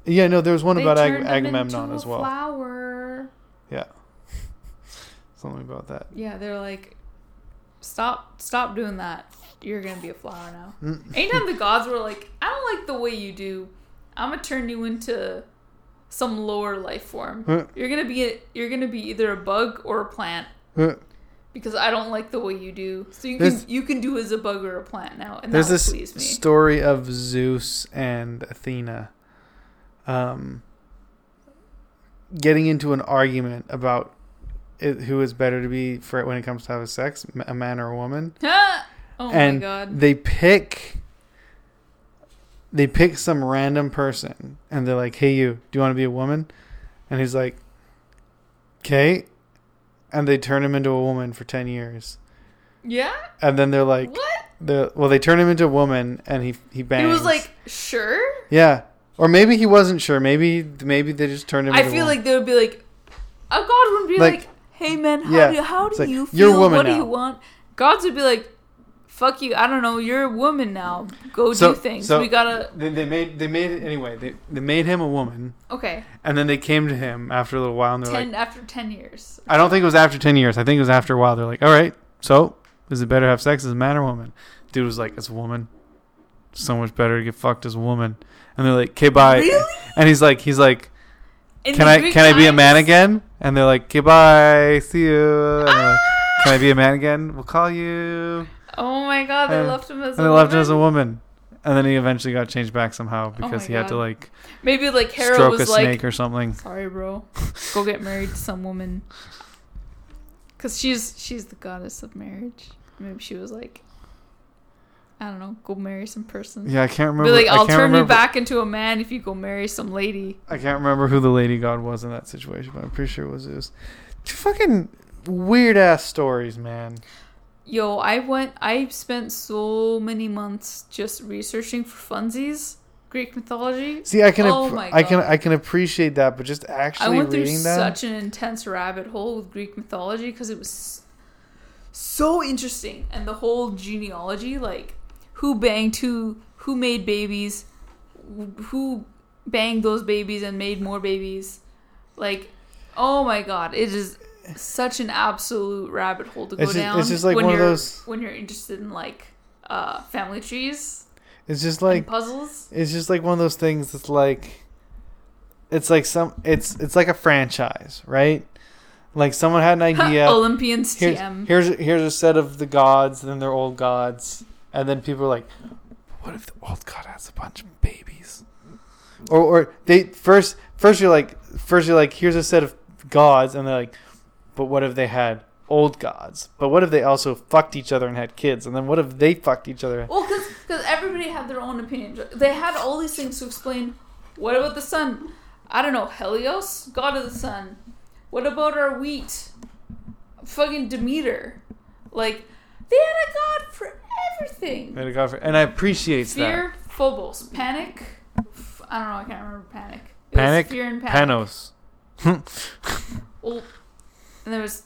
Yeah. No, there was one They about Ag- Agamemnon as well. Flower. Yeah. Something about that. Yeah, they're like, stop, stop doing that. You're gonna be a flower now. Mm. Anytime the gods were like, I don't like the way you do. I'm gonna turn you into some lower life form. Huh. You're gonna be a, you're gonna be either a bug or a plant because I don't like the way you do. So you There's- can you can do as a bug or a plant now, and There's that this please me. story of Zeus and Athena um, getting into an argument about it, who is better to be for when it comes to have sex, a man or a woman. oh and my god. they pick they pick some random person and they're like, "Hey, you, do you want to be a woman?" And he's like, "Okay." And they turn him into a woman for ten years, Yeah. and then they're like, what? "The well, they turn him into a woman, and he he bangs." He was like, sure. "Yeah." Or maybe he wasn't sure. Maybe maybe they just turned him. I feel one. like they would be like, a god wouldn't be Like- like, "Hey man, how Yeah, do how do like, you "You're a feel? woman What do you want?" Gods would be like, "Fuck you, I don't know. You're a woman now. Go So- do things. so- we gotta." they, they made they made it anyway. They they made him a woman, Okay, and then they came to him after a little while, and they're ten like, after ten years. I don't think it was after ten years. I think it was after a while. They're like, all right, so is it better to have sex as a man or woman? Dude was like, it's a woman. So much better to get fucked as a woman. And they're like, okay, bye. Really? And he's like, he's like, In can I can I be a man again? And they're like, okay, bye, see you. And they're like, ah! can I be a man again? We'll call you. Oh my god, they And- left him as And a they left him as a woman? woman. And then he eventually got changed back somehow oh because Oh he had to like Maybe like Hera stroke a was snake like, or something. "Sorry, bro, go get married to some woman," because she's she's the goddess of marriage. Maybe she was like, I don't know, go marry some person. Yeah, I can't remember. Be like, I'll turn you back into a man if you go marry some lady. I can't remember who the lady god was in that situation, but I'm pretty sure it was Zeus. Fucking weird ass stories, man. Yo, I went. I spent so many months just researching for funsies, Greek mythology. See, I can, Oh ap- I can, I can appreciate that, but just actually I went through reading that, such an intense rabbit hole with Greek mythology because it was so interesting, and the whole genealogy, like who banged who, who made babies, who banged those babies and made more babies, like oh my god, it is such an absolute rabbit hole to go It's just- down. it's just like when one of you're, those- when you're interested in like uh, family trees it's just like puzzles. it's just like one of those things that's like it's like some it's it's like a franchise, right? Like someone had an idea. Olympians here's, TM. here's here's a set of the gods, then they're old gods, and then people are like, "What if the old god has a bunch of babies?" Or or they first first you're like first you're like, "Here's a set of gods," and they're like, "But what if they had old gods? But what if they also fucked each other and had kids? And then what if they fucked each other?" Well, because everybody had their own opinion. They had all these things to explain. What about the sun? I don't know. Helios, god of the sun. What about our wheat? Fucking Demeter. Like they had a god for everything. May the God for- And I appreciate that. Fear, Phobos, panic. F- I don't know. I can't remember panic. It Panic, fear and panic. Panos. Well, and there was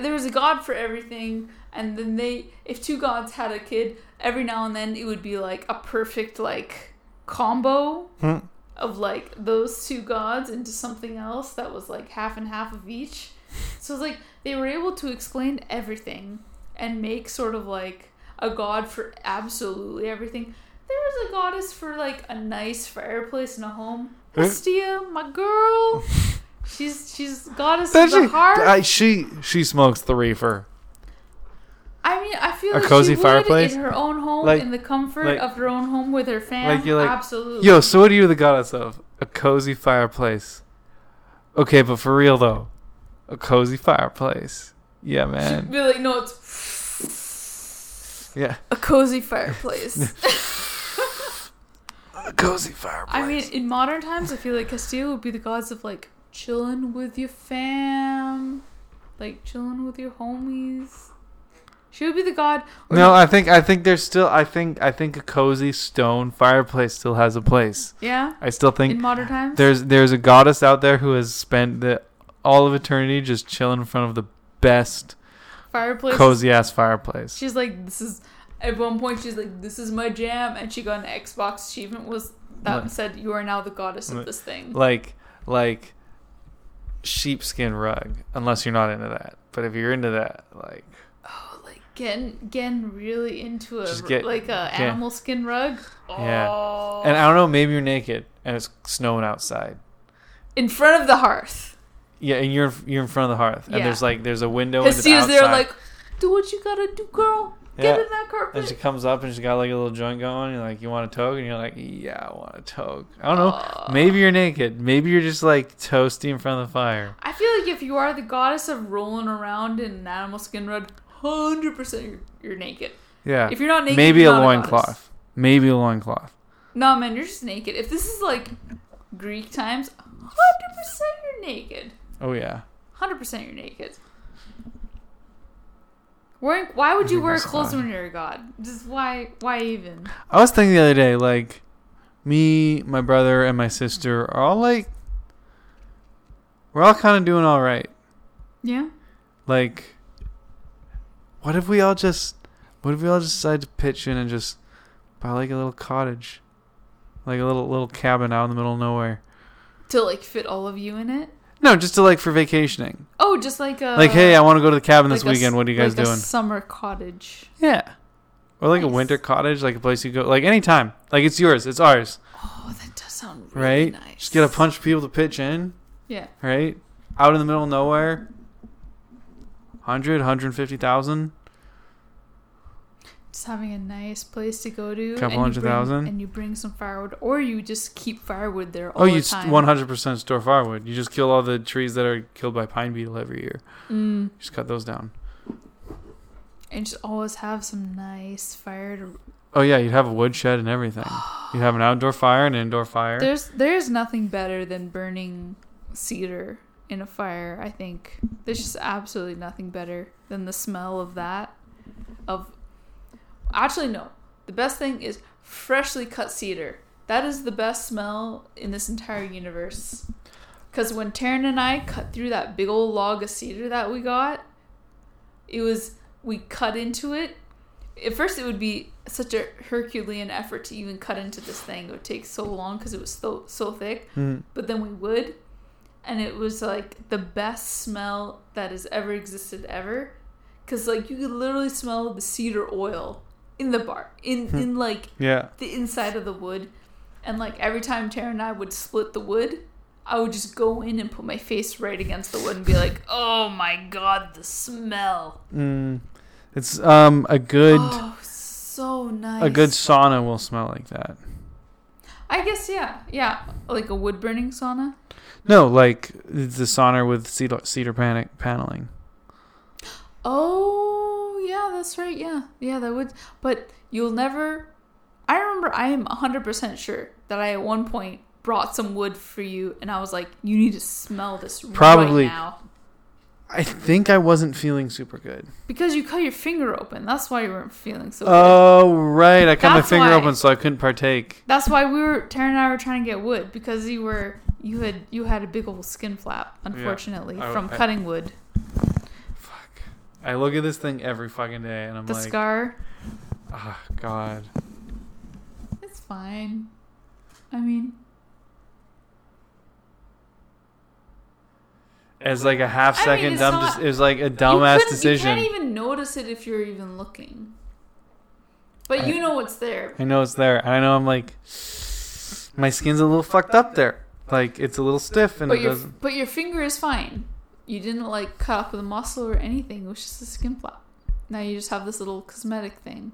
there was a god for everything, and then they if two gods had a kid, every now and then it would be like a perfect like combo Hmm. of like those two gods into something else that was like half and half of each. So it's like they were able to explain everything and make sort of like a god for absolutely everything. There was a goddess for like a nice fireplace in a home. Eh? Hestia, my girl. She's she's goddess Does of the she, heart. I, she she smokes the reefer. I mean, I feel A like cozy she would fireplace? in her own home, Like- in the comfort like- of her own home with her fam. Like you're like, absolutely. Yo, so what are you the goddess of? A cozy fireplace. Okay, but for real though, a cozy fireplace. Yeah, She'd man. be like, no, it's Yeah, a cozy fireplace. a cozy fireplace. I mean, in modern times, I feel like Castile would be the gods of like chilling with your fam, like chilling with your homies. She would be the god. no, I think I think there's still I think I think a cozy stone fireplace still has a place. yeah, I still think in modern times. there's there's a goddess out there who has spent the all of eternity just chilling in front of the best fireplace. cozy ass fireplace. She's like, this is. At one point, she's like, "This is my jam," and she got an Xbox achievement was that Like- said, "You are now the goddess of this thing." like like sheepskin rug unless you're not into that but if you're into that like Oh, like getting getting really into a get- like a get- animal skin rug. Yeah. Oh. and i don't know maybe you're naked and it's snowing outside in front of the hearth. Yeah and you're you're in front of the hearth and Yeah. there's like there's a window and it's Hestia's there outside. like, do what you gotta do, girl. Get Yeah. in that carpet. and she comes up and she's got like a little joint going and you're like you want a toke and you're like yeah i want a toke i don't know Aw. maybe you're naked maybe you're just like toasty in front of the fire I feel like if you are the goddess of rolling around in an animal skin rug, hundred percent you're, you're naked. yeah If you're not naked, maybe you're a not loincloth maybe a loincloth No man, you're just naked. If this is like Greek times, hundred percent you're naked. Oh yeah Hundred percent you're naked. Wearing, why would you wear clothes when you're a god? Just why? Why even? I was thinking the other day, like, me, my brother, and my sister are all like, we're all kind of doing all right. Yeah. Like, what if we all just, what if we all just decide to pitch in and just buy like a little cottage, like a little little cabin out in the middle of nowhere? To like fit all of you in it. No, just to like for vacationing. Oh, just like a like, hey, I want to go to the cabin this like a s- weekend. What are you guys like doing? A summer cottage. yeah, or like a Nice. winter cottage, like a place you go, like anytime. Like it's yours, it's ours, Oh, that does sound really right? nice. Just get a bunch of people to pitch in. Yeah. right? Out in the middle of nowhere. 100, 150,000. Just having a nice place to go to. Couple hundred bring- thousand. And you bring some firewood, or you just keep firewood there all Oh, the you time. one hundred percent store firewood. You just kill all the trees that are killed by pine beetle every year. Mm. Just cut those down. And just always have some nice fire to Oh yeah, you'd have a woodshed and everything. You'd have an outdoor fire and an indoor fire. There's there's nothing better than burning cedar in a fire, I think. There's just absolutely nothing better than the smell of that. Of Actually no. The best thing is freshly cut cedar. That is the best smell in this entire universe. Cuz when Taryn and I cut through that big old log of cedar that we got, it was we cut into it at first it would be such a herculean effort to even cut into this thing it would take so long because it was so so thick Mm. but then we would and it was like the best smell that has ever existed ever because like you could literally smell the cedar oil in the bar in in like Yeah. the inside of the wood and like every time Tara and I would split the wood I would just go in and put my face right against the wood and be like oh my god the smell Mm. It's um a good oh so nice a good sauna will smell like that. I guess yeah, yeah, like a wood burning sauna. No, like it's the sauna with cedar cedar panic paneling. Oh yeah, that's right. Yeah, yeah, that would. But you'll never. I remember. I am hundred percent sure that I at one point brought some wood for you, and I was like, "You need to smell this Probably. right now." I think I wasn't feeling super good. Because you cut your finger open. That's why you weren't feeling so good. Oh right, I cut my finger why. open so I couldn't partake. That's why we were Tara and I were trying to get wood because you were you had you had a big old skin flap, unfortunately, I- from I- cutting wood. I look at this thing every fucking day and I'm like The like, scar. oh god. It's fine. I mean, As like a half I mean, second dumb. not- it was like a dumbass decision. you can't even notice it if you're even looking. But you know what's there. I know it's there. I know I'm like, my skin's a little fucked up there. Like it's a little stiff and But it your doesn't. but your finger is fine. You didn't like cut off the muscle or anything. It was just a skin flap. Now you just have this little cosmetic thing.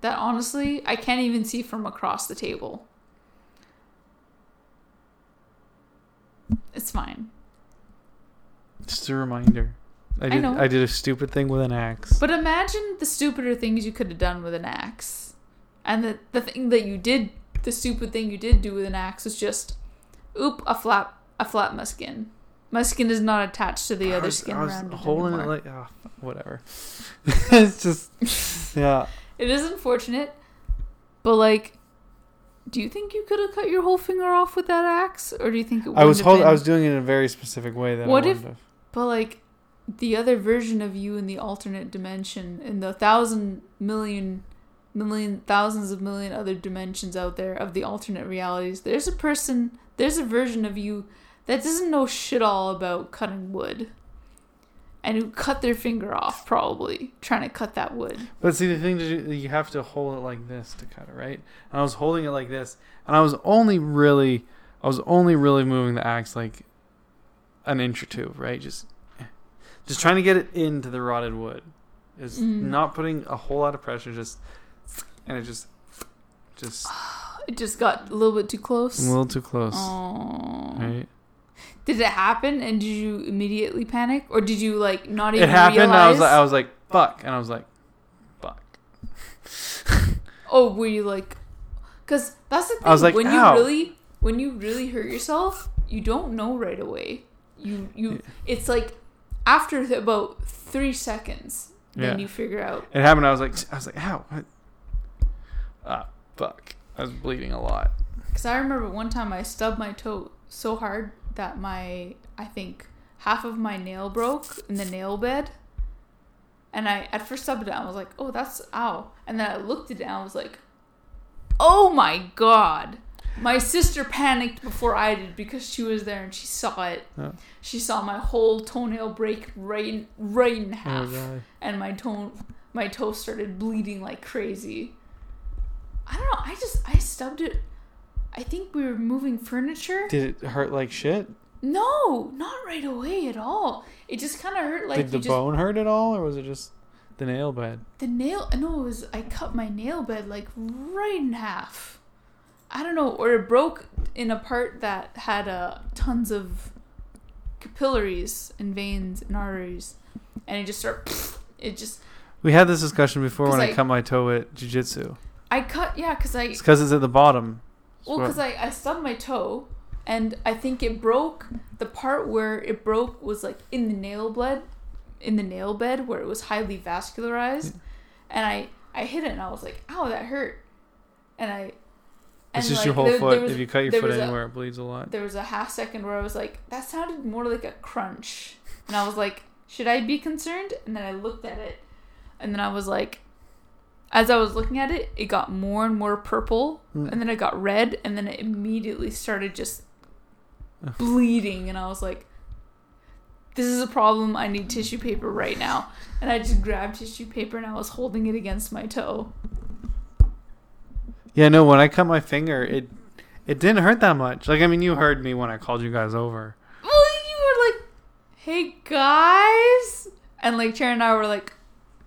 That honestly, I can't even see from across the table. It's fine. Just a reminder. I I did. know. I, did a stupid thing with an axe. But imagine the stupider things you could have done with an axe. And the, the thing that you did, the stupid thing you did do with an axe was just, oop, a flap, a flap my skin. My skin is not attached to the other was, skin I was around it holding anymore. it like oh, whatever. it's just yeah. It is unfortunate, but like, do you think you could have cut your whole finger off with that axe, or do you think it? I was have I was doing it in a very specific way that What I if- have. But like, the other version of you in the alternate dimension, in the thousand million, million, thousands of million other dimensions out there of the alternate realities, there's a person, there's a version of you that doesn't know shit all about cutting wood. And who cut their finger off, probably trying to cut that wood. But see, the thing is, you have to hold it like this to cut it, right? And I was holding it like this, and I was only really, I was only really moving the axe like an inch or two, right? Just, just trying to get it into the rotted wood. Is Mhm. not putting a whole lot of pressure, just, and it just, just It just got a little bit too close. a little too close, Oh. right? Did it happen and did you immediately panic or did you like not even It happened. I was like, I was like, fuck, and I was like, fuck. oh, were you like cuz that's the thing I was like, when "Ow." you really when you really hurt yourself, you don't know right away. You you it's like after about 3 seconds then Yeah. you figure out. It happened. I was like, I was like, ow, ah, fuck. I was bleeding a lot. Because I remember one time I stubbed my toe so hard that my, I think, half of my nail broke in the nail bed. And I at first stubbed it I was like, oh, that's ow. And then I looked at it and I was like, oh my god. My sister panicked before I did because she was there and she saw it. Oh. She saw my whole toenail break right in, right in oh, half god. and my toe my toe started bleeding like crazy. I don't know. I just I stubbed it. I think we were moving furniture. Did it hurt like shit? No, not right away at all. It just kind of hurt like Did the just bone hurt at all, or was it just the nail bed? the nail. No, it was I cut my nail bed like right in half. I don't know, or it broke in a part that had uh, tons of capillaries and veins and arteries, and it just started. It just We had this discussion before when I, I- cut my toe at jujitsu. I cut yeah, cause I It's because it's at the bottom. Well, because I, I stubbed my toe, and I think it broke. The part where it broke was like in the nail bed, in the nail bed where it was highly vascularized, hmm. and I I hit it and I was like, "Ow, that hurt," and I. It's just like, your whole there- foot. there was- if you cut your foot was a- anywhere, it bleeds a lot. there was a half second where I was like, "That sounded more like a crunch," and I was like, "Should I be concerned?" And then I looked at it, and then I was like, as I was looking at it, it got more and more purple, Mm. and then it got red, and then it immediately started just bleeding, and I was like, "This is a problem. I need tissue paper right now." And I just grabbed tissue paper and I was holding it against my toe. Yeah, no. When I cut my finger, it it didn't hurt that much. Like I mean, you heard me when I called you guys over. Well, you were like, "Hey guys," and like Chair and I were like,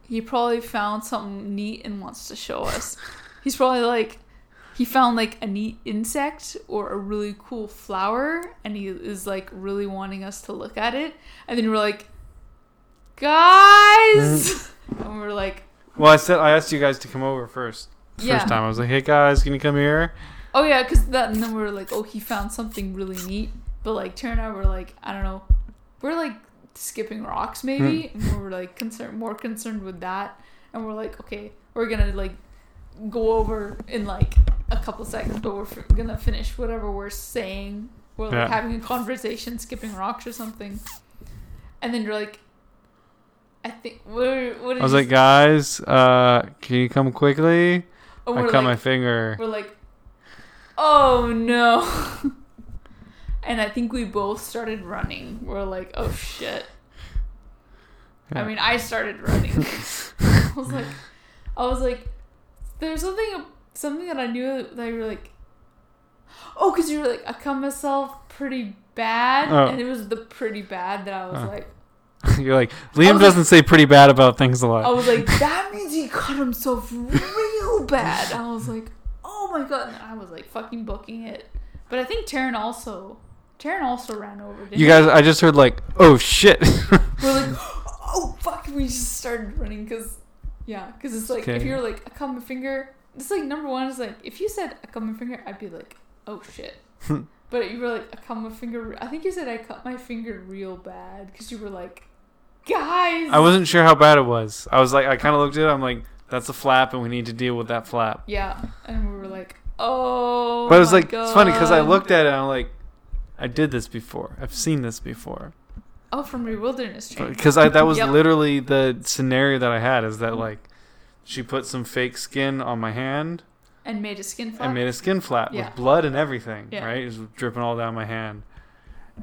"He probably found something neat and wants to show us." He's probably like, he found like a neat insect or a really cool flower, and he is like really wanting us to look at it. And then we're like, "Guys," mm-hmm. and we're like, Well, I said I asked you guys to come over first. The Yeah. First time I was like, "Hey guys, can you come here?" "Oh yeah," because that, and then we were like, "Oh, he found something really neat." But like and I were like, I don't know, we're like skipping rocks maybe, and we were like concerned, more concerned with that, and we're like, okay, we're gonna like go over in like a couple seconds, but we're f- gonna finish whatever we're saying. We're like Yeah. having a conversation, skipping rocks or something, and then you're like, I think what, what I was like, "Guys, uh, can you come quickly?" and I cut my finger. we're like, oh no. and I think we both started running. We're like, oh shit. Yeah. I mean, I started running. I was like, I was like, there's something, something that I knew that you were like, oh, because you were like, I cut myself pretty bad, Oh. and it was the pretty bad that I was Oh. like, You're like Liam doesn't say pretty bad about things a lot. I was like, that means he cut himself real bad. I was like, oh my god. And I was like fucking booking it. But I think Taryn also, Taryn also ran over. Didn't you guys, I just heard like, "Oh shit." We're like, oh fuck. We just started running because, yeah, because it's like, if Okay. you're like, I cut my finger, it's like number one is like, if you said, I cut my finger, I'd be like, oh shit. but you were like, I cut my finger, I think you said, I cut my finger real bad because you were like, guys. I wasn't sure how bad it was. I was like, I kind of looked at it. I'm like, that's a flap, and we need to deal with that flap. Yeah, and we were like, oh. But it was my like, it's funny because I God. looked at it. and I'm like, I did this before. I've seen this before. Oh, from your wilderness train. Because that was Yep. literally the scenario that I had. Is that mm. like, she put some fake skin on my hand And made a skin flap. and made a skin flap Yeah. with blood and everything. Yeah. Right, it was dripping all down my hand.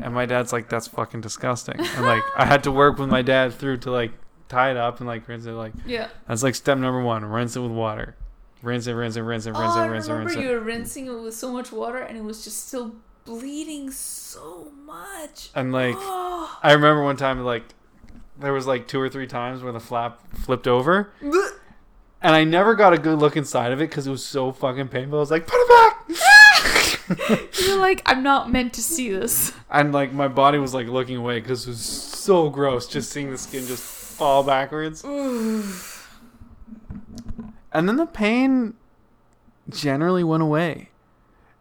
And my dad's like, that's fucking disgusting. And like, I had to work with my dad through to like tie it up and like rinse it. Like yeah. that's like step number one: rinse it with water. Rinse it, rinse it, rinse it, rinse oh, it, I rinse it, remember you were rinsing it with so much water, and it was just still bleeding so much. And like, Oh. I remember one time like there was like two or three times where the flap flipped over, and I never got a good look inside of it because it was so fucking painful. I was like, put it back. You're like, I'm not meant to see this. and like my body was like looking away because it was so gross just seeing the skin just fall backwards. And then the pain generally went away.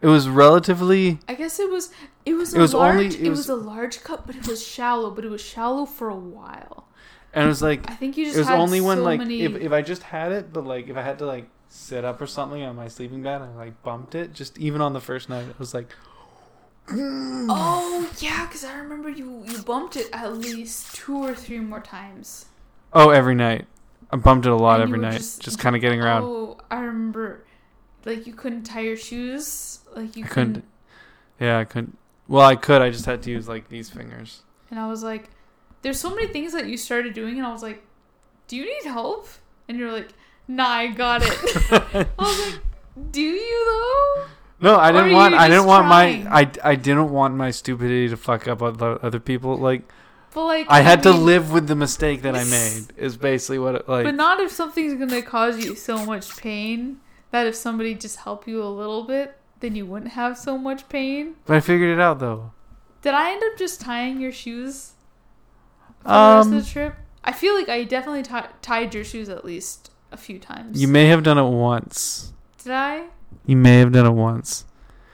It was relatively I guess it was. It was. It a was large, only- It, it was, was- a large cup, but it was shallow. But it was shallow for a while. and it was like I think you just. it was had only when so like many. if, if I just had it, but like if I had to like sit up or something on my sleeping bag. I like bumped it. Just even on the first night, it was like, Oh yeah, because I remember you you bumped it at least two or three more times. oh, every night. I bumped it a lot And every night. just- Just, kind of getting around. Oh, I remember, like you couldn't tie your shoes. Like you I couldn't. couldn't. Yeah, I couldn't. Well, I could. I just had to use like these fingers. And I was like, "There's so many things that you started doing," and I was like, "Do you need help?" And you're like, "Nah, I got it." I was like, "Do you though?" No, I didn't want. I didn't want trying? my. I, I didn't want my stupidity to fuck up other other people. Like But like, I had to mean, live with the mistake that I made. Is basically what it like. But not if something's gonna cause you so much pain that if somebody just helped you a little bit, then you wouldn't have so much pain. But I figured it out though. Did I end up just tying your shoes for the Um, rest of the trip? I feel like I definitely ti tied your shoes at least a few times. You may have done it once. Did I? You may have done it once.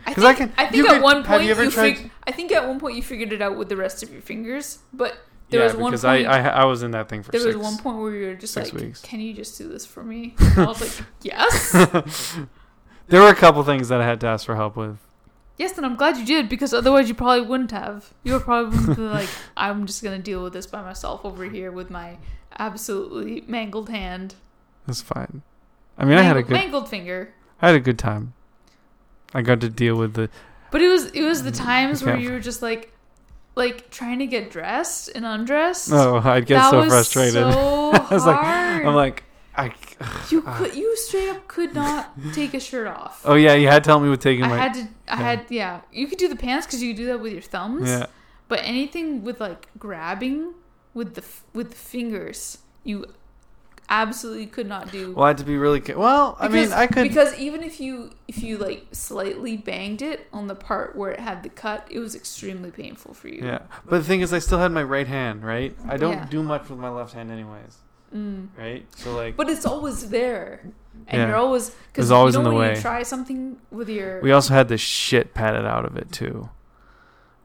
I think, I I can- think at could- one point you you, ever tried- I think at one point you figured it out with the rest of your fingers, but there yeah, was one because point I, I I was in that thing for there six. was one point where you were just like, weeks. "Can you just do this for me?" And I was like, "Yes." there were a couple things that I had to ask for help with. Yes, and I'm glad you did because otherwise you probably wouldn't have. You were probably like, I'm just gonna deal with this by myself over here with my absolutely mangled hand. That's fine. I mean, I had a Mangled- good mangled finger. I had a good time. I got to deal with the. But it was it was the mm, times where you were just like, like trying to get dressed and undressed. Oh, I'd get that so was frustrated. So I was like, hard. I'm like, I. you could you straight up could not uh. take a shirt off. Oh yeah, you had to help me with taking I my. had to. I yeah. had yeah. You could do the pants because you could do that with your thumbs. yeah. But anything with like grabbing with the with the fingers, you absolutely could not do. Well, I had to be really. Ca- well, I mean, I could. because even if you if you like slightly banged it on the part where it had the cut, it was extremely painful for you. yeah, but the thing is, I still had my right hand, right? I don't Yeah. do much with my left hand, anyways, Mm. right? So like, But it's always there, and Yeah. you're always because It's always you in know the when way. you try something with your we also had the shit patted out of it too.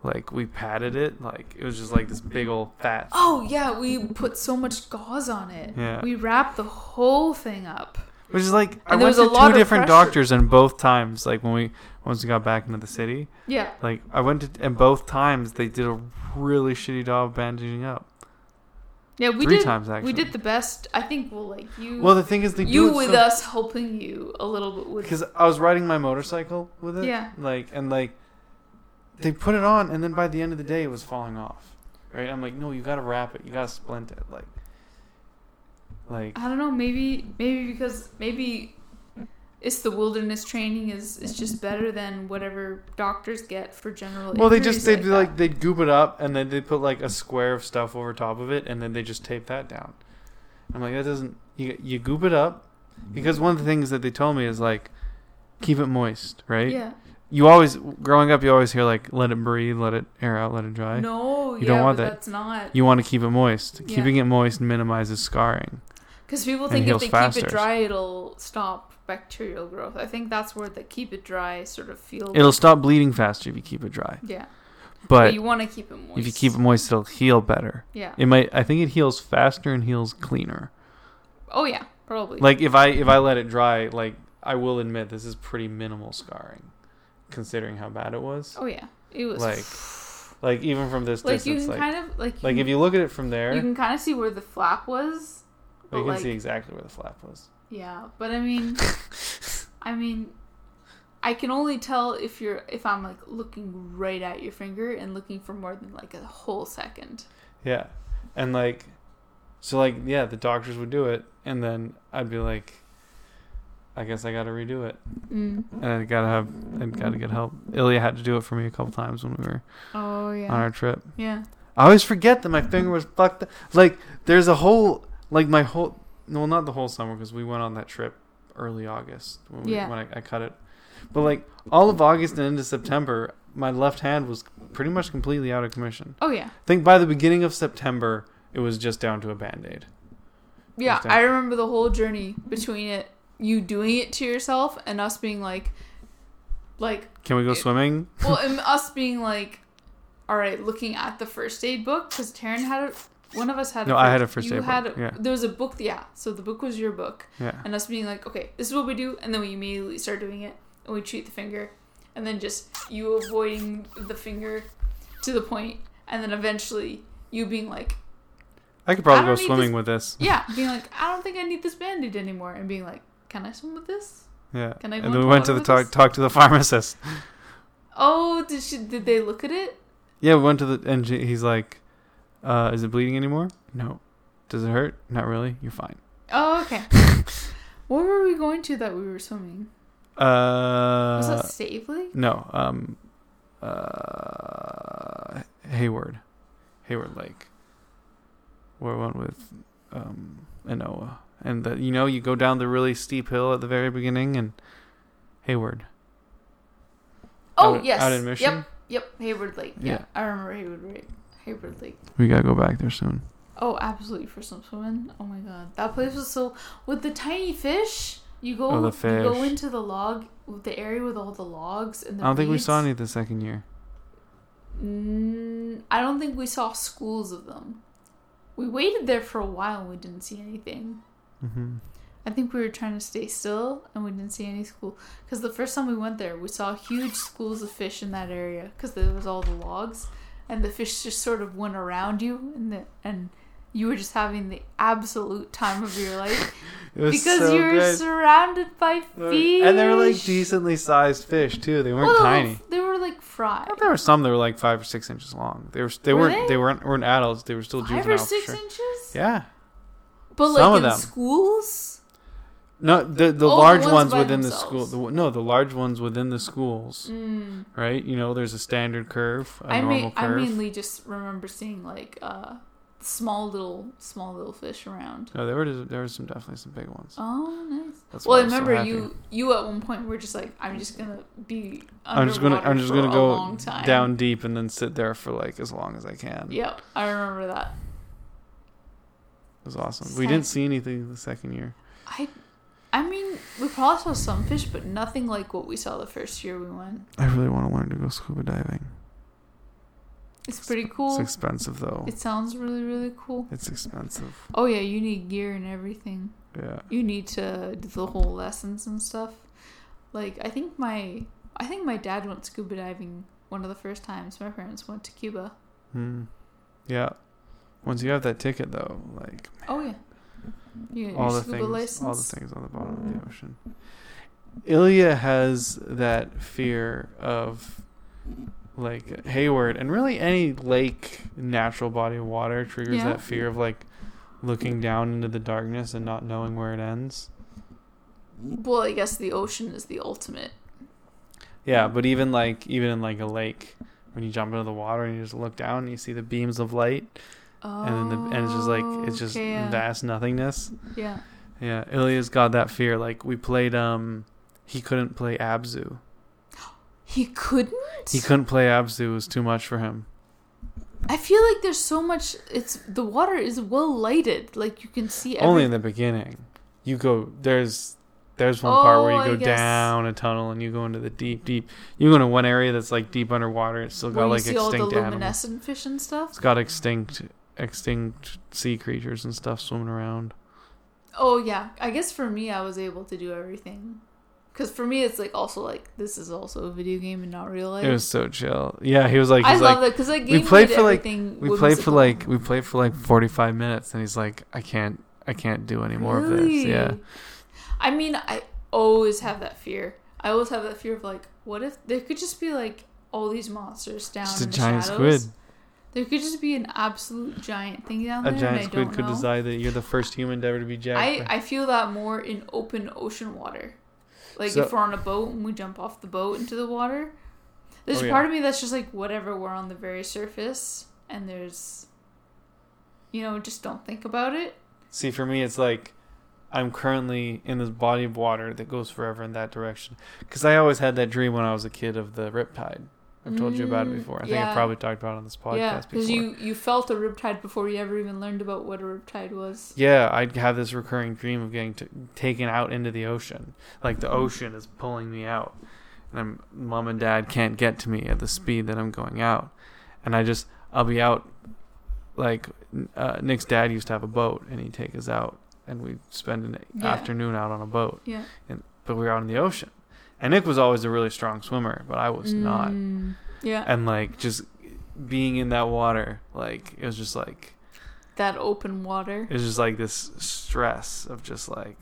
Like we patted it, like it was just like this big old fat. oh yeah, we put so much gauze on it. Yeah. we wrapped the whole thing up. Which is like I And there went was to a lot two different pressure. doctors, and both times, like when we once we got back into the city, Yeah, like I went to, and both times they did a really shitty job bandaging up. yeah, we Three did. times actually. We did the best. I think. Well, like you, Well, the thing is, they you do with so- us helping you a little bit with. because I was riding my motorcycle with it. Yeah. Like and like, they put it on, and then by the end of the day, it was falling off. Right? I'm like, no, you gotta wrap it. You gotta splint it. Like, like I don't know. Maybe maybe because maybe it's the wilderness training is is just better than whatever doctors get for general. well, they just they'd be like they'd goop it up, and then they put like a square of stuff over top of it, and then they just tape that down. I'm like, that doesn't. You you goop it up because one of the things that they told me is like, keep it moist, right? yeah. You always growing up, you always hear like, let it breathe, let it air out, let it dry. No, You yeah, don't want but that. that's not You want to keep it moist. Yeah. Keeping it moist minimizes scarring. because people think if they keep it dry, it'll stop bacterial growth. I think that's where the keep it dry sort of feel. It'll stop bleeding faster if you keep it dry. yeah, but, But you want to keep it moist. if you keep it moist, it'll heal better. yeah. It might. I think it heals faster and heals cleaner. oh yeah, probably. Like if I if I let it dry, like I will admit this is pretty minimal scarring, considering how bad it was. oh yeah, it was Like like even from this like you can like kind of like like you, if you look at it from there, you you can kind of see where the flap was. but, can like- see exactly where the flap was. Yeah, but I mean, I mean, I can only tell if you're if I'm like looking right at your finger and looking for more than like a whole second. Yeah. And like so like yeah, the doctors would do it and then I'd be like I guess I got to redo it. Mm. And I got to have I got to get help. Ilya had to do it for me a couple times when we were Oh on our trip. yeah. I always forget that my finger was fucked up. Like there's a whole like my whole well not the whole summer because we went on that trip early August when, we, Yeah. when I, I cut it. But like all of August and into September, my left hand was pretty much completely out of commission. Oh yeah, I think by the beginning of September, it was just down to a band aid. yeah. I remember the whole journey between it, you doing it to yourself, and us being like, like, Can we go It- swimming? well, and us being like, all right, looking at the first aid book because Taryn had it one of us had. No, I had a first you aid had book, a- yeah. There was a book. Yeah. So the book was your book, Yeah. and us being like, okay, this is what we do, and then we immediately start doing it, and we treat the finger, and then just you avoiding the finger to the point, and then eventually you being like, I could probably don't go swimming this- with this. yeah, being like, I don't think I need this band-aid anymore, and being like, can I swim with this? Yeah. Can I and then we went to the talk talk to the pharmacist. Oh, did she? Did they look at it? Yeah, we went to the and she- he's like, uh, "Is it bleeding anymore? No. Does it hurt? Not really. You're fine." Oh, okay. Where were we going to that we were swimming? Uh, Was that Stave Lake? no. Um, uh, Hayward, Hayward Lake. Where we went with um Enoa, and the, you know you go down the really steep hill at the very beginning, and Hayward. Oh Out- yes. out in Mission? Yep. Yep. Hayward Lake. Yeah, Yeah. I remember Hayward Lake. Hayward Lake. We gotta go back there soon. Oh, absolutely for some swimming. Oh my god, that place was so with the tiny fish. You go, Oh, the you go into the log, the area with all the logs and the. I don't think we saw any the second year. Mm, I don't think we saw schools of them. We waited there for a while and we didn't see anything. hmm I think we were trying to stay still and we didn't see any school. Because the first time we went there, we saw huge schools of fish in that area because there was all the logs, and the fish just sort of went around you, and the, and you were just having the absolute time of your life It was because so you were good. surrounded by fish. And they were like decently sized fish too. They weren't Well, tiny. They were like fried. There were some that were like five or six inches long. They were they Were weren't they? they weren't weren't adults. They were still Five juvenile or six sure. inches. Yeah. But some like of in them. schools. No, the the Oh, the large ones ones by within the themselves. school. The, no, the large ones within the schools. Mm. Right. You know, there's a standard curve, a I normal mean, I mainly just remember seeing like uh, small little, small little fish around. no, there were there were some definitely some big ones. Oh, nice. That's well, I I'm so remember you. You at one point were just like, "I'm just gonna be I'm just gonna I'm just gonna go down deep and then sit there for like as long as I can. Yep, I remember that. It was awesome. We didn't see anything the second year. I, I mean, we probably saw some fish, but nothing like what we saw the first year we went. I really want to learn to go scuba diving. It's pretty cool. It's expensive though. It sounds really, really cool. It's expensive. Oh yeah, you need gear and everything. Yeah. You need to do the whole lessons and stuff. Like I think my I think my dad went scuba diving one of the first times my parents went to Cuba. Hmm. Yeah. Once you have that ticket though, like Oh yeah. You all your the scuba things, license. all the things on the bottom of the ocean. Ilya has that fear of like Hayward and really any lake natural body of water triggers Yeah. that fear of like looking down into the darkness and not knowing where it ends. Well, I guess the ocean is the ultimate. Yeah, but even like even in like a lake, when you jump into the water and you just look down and you see the beams of light, Oh, and then the, and it's just like it's just okay, yeah. vast nothingness. Yeah. Yeah, Ilya's got that fear. Like we played, um, he couldn't play Abzu. He couldn't. He couldn't play Abzu. It was too much for him. I feel like there's so much. It's the water is well lighted. Like you can see. Every, Only in the beginning. You go there's there's one part where Oh, you go down a tunnel and you go into the deep, deep. You go into one area that's like deep underwater. It's still got like see all the extinct animals. luminescent fish and stuff. It's got extinct extinct sea creatures and stuff swimming around. Oh yeah, I guess for me, I was able to do everything. Because for me, it's like also like this is also a video game and not real life. It was so chill. Yeah, he was like, I love like, that because like we played for, like- we played for like we played for like 45 minutes and he's like i can't i can't do any more of this yeah I mean, I always have that fear. I always have that fear of like, what if there could just be like all these monsters down just a in the giant shadows? squid There could just be an absolute giant thing down there. a giant squid could know. decide that you're the first human to ever to be jacked I, I feel that more in open ocean water. Like So- if we're on a boat and we jump off the boat into the water. There's Oh, a yeah. part of me that's just like whatever we're on the very surface and there's you know, just don't think about it. see for me it's like i'm currently in this body of water that goes forever in that direction because i always had that dream when i was a kid of the riptide i've told you about it Mm, before i think i probably talked about it on this podcast yeah, because you you felt a riptide before you ever even learned about what a riptide was. yeah i'd have this recurring dream of getting t- taken out into the ocean like the ocean is pulling me out and I'm, mom and dad can't get to me at the speed that i'm going out and i just i'll be out like uh, Nick's dad used to have a boat, and he'd take us out, and we'd spend an Yeah. afternoon out on a boat. Yeah. But we were out in the ocean, and Nick was always a really strong swimmer, but I was not. Mm, Yeah. And like just being in that water, like it was just like that open water. it was just like this stress of just like,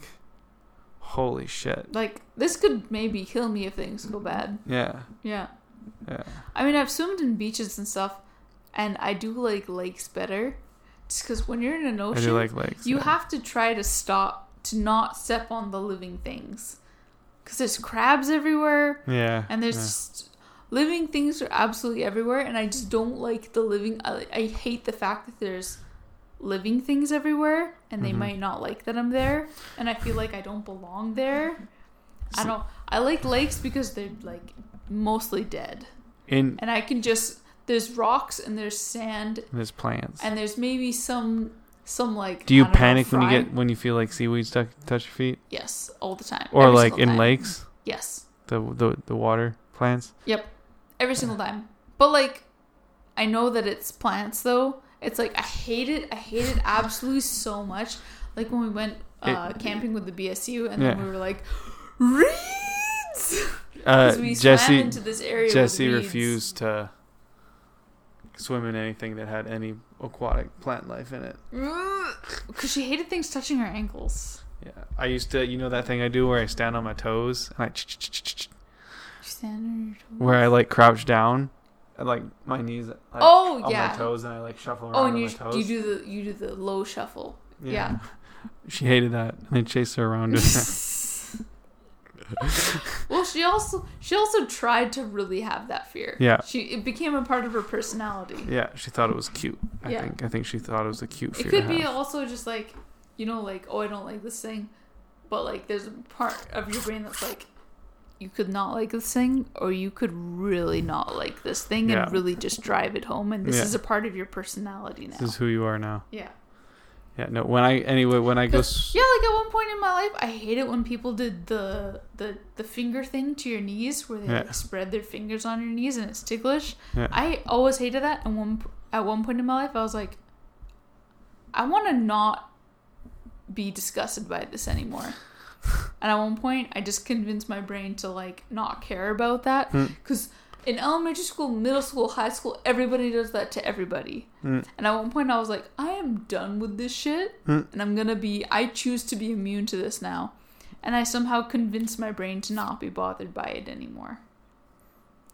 holy shit. Like this could maybe kill me if things go bad. Yeah, Yeah. yeah. I mean, I've swum in beaches and stuff, and I do like lakes better. Just because when you're in an ocean, like lakes. you yeah. have to try to stop to not step on the living things. Because there's crabs everywhere, Yeah. and there's yeah. just living things are absolutely everywhere, and I just don't like the living. I, I hate the fact that there's living things everywhere, and they Mhm. might not like that I'm there, and I feel like I don't belong there. I don't. I like lakes because they're like mostly dead in and I can just there's rocks and there's sand And there's plants. and there's maybe some some like Do you don't know, panic when you get when you feel like seaweed stuck touch your feet, yes all the time. Or Every like in time. lakes, yes. The the the water plants? Yep. Every single time. But like I know that it's plants though. It's like I hate it. I hate it absolutely so much. Like when we went uh, It- camping with the BSU and then we were like reeds! Uh, we Jesse into this area Jesse refused to swim in anything that had any aquatic plant life in it. because she hated things touching her ankles Yeah, I used to, you know, that thing I do where I stand on my toes and I, ch- stand on her toes. where I like crouch down, and like my knees, like, Oh, on yeah. my toes, and I like shuffle oh, around Oh, on and my you toes. you do the you do the low shuffle. Yeah. She hated that, and I chased her around. well, she also she also tried to really have that fear. Yeah. She it became a part of her personality. yeah, she thought it was cute. I Yeah. think. I think she thought it was a cute fear. It could be also just like, you know, like oh I don't like this thing, but like there's a part of your brain that's like, you could not like this thing, or you could really not like this thing Yeah. and really just drive it home, and this Yeah. is a part of your personality now. This is who you are now. yeah. Yeah. No. When I anyway, when I go, s- Yeah, like at one point in my life, I hated when people did the the the finger thing to your knees, where they Yeah. like spread their fingers on your knees and it's ticklish. Yeah. I always hated that, and one at one point in my life, I was like, I want to not be disgusted by this anymore. and at one point, I just convinced my brain to like not care about that Hmm. because. In elementary school, middle school, high school, everybody does that to everybody. Mm. And at one point, I was like, I am done with this shit. Mm. And I'm gonna be, I choose to be immune to this now. And I somehow convinced my brain to not be bothered by it anymore.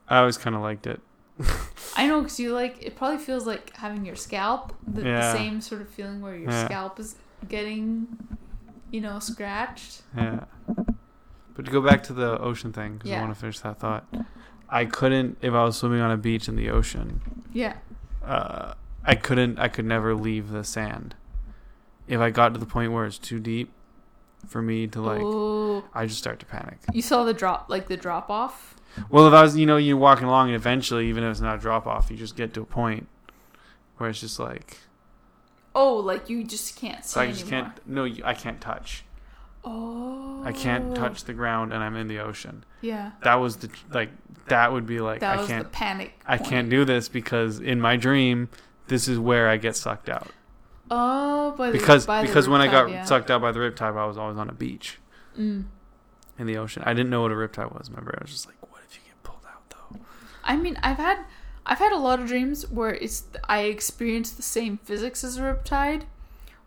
I always kind of liked it. I know, because you like, it probably feels like having your scalp, the, the same sort of feeling where your Yeah. scalp is getting, you know, scratched. Yeah. But to go back to the ocean thing, because I want to finish that thought. I couldn't if I was swimming on a beach in the ocean. Yeah. uh, I couldn't. I could never leave the sand. If I got to the point where it's too deep for me to like, oh, I just start to panic. you saw the drop, like the drop off. Well, if I was, you know, you're walking along and eventually, even if it's not a drop off, you just get to a point where it's just like, Oh, like you just can't see so I just anymore. can't. No, you- I can't touch. Oh. I can't touch the ground, and I'm in the ocean. Yeah. That was the like. That would be like That I was can't. the panic. I point. can't do this because in my dream, this is where I get sucked out. Oh, by the Because because when I got yeah. sucked out by the riptide, I was always on a beach Mm. in the ocean. I didn't know what a riptide was. Remember, I was just like, "What if you get pulled out though?" I mean, I've had I've had a lot of dreams where it's I experience the same physics as a riptide,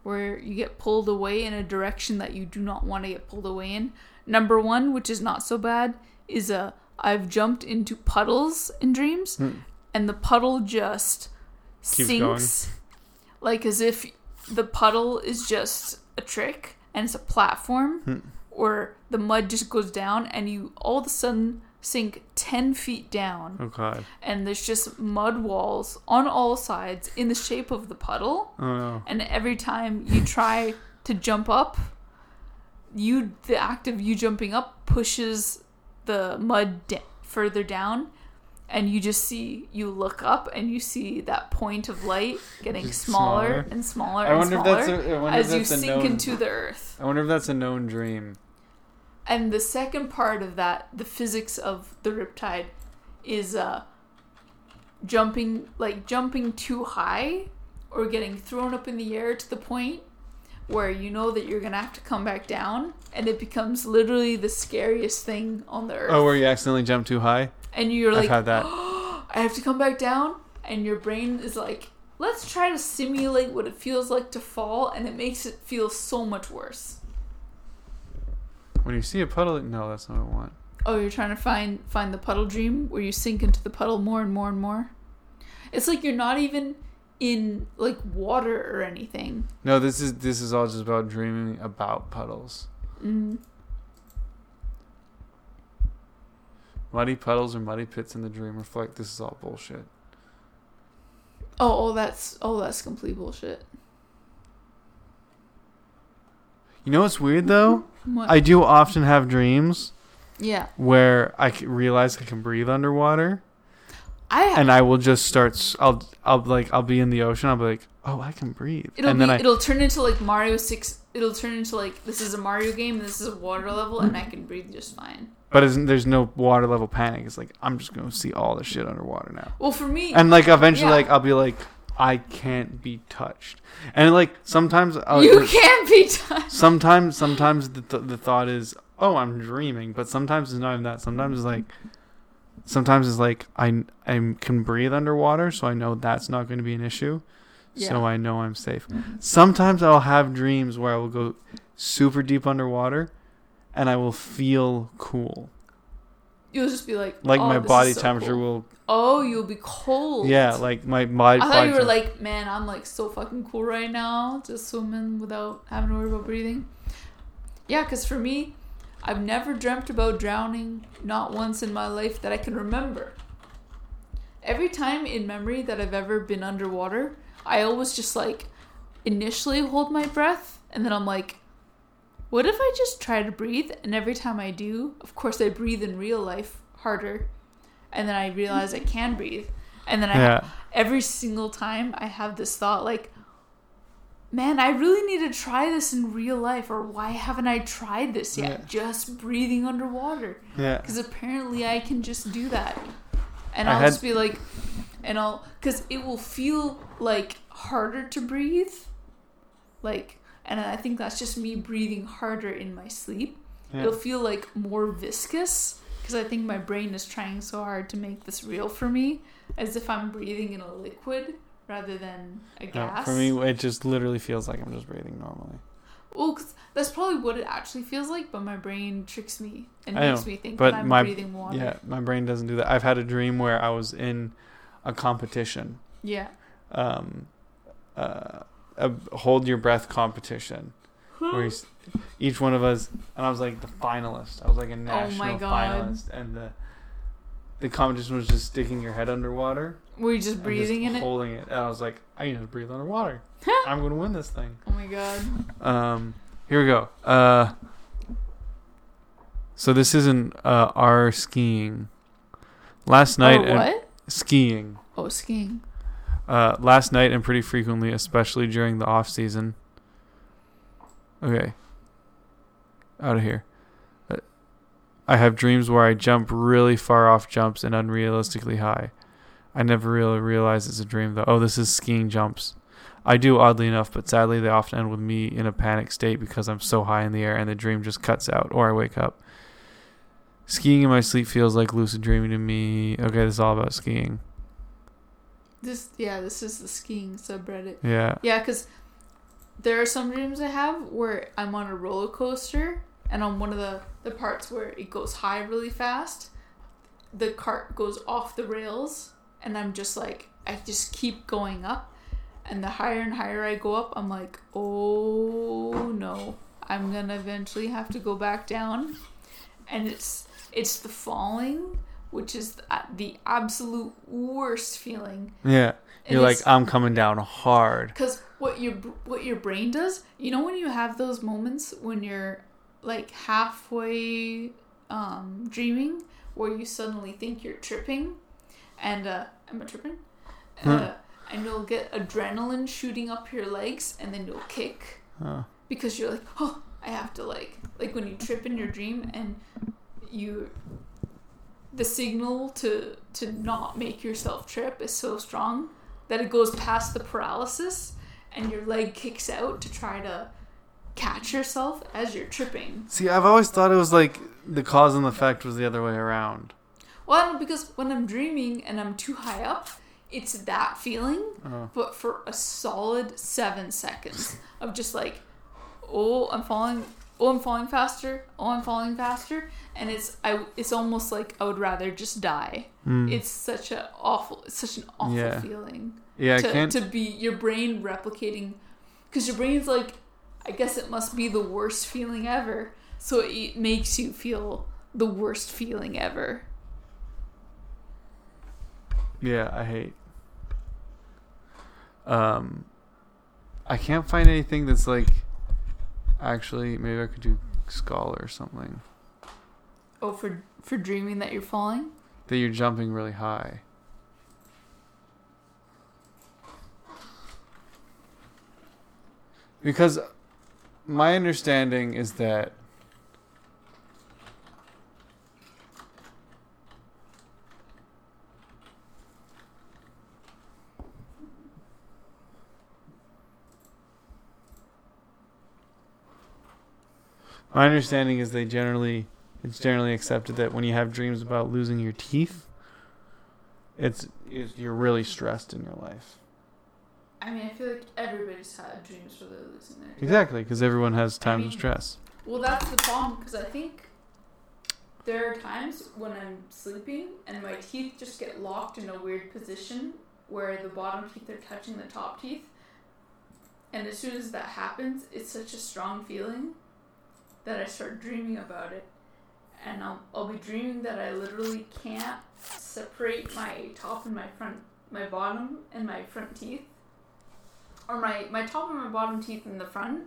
where you get pulled away in a direction that you do not want to get pulled away in. Number one, which is not so bad, is a I've jumped into puddles in dreams, Hmm. and the puddle just Keeps sinks, like as if the puddle is just a trick and it's a platform, Hmm. or the mud just goes down, and you all of a sudden sink ten feet down Oh god. and there's just mud walls on all sides in the shape of the puddle Oh no. and every time you try to jump up you the act of you jumping up pushes the mud da- further down and you just see you look up and you see that point of light getting smaller, smaller. and smaller I and wonder if smaller that's a. I wonder if as you that's a sink known. into the earth I wonder if that's a known dream. And the second part of that, the physics of the riptide, is uh, jumping like jumping too high or getting thrown up in the air to the point where you know that you're gonna have to come back down, and it becomes literally the scariest thing on the earth. Oh, where you accidentally jump too high? and you're like, I've had that. I have to come back down, and your brain is like, let's try to simulate what it feels like to fall, and it makes it feel so much worse. When you see a puddle, no, that's not what I want. Oh, you're trying to find find the puddle dream where you sink into the puddle more and more and more. It's like you're not even in like water or anything. No, this is this is all just about dreaming about puddles. Mm. Muddy puddles or muddy pits in the dream reflect this is all bullshit. Oh, oh, that's oh, that's complete bullshit. You know what's weird though? What? I do often have dreams yeah, where I realize I can breathe underwater, I. and I will just start. I'll I'll like I'll be in the ocean. I'll be like, oh, I can breathe, it'll and be. then I It'll turn into like Mario Six. It'll turn into like this is a Mario game. and This is a water level, and I can breathe just fine. but isn't, there's no water level panic. It's like I'm just gonna see all the shit underwater now, Well, for me, and like eventually, Yeah. like I'll be like, I can't be touched, and like sometimes I'll, you can't be touched. sometimes sometimes the, th- the thought is oh i'm dreaming but sometimes it's not even that. Sometimes it's like sometimes it's like i i can breathe underwater so i know that's not going to be an issue. So i know i'm safe. Sometimes i'll have dreams where i will go super deep underwater and i will feel cool You'll just be like, like oh, my body so temperature cool. will Oh, you'll be cold. yeah like my body I thought you were like, man, I'm like so fucking cool right now, just swimming without having to worry about breathing. Yeah, because for me, I've never dreamt about drowning, not once in my life that I can remember. Every time in memory that I've ever been underwater, I always just like initially hold my breath, and then I'm like, what if I just try to breathe? And every time I do, of course, I breathe in real life harder, and then I realize I can breathe, and then I yeah every single time I have this thought like, man, I really need to try this in real life, or why haven't I tried this yet? Yeah. Just breathing underwater. yeah Because apparently I can just do that. And I I'll had- just be like, and I'll, because it will feel like harder to breathe. Like, and I think that's just me breathing harder in my sleep. yeah. It'll feel like more viscous because I think my brain is trying so hard to make this real for me, as if I'm breathing in a liquid rather than a No, gas. for me it just literally feels like i'm just breathing normally well, 'cause that's probably what it actually feels like, but my brain tricks me and I makes know, me think but that I'm my- breathing water. Yeah, my brain doesn't do that. I've had a dream where I was in a competition, Yeah. um, uh, a hold your breath competition, where you, s- each one of us, and I was like the finalist. I was like a national Oh finalist, and the the competition was just sticking your head underwater, Were you just breathing just in it? holding it. And I was like, I need to breathe underwater. I'm gonna win this thing. Oh my god. Um, here we go. Uh, so this isn't uh, our skiing. Last night, oh, and- what? skiing. Oh, skiing. Uh, last night and pretty frequently, especially during the off season. Okay. Out of here. Uh, I have dreams where I jump really far off jumps and unrealistically high. I never really realize it's a dream though. Oh, this is skiing jumps. I do oddly enough, but sadly they often end with me in a panic state because I'm so high in the air and the dream just cuts out or I wake up. Skiing in my sleep feels like lucid dreaming to me. Okay, this is all about skiing. This, yeah, this is the skiing subreddit. Yeah. Yeah, because there are some dreams I have where I'm on a roller coaster, and on one of the, the parts where it goes high really fast, the cart goes off the rails, and I'm just like, I just keep going up, and the higher and higher I go up, I'm like, oh no, I'm gonna eventually have to go back down, and it's it's the falling, which is the, the absolute worst feeling. Yeah. You're like, I'm coming down hard. Because what your what your brain does, you know, when you have those moments when you're like halfway um, dreaming, where you suddenly think you're tripping, and uh, am I tripping? Uh, and you'll get adrenaline shooting up your legs, and then you'll kick Oh. because you're like, oh, I have to like like when you trip in your dream and you the signal to to not make yourself trip is so strong that it goes past the paralysis and your leg kicks out to try to catch yourself as you're tripping. See, I've always thought it was like the cause and effect was the other way around. Well, I don't know, because when I'm dreaming and I'm too high up, it's that feeling, Oh. but for a solid seven seconds of just like, oh, I'm falling, oh, I'm falling faster, oh, I'm falling faster, and it's I, it's almost like I would rather just die. Mm. It's such a awful, it's such an awful Yeah. feeling yeah, I to can't. to be your brain replicating, because your brain's like, I guess it must be the worst feeling ever, so it makes you feel the worst feeling ever. Yeah, I hate. Um, I can't find anything that's like. Actually, maybe I could do scholar or something. Oh, for for dreaming that you're falling. That you're jumping really high. Because my understanding is that my understanding is they generally it's generally accepted that when you have dreams about losing your teeth it's, it's you're really stressed in your life I mean, I feel like everybody's had dreams where they're losing their teeth. exactly because everyone has I times mean- of stress Well, that's the problem because I think there are times when I'm sleeping and my teeth just get locked in a weird position where the bottom teeth are touching the top teeth. And as soon as that happens, it's such a strong feeling that I start dreaming about it. And I'll, I'll be dreaming that I literally can't separate my top and my front, my bottom and my front teeth. Or my, my top and my bottom teeth in the front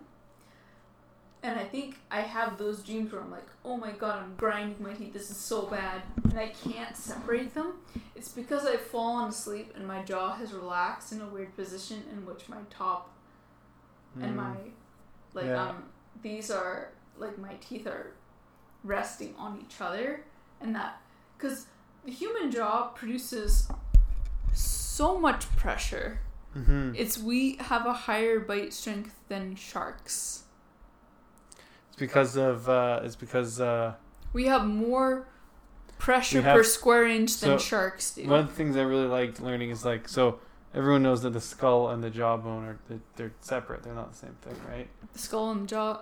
and I think I have those dreams where I'm like, oh my god, I'm grinding my teeth. This is so bad, and I can't separate them. It's because I've fallen asleep and my jaw has relaxed in a weird position in which my top and my like Yeah. um these are like my teeth are resting on each other, and that because the human jaw produces so much pressure. mm-hmm. It's we have a higher bite strength than sharks. it's because of uh, it's because uh, We have more pressure have- per square inch than so, sharks do. one of the things I really liked learning is like so everyone knows that the skull and the jawbone are they're, they're separate they're not the same thing right The skull and the jaw.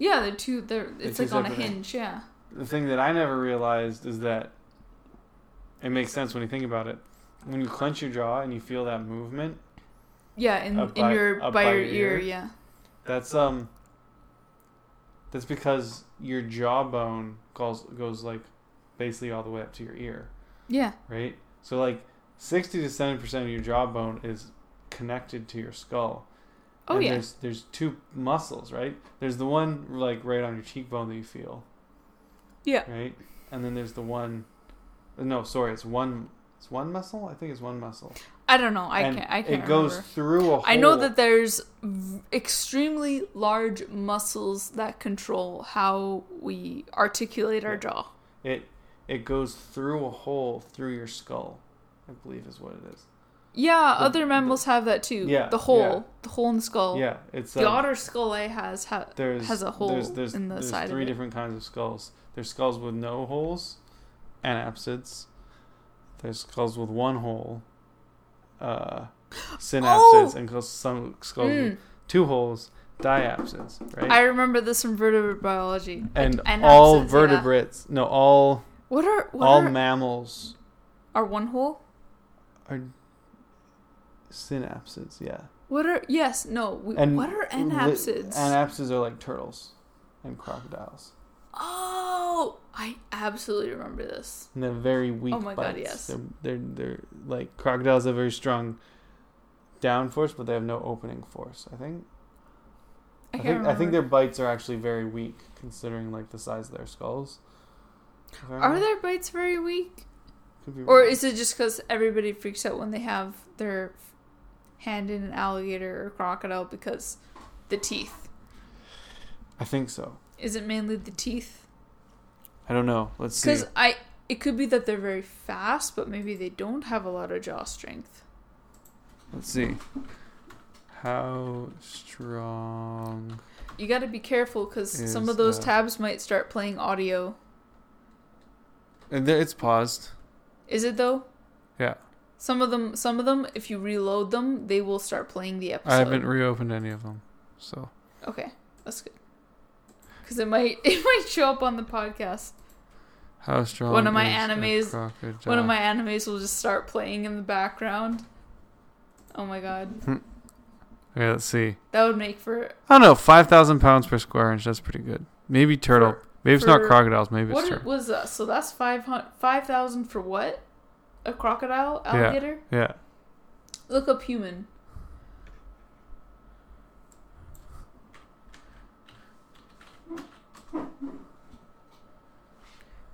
Yeah, they're two. They're it's like on a hinge. Yeah. the thing that I never realized is that it makes sense when you think about it. When you clench your jaw and you feel that movement, Yeah, in in by- your by, by your ear. ear? Yeah. that's um that's because your jawbone goes goes like basically all the way up to your ear, Yeah. right? So like 60 to 70% of your jawbone is connected to your skull. Oh and yeah. There's there's two muscles, right? There's the one like right on your cheekbone that you feel. Yeah. Right? And then there's the one no, sorry, it's one it's one muscle? I think it's one muscle. I don't know. I and can't. I can't It goes remember. through a hole. I know that there's extremely large muscles that control how we articulate our Yeah. jaw. it it goes through a hole through your skull. I believe is what it is. Yeah, The- other mammals have that too. Yeah, the hole, yeah. the hole in the skull. Yeah, it's The um, otter skull I has ha- there's has a hole there's, there's, in the there's side three of it. different kinds of skulls. There's skulls with no holes, and anapsids. There's skulls with one hole, uh, synapsids, Oh! and some skulls Mm, with two holes, diapsids. Right. I remember this from vertebrate biology. and Anapsids, all yeah. vertebrates, no, all What are what all are, mammals are one hole? are synapsids. Yeah. What are yes no? We, And what are li- anapsids? Anapsids are like turtles and crocodiles. oh, I absolutely remember this. And they're very weak. Oh my God, yes. They're, they're they're like crocodiles have very strong down force, but they have no opening force. I think. I I, think remember. I think their bites are actually very weak, considering like the size of their skulls. Are their bites very weak, or is it just because everybody freaks out when they have their hand in an alligator or crocodile because the teeth? I think so. Is it mainly the teeth? I don't know. Let's see. Because I It could be that they're very fast, but maybe they don't have a lot of jaw strength. Let's see. How strong? You got to be careful because some of those the- tabs might start playing audio. Uh, and It's paused. Is it though? Yeah. Some of them, some of them, if you reload them, they will start playing the episode. I haven't reopened any of them. So Okay, that's good. Because it might, it might show up on the podcast. how strong? One of my is animes- One of my animes will just start playing in the background. Oh my god, hmm. Okay, let's see. that would make for I don't know. Five thousand pounds per square inch. That's pretty good. Maybe turtle. maybe it's not crocodiles. Maybe what it's it turtle. was that? So that's five hundred, five thousand for what? A crocodile, alligator. Yeah. Look up human.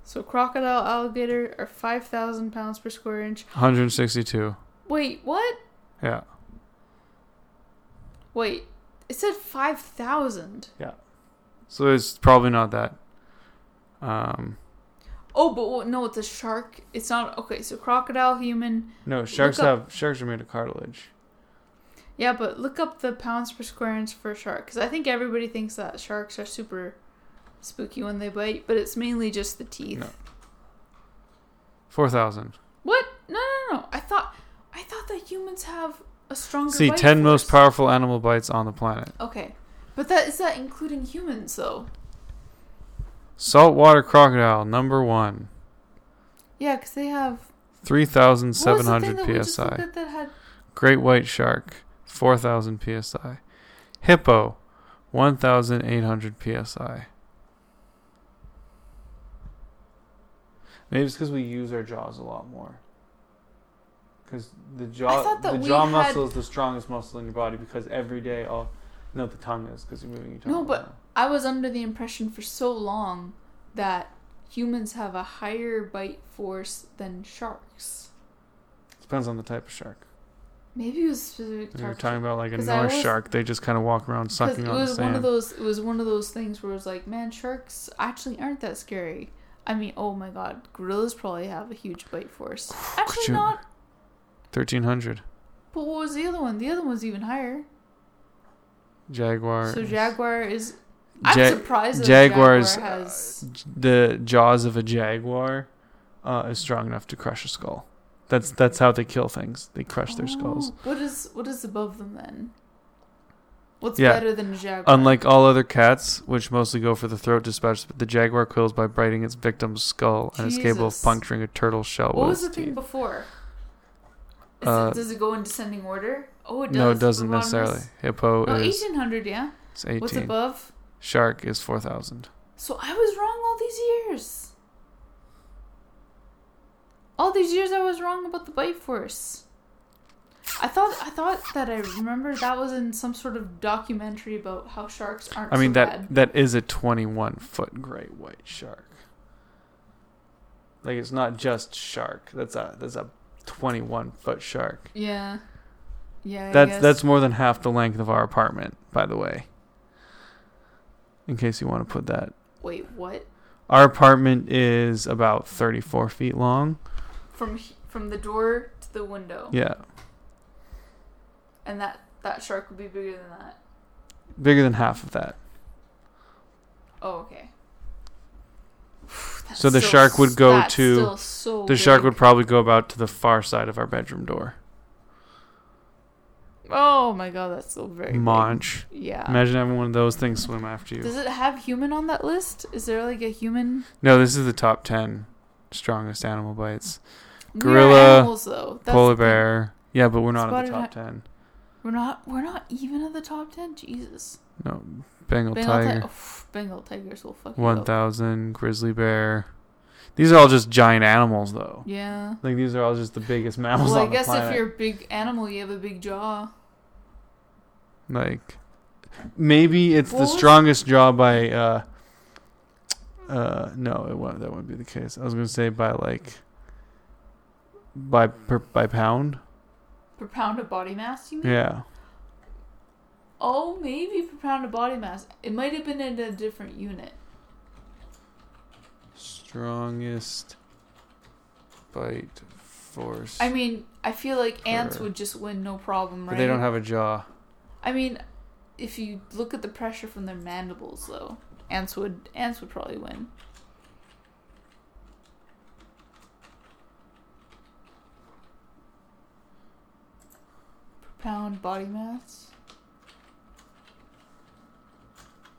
So crocodile, alligator are five thousand pounds per square inch. 162. Wait, what? Yeah. Wait, it said five thousand. Yeah. So it's probably not that. Um. Oh, but what, no, it's a shark. It's not okay. So crocodile, human. No, sharks up- have sharks are made of cartilage. Yeah, but look up the pounds per square inch for a shark because I think everybody thinks that sharks are super spooky when they bite, but it's mainly just the teeth. No. Four thousand. What? No, no, no. I thought I thought that humans have a stronger. See, ten most powerful animal bites on the planet. Okay, but that is that including humans though? Saltwater crocodile number one. Yeah, because they have. three thousand seven hundred what thousand was seven the thing hundred that we just looked psi. had? Great white shark, four thousand psi. Hippo, one thousand eight hundred psi. Maybe it's because we use our jaws a lot more. Because the jaw, the jaw had- muscle is the strongest muscle in your body. Because every day, all no, the tongue is because you're moving your tongue. No, but-. I was under the impression for so long that humans have a higher bite force than sharks. depends on the type of shark. Maybe it was specific. If you're talking about like a I North always- shark, they just kind of walk around sucking on the sand. It was one of those. It was one of those things where it was like, man, sharks actually aren't that scary. I mean, oh my god, gorillas probably have a huge bite force. Actually, you- not. Thirteen hundred. But what was the other one? The other one's even higher. Jaguar. So jaguar is. I'm Ja- surprised that Jaguars, jaguar has. the jaws of a jaguar uh, is strong enough to crush a skull. That's that's how they kill things. They crush their skulls. Oh, What is what is above them then? What's Yeah. better than a jaguar? Unlike all other cats, which mostly go for the throat dispatch, the jaguar kills by biting its victim's skull and is capable of puncturing a turtle shell what was the its thing before? Is Uh, it, does it go in descending order? Oh, it does. No, it doesn't necessarily. Hippo Oh, is 1800, yeah. it's eighteen. What's above? Shark is four thousand. So I was wrong all these years. All these years I was wrong about the bite force. I thought I thought that I remember that was in some sort of documentary about how sharks aren't. I mean so that bad. that is a twenty-one foot great white shark. Like it's not just shark. That's a that's a twenty-one foot shark. Yeah. Yeah. I That's guess. that's more than half the length of our apartment, by the way. In case you want to put that. Wait, what? Our apartment is about 34 feet long. From he- from the door to the window. Yeah. And that that shark would be bigger than that. Bigger than half of that. Oh, okay. That's So the shark would go to- so The shark would probably go about to the far side of our bedroom door. Oh my god, that's so very big. Yeah. Imagine having one of those things swim after you. Does it have human on that list? Is there like a human? No, this is the top 10 strongest animal bites. Gorilla, animals, though. That's Polar the bear. Yeah, but we're not in Spotted the top 10. We're not. We're not even at the top ten. Jesus. No. Bengal, Bengal tiger. tiger. Bengal tigers will fuck One thousand grizzly bear. These are all just giant animals, though. Yeah. Like these are all just the biggest mammals Well, I guess if you're a big animal, you have a big jaw. like, maybe it's the strongest jaw by. uh uh No, it won't. That wouldn't be the case. I was gonna say by like. By per, by pound. Per pound of body mass, you mean? Yeah. Oh, maybe per pound of body mass. It might have been in a different unit. Strongest bite force. I mean, I feel like ants would just win no problem, right? but they don't have a jaw. I mean, if you look at the pressure from their mandibles, though, ants would ants would probably win. Per pound body mass.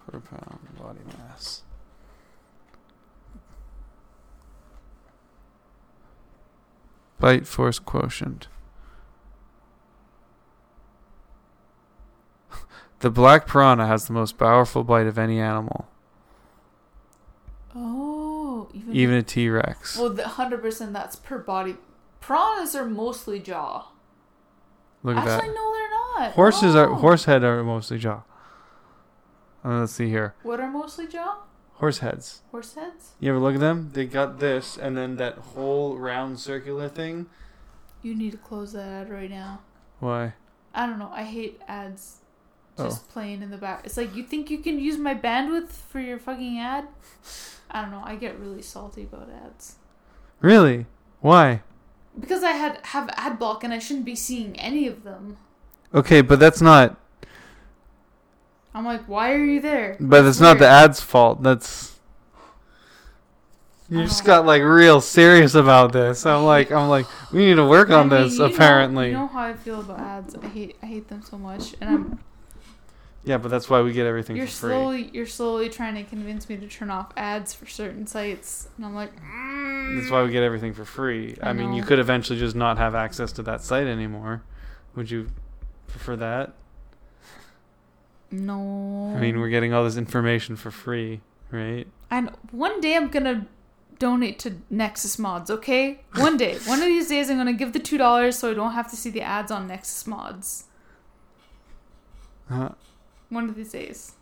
per pound body mass. Bite force quotient. the black piranha has the most powerful bite of any animal, Oh, even even a T Rex. well, hundred percent that's per body. Piranhas are mostly jaw. Look at Actually, that. no, they're not. Horses are Oh. horse head are mostly jaw. Uh, let's see here. What are mostly jaw? Horse heads. Horse heads. You ever look at them? They got this, and then that whole round circular thing. You need to close that ad right now. Why? I don't know. I hate ads Oh. just playing in the back. It's like you think you can use my bandwidth for your fucking ad? I don't know. I get really salty about ads Really? Why? because I had have ad block and I shouldn't be seeing any of them. Okay, but that's not. I'm like, why are you there? But it's not the ad's fault. That's. You just got like real serious about this. I'm like, I'm like, we need to work I on mean, this. you know- apparently, you know how I feel about ads. I hate I hate them so much, and I'm yeah, but that's why we get everything you're for free. slowly you're slowly trying to convince me to turn off ads for certain sites, and I'm like, That's why we get everything for free. I, I mean, you could eventually just not have access to that site anymore. Would you prefer that? No. I mean, we're getting all this information for free, right? And one day I'm gonna donate to Nexus Mods, okay? One day. One of these days I'm gonna give the two dollars so I don't have to see the ads on Nexus Mods. Huh? One of these days.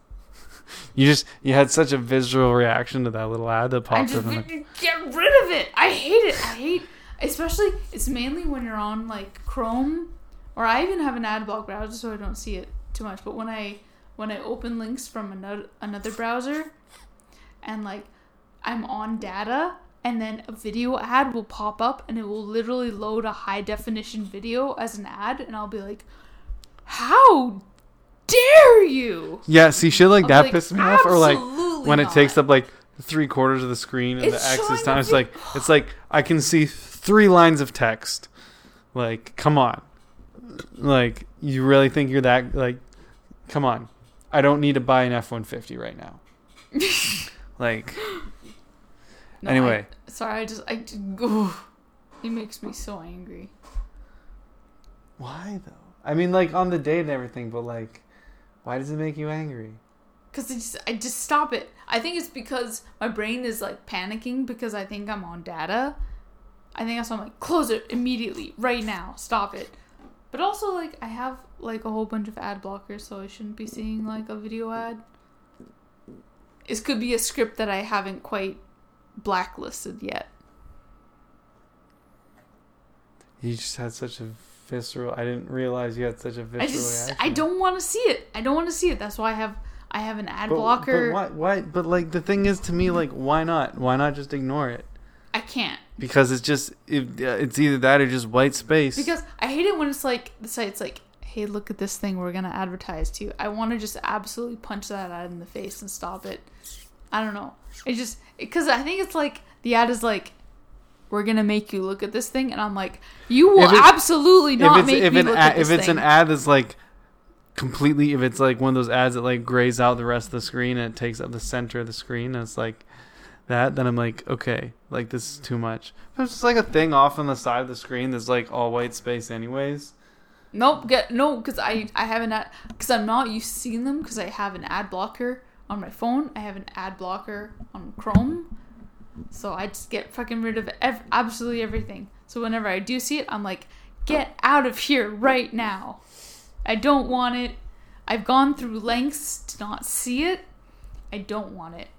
you just you had such a visual reaction to that little ad that I popped just up. the- get rid of it. I hate it. I hate especially it's mainly when you're on like Chrome or I even have an ad block browser so I don't see it too much. But when I when I open links from another another browser and like I'm on data and then a video ad will pop up and it will literally load a high definition video as an ad and I'll be like, How dare you? Yeah, see, shit like I'll that like, pisses me off. Or like "Absolutely when it takes up like three quarters of the screen and It's the is time. It's like it's like I can see three lines of text. Like, come on. Like, you really think you're that like? Come on. I don't need to buy an F one fifty right now. like, No, Anyway. I, sorry, I just I just, ooh, it makes me so angry. why though? I mean, like on the date and everything, but like, why does it make you angry? Cause I just I just stop it. I think it's because my brain is like panicking because I think I'm on data. I think that's why I'm like close it immediately right now. Stop it. But also like I have like a whole bunch of ad blockers, so I shouldn't be seeing like a video ad. This could be a script that I haven't quite blacklisted yet. You just had such a visceral. I didn't realize you had such a visceral I just reaction. I don't want to see it. I don't want to see it. That's why I have I have an ad But, blocker. but why? Why? But like the thing is, to me, like, why not? Why not just ignore it? I can't Because it's just uh, it's either that or just white space. because I hate it when it's like the site's like, "Hey, look at this thing we're gonna advertise to you." I want to just absolutely punch that ad in the face and stop it. I don't know. It just because I think it's like the ad is like, "We're gonna make you look at this thing," and I'm like, "You will it- absolutely not make me look ad, at this if it's thing." an ad that's like completely if it's like one of those ads that like grays out the rest of the screen and it takes up the center of the screen and it's like that then i'm like okay like this is too much if it's just like a thing off on the side of the screen that's like all white space anyways Nope, get no, because I I have an ad because I'm not used to seeing them because I have an ad blocker on my phone. I have an ad blocker on Chrome, so I just get fucking rid of ev- absolutely everything. So whenever I do see it, I'm like, get out of here right now. I don't want it. I've gone through lengths to not see it. I don't want it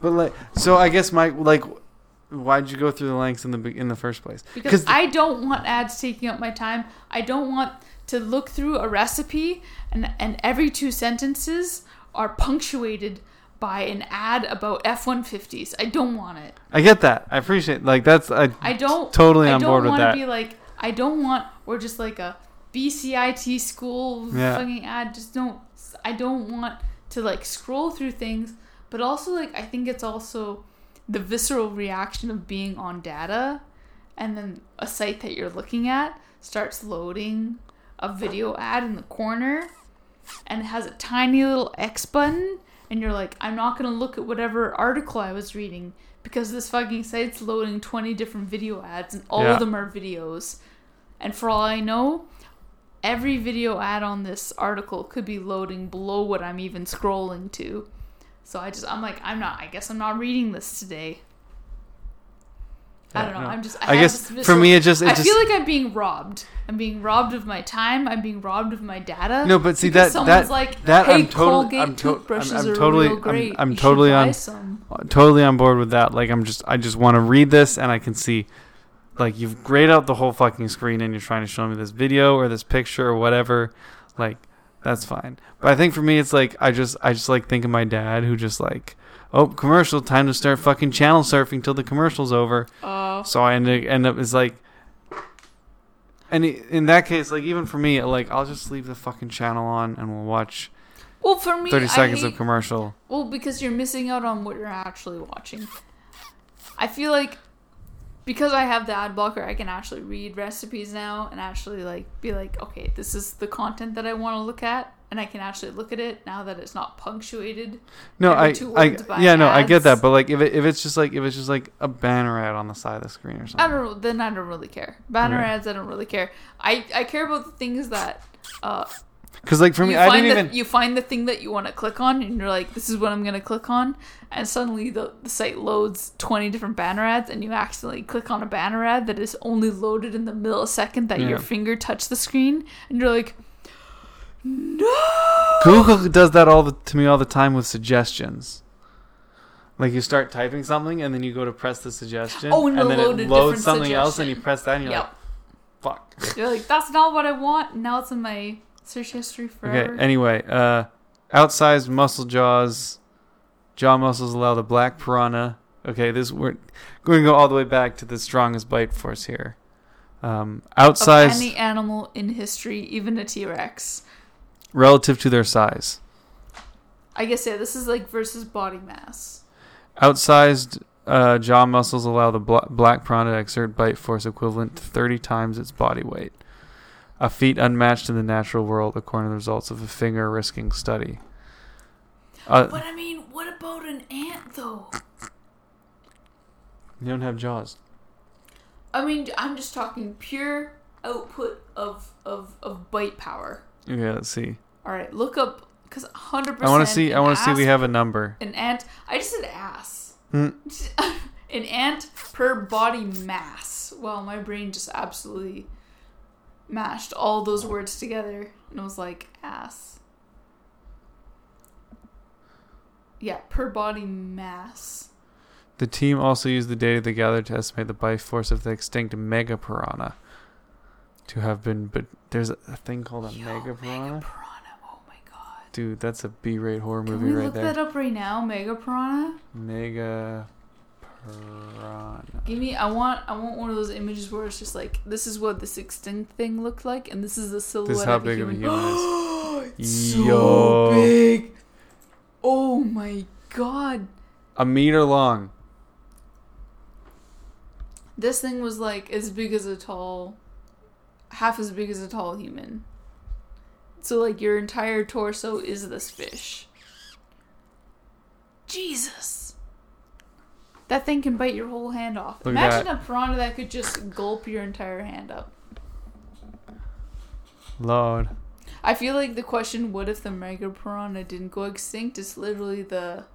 but like so i guess my like why'd you go through the lengths in the in the first place because I don't want ads taking up my time. I don't want to look through a recipe and and every two sentences are punctuated by an ad about F-150s. I don't want it. I get that. I appreciate like that's I, I don't totally I on don't board with that. be like I don't want we're just like a BCIT school Yeah. fucking ad. Just don't. I don't want to like scroll through things, but also like I think it's also the visceral reaction of being on data, and then a site that you're looking at starts loading a video ad in the corner, and it has a tiny little X button, and you're like, I'm not gonna look at whatever article I was reading because this fucking site's loading 20 different video ads, and all Yeah. of them are videos. And for all I know, every video ad on this article could be loading below what I'm even scrolling to. So I just, I'm like, I'm not, I guess I'm not reading this today. I don't know. no. I'm just, I, I guess for me it just it I just feel like I'm being robbed. I'm being robbed of my time. I'm being robbed of my data. No, but see that someone's that like, that hey, I'm totally I'm, to- I'm, I'm totally. I'm, I'm totally on uh, some. totally on board with that. Like I'm just I just want to read this and I can see like you've grayed out the whole fucking screen and you're trying to show me this video or this picture or whatever. Like that's fine. But I think for me it's like I just I just like think of my dad who just like oh commercial time to start fucking channel surfing till the commercial's over. Uh, So I end, end up is like, and in that case, like even for me, like I'll just leave the fucking channel on and we'll watch well, for me, thirty I seconds hate- of commercial. Well, because you're missing out on what you're actually watching. I feel like because I have the ad blocker, I can actually read recipes now and actually like be like, okay, this is the content that I want to look at, and I can actually look at it now that it's not punctuated. No, I, I, yeah, no, I get that, but like if it, if it's just like if it's just like a banner ad on the side of the screen or something, I don't. Then I don't really care. Banner Okay. ads, I don't really care. I I care about the things that. Uh, Because like for me, you I find didn't the, even. you find the thing that you want to click on and you're like this is what i'm going to click on and suddenly the, the site loads 20 different banner ads and you accidentally click on a banner ad that is only loaded in the millisecond that Yeah. your finger touched the screen and you're like no Google does that all the, to me all the time with suggestions. Like you start typing something and then you go to press the suggestion, Oh, and and then it loads something else, and you press that, and you're yep like, "Fuck." you're like that's not what i want now it's in my search history forever Okay. Anyway, uh, outsized muscle jaws, jaw muscles allow the black piranha. Okay, this we're going to go all the way back to the strongest bite force here. Um, of any animal in history even a t-rex relative to their size. i guess yeah this is like versus body mass Outsized uh, jaw muscles allow the bla- black piranha to exert bite force equivalent to 30 times its body weight. A feat unmatched in the natural world, according to the results of a finger risking study. Uh, but i mean what about an ant though you don't have jaws. I mean, I'm just talking pure output of of, of bite power. Okay, let's see. All right, look up because 100. I want to see. I want to see. We have a number. an ant. I just said ass. Hmm. an ant per body mass. Well, my brain just absolutely mashed all those words together and it was like ass. Yeah, per body mass. The team also used the data they gathered to estimate the bite force of the extinct mega piranha to have been. But there's a, thing called a Yo, mega piranha. piranha. Oh my god. Dude, that's a B-rate horror Can movie we look that up right now? Mega piranha. Mega piranha. Give me. I want. I want one of those images where it's just like this is what this extinct thing looked like, and this is the silhouette. how of big a of a human. it's Yo. so big. Oh my god! A meter long. This thing was like as big as a tall, half as big as a tall human. So like your entire torso is this fish. Jesus. That thing can bite your whole hand off. Look Imagine a piranha that could just gulp your entire hand up. Lord. I feel like the question "What if the mega piranha didn't go extinct?" is literally the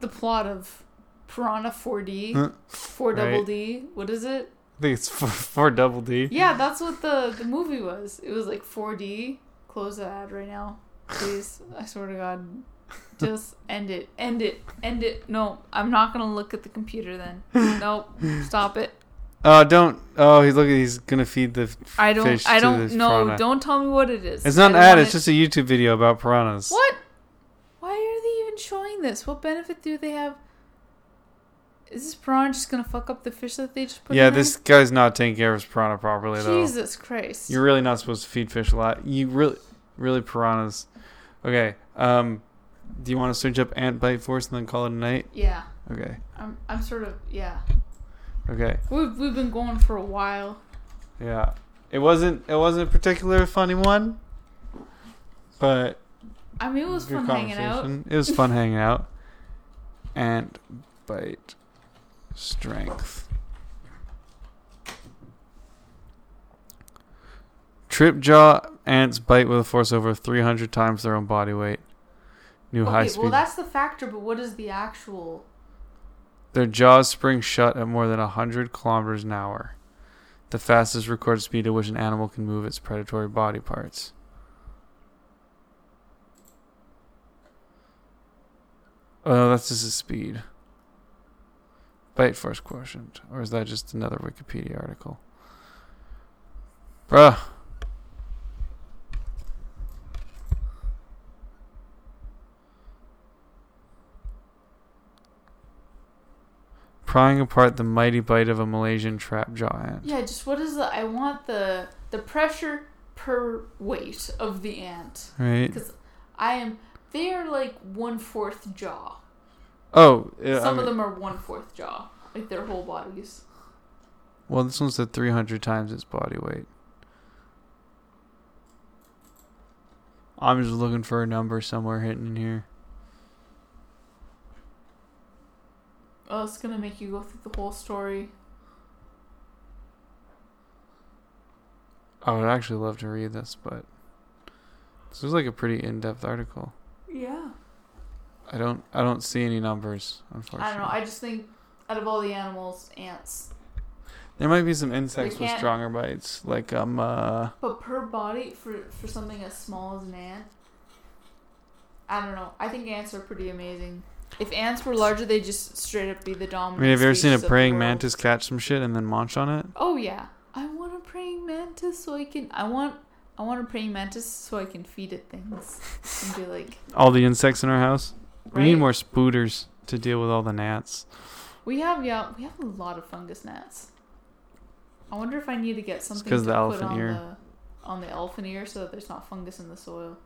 the plot of Piranha 4D, four double D. What is it? I think it's for, for double D. Yeah, that's what the the movie was. It was like 4D. Close the ad right now, please. I swear to God, just end it, end it, end it. No, I'm not gonna look at the computer then. Nope, stop it. Oh, don't. Oh, he's looking. He's gonna feed the. I don't. fish I don't. No, piranha. don't tell me what it is. It's not an ad. It's it- just a YouTube video about piranhas. What? Why are they even showing this. What benefit do they have? Is this piranha just gonna fuck up the fish that they just put yeah, this guy's not taking care of his piranha properly there? though. Jesus Christ. You're really not supposed to feed fish a lot. You really, really piranhas. Okay. Um, do you want to search up ant bite force and then call it a night? yeah, Okay. I'm I'm sort of yeah. Okay. We've we've been going for a while. Yeah. It wasn't. It wasn't a particularly funny one, but I mean, it was fun hanging out. It was fun hanging out. Ant bite strength. Trip jaw ants bite with a force over 300 times their own body weight. New high Okay, speed. well that's the factor, but what is the actual? Their jaws spring shut at more than 100 kilometers an hour, the fastest recorded speed at which an animal can move its predatory body parts. Oh, that's just a speed. Bite force quotient. Or is that just another Wikipedia article? Bruh. Prying apart the mighty bite of a Malaysian trap jaw ant. Yeah, just what is the? I want the the pressure per weight of the ant. Right? Because I am. They are like one fourth jaw. Oh, yeah, I Some of mean- them are one fourth jaw, like their whole bodies. Well, this one's at 300 times its body weight. I'm just looking for a number somewhere hidden in here. Oh, it's gonna make you go through the whole story. I would actually love to read this, but this is like a pretty in-depth article. Yeah. I don't I don't see any numbers, Unfortunately. I don't know. I just think out of all the animals, ants. there might be some insects with stronger bites, like um uh But per body for for something as small as an ant, I don't know. I think ants are pretty amazing. If ants were larger, they'd just straight up be the dominant. I mean, have you ever seen a species of the praying mantis catch some shit and then munch on it? Oh yeah, I want a praying mantis so I can. I want. I want a praying mantis so I can feed it things and be like. All the insects in our house. We need more spooters to deal with all the gnats. We have yeah. We have a lot of fungus gnats. I wonder if I need to get something 'cause to the put elephant on ear. the on the elephant ear so that there's not fungus in the soil.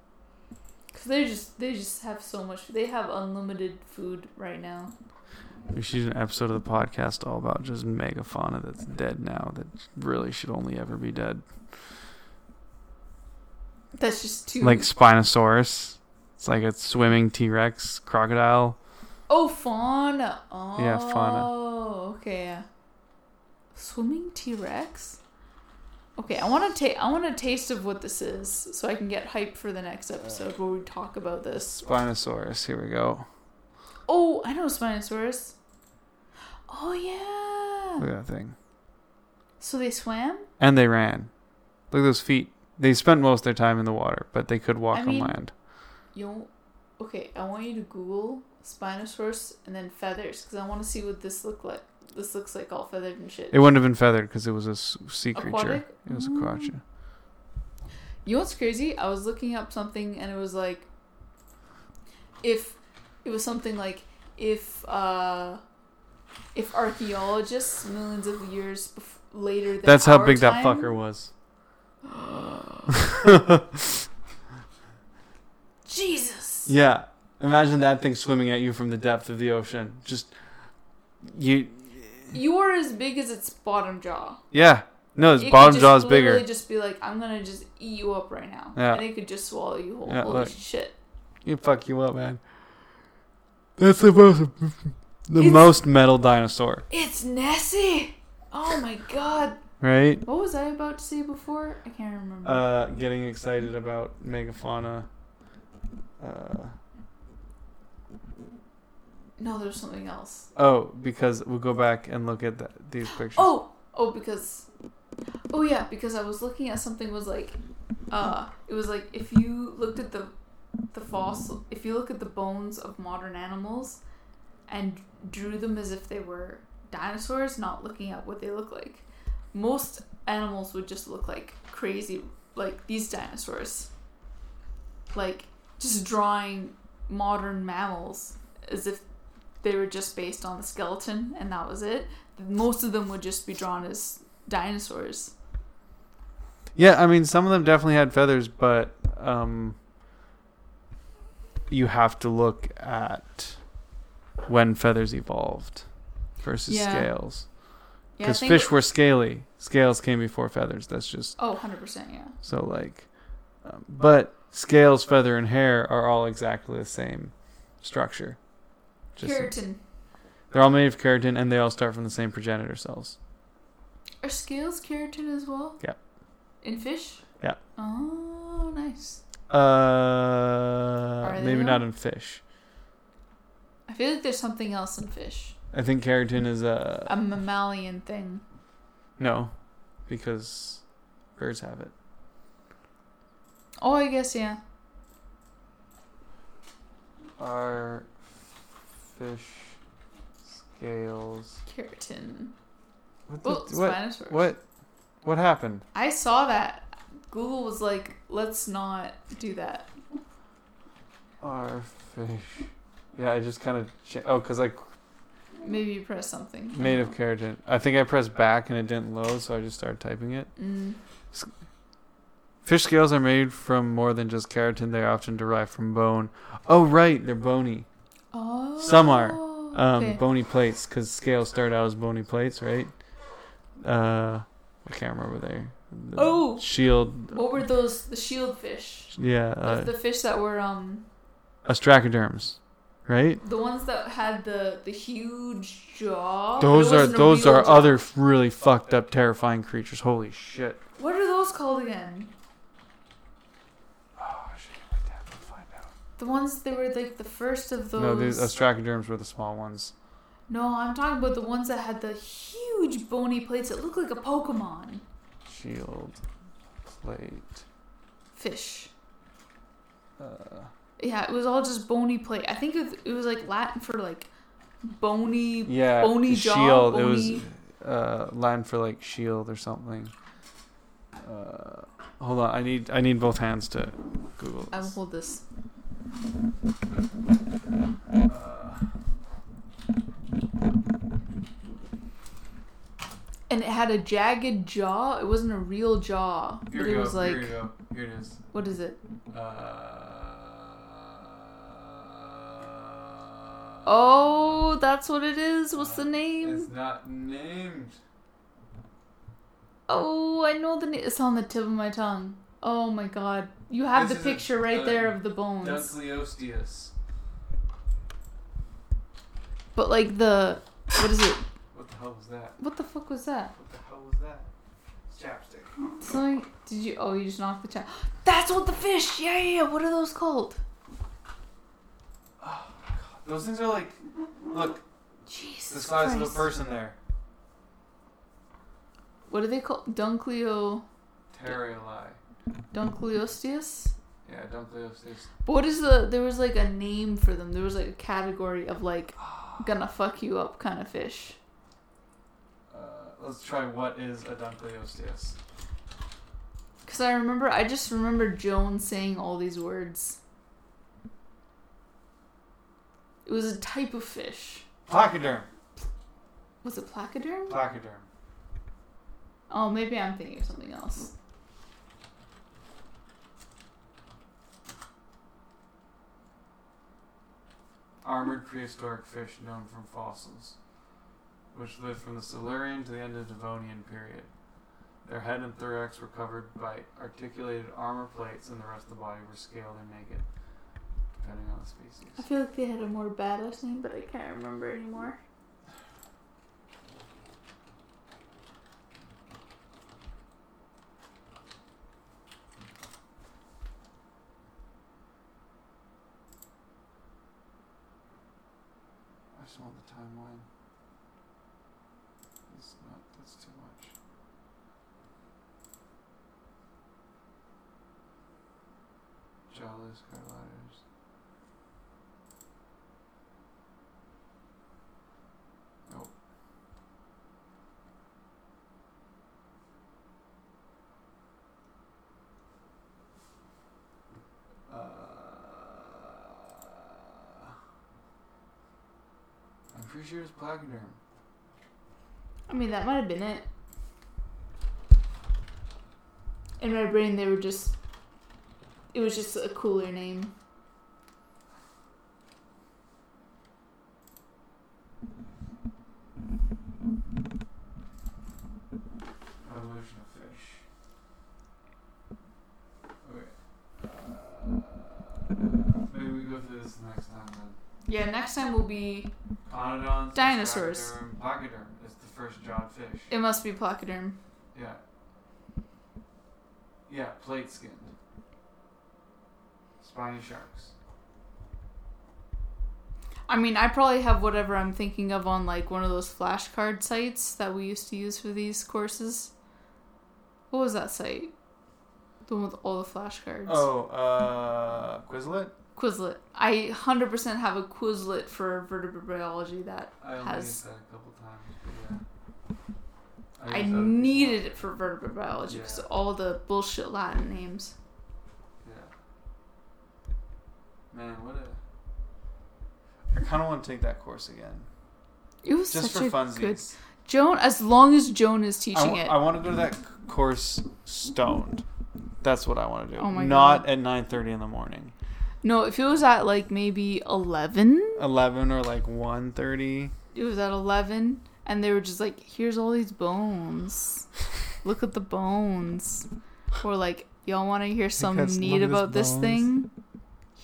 Cause they just they just have so much. They have unlimited food right now. We should do an episode of the podcast all about just megafauna that's dead now that really should only ever be dead. That's just too Like Spinosaurus. It's like a swimming T Rex crocodile. Oh, fauna. Oh, Yeah, fauna. Oh, okay. Swimming T Rex. Okay, I want to take. I want a taste of what this is, so I can get hype for the next episode where we talk about this. Spinosaurus. Here we go. Oh, I know Spinosaurus. Oh yeah. Look at that thing. So they swam. And they ran. Look at those feet. They spent most of their time in the water, but they could walk I on land. You. Okay, I want you to Google Spinosaurus and then feathers because I want to see what this look like. This looks like all feathered and shit. It wouldn't have been feathered because it was a sea creature. Aquatic? It was a Mm. creature. You know what's crazy? I was looking up something and it was like if it was something like if uh if archaeologists millions of years bef- later than That's how big that fucker was. Jesus. Yeah. Imagine that thing swimming at you from the depth of the ocean. Just you You're as big as its bottom jaw. Yeah. No, its It bottom jaw is bigger. just be like, I'm gonna just eat you up right now. Yeah. And it could just swallow you whole. Yeah, Holy look. shit. It fuck you up, man. That's the most the It's- most metal dinosaur, It's Nessie! Oh my god. right? What was I about to say before? I can't remember. Uh, getting excited about megafauna. Uh, no, there's something else. oh, because we'll go back and look at the, these pictures. Oh, oh, because, oh yeah, because I was looking at something was like, uh, it was like if you looked at the, the fossil, if you look at the bones of modern animals, and drew them as if they were dinosaurs, not looking at what they look like, most animals would just look like crazy, like these dinosaurs. Like just drawing modern mammals as if they were just based on the skeleton and that was it. Most of them would just be drawn as dinosaurs. Yeah, I mean, some of them definitely had feathers, but um, you have to look at when feathers evolved versus Yeah. scales. Yeah, Because think- fish were scaly. Scales came before feathers. That's just Oh, 100%, yeah. so like. Um, but scales, feather, and hair are all exactly the same structure. Just Keratin. they're all made of keratin, and they all start from the same progenitor cells. Are scales keratin as well? Yeah. In fish? Yeah. Oh, nice. Uh, they maybe though? not in fish. I feel like there's something else in fish. I think keratin is a A mammalian thing. No, because birds have it. Oh, I guess, yeah. Are fish scales? Keratin. What? Oh, The, what? Spinosaurus. What? What happened? I saw that. Google was like, let's not do that. Our fish? Yeah, I just kind of cha- oh, cause I Maybe you press something. made of keratin. I think I pressed back and it didn't load, so I just started typing it. Mm. Fish scales are made from more than just keratin. They are often derived from bone. Oh, right, they're bony. Oh. Some are, Um, okay. bony plates, because scales start out as bony plates, right? Uh, I can't remember there. The Oh! shield. What were those? The shield fish. Yeah, The- uh, the fish that were um ostracoderms, right? the ones that had the the huge jaw. Those are those are jaw. other really fucked up, terrifying creatures. Holy shit! What are those called again? Oh shit! My dad will find out. The ones they were like the first of those. No, these ostracoderms were the small ones. No, I'm talking about the ones that had the huge bony plates that looked like a Pokemon Shield plate. fish. Uh, Yeah, it was all just bony plate. I think it, it was like Latin for like bony. yeah, Bony jaw, shield. It was uh, Latin for like shield or something. Uh, hold on, I need I need both hands to Google. I will hold this. And it had a jagged jaw. It wasn't a real jaw, but it was like, go. Here it is. what is it? Uh, Oh, that's what it is. What's the name? It's not named. Oh, I know the name. It's on the tip of my tongue. Oh my god. You have This the is a- picture right uh, there of the bones. Dunkleosteus. But like the what is it? What the hell was that? What the fuck was that? What the hell was that? It's Chapstick. Something did you oh you just knocked the chat. That's what the fish! Yeah, yeah, yeah. What are those called? Those things are like, look, Jesus. the size of Christ. a person there. What are they called? Duncleo Pterioli. Dunkleosteus? Yeah, Dunkleosteus. But what is the there was like a name for them. There was like a category of like gonna fuck you up kind of fish. Uh, let's try what is a Dunkleosteus. Cause I remember I just remember Joan saying all these words. It was a type of fish. Placoderm. Was it placoderm? Placoderm. Oh, maybe I'm thinking of something else. Armored prehistoric fish known from fossils, which lived from the Silurian to the end of the Devonian period. Their head and thorax were covered by articulated armor plates, and the rest of the body were scaled and naked, depending on the species. I feel like they had a more badass name, but I can't remember anymore. I just want the timeline. That's not. That's too much. Cartilagers. Nope. Uh, pretty sure it's placoderm. I mean, that might have been it. In my brain, they were just. It was just a cooler name. Evolution of fish. Okay. Uh, maybe we go through this next time then. Yeah, next time will be. Conodons. Dinosaurs. Placoderm. Placoderm is the first jawed fish. It must be placoderm. Yeah. Yeah, plate skinned. Spiny sharks. I mean, I probably have whatever I'm thinking of on like one of those flashcard sites that we used to use for these courses. What was that site? The one with all the flashcards. Oh, uh, Quizlet? Quizlet. I 100% have a Quizlet for vertebrate biology that I only Has- used that a couple times, but yeah. I, other needed it for vertebrate biology because Yeah. all the bullshit Latin names. Yeah. Man, what a. I kind of want to take that course again, It was just such for a funsies. good Joan. As long as Joan is teaching wa- it, I want to go to that course stoned. That's what I want to do. Oh my Not God. at nine thirty in the morning. no. If it was at like maybe eleven. Eleven or like one thirty. it was at 11 and they were just like here's all these bones look at the bones or like y'all want to hear something has neat about this bones. thing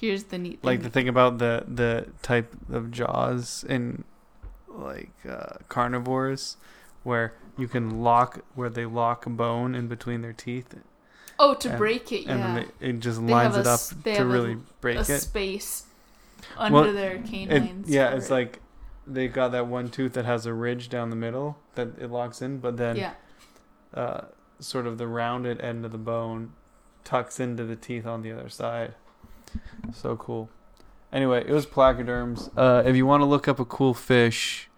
here's the neat thing Like the thing about the the type of jaws in like uh, carnivores, where you can lock where they lock a bone in between their teeth, oh to and- break it and yeah then they, it just They lines it up to have a- really break a it. space under Well, their It, canines yeah, it's it. like they've got that one tooth that has a ridge down the middle that it locks in, but then yeah uh, sort of the rounded end of the bone tucks into the teeth on the other side. So cool. Anyway, it was placoderms. Uh, if you want to look up a cool fish,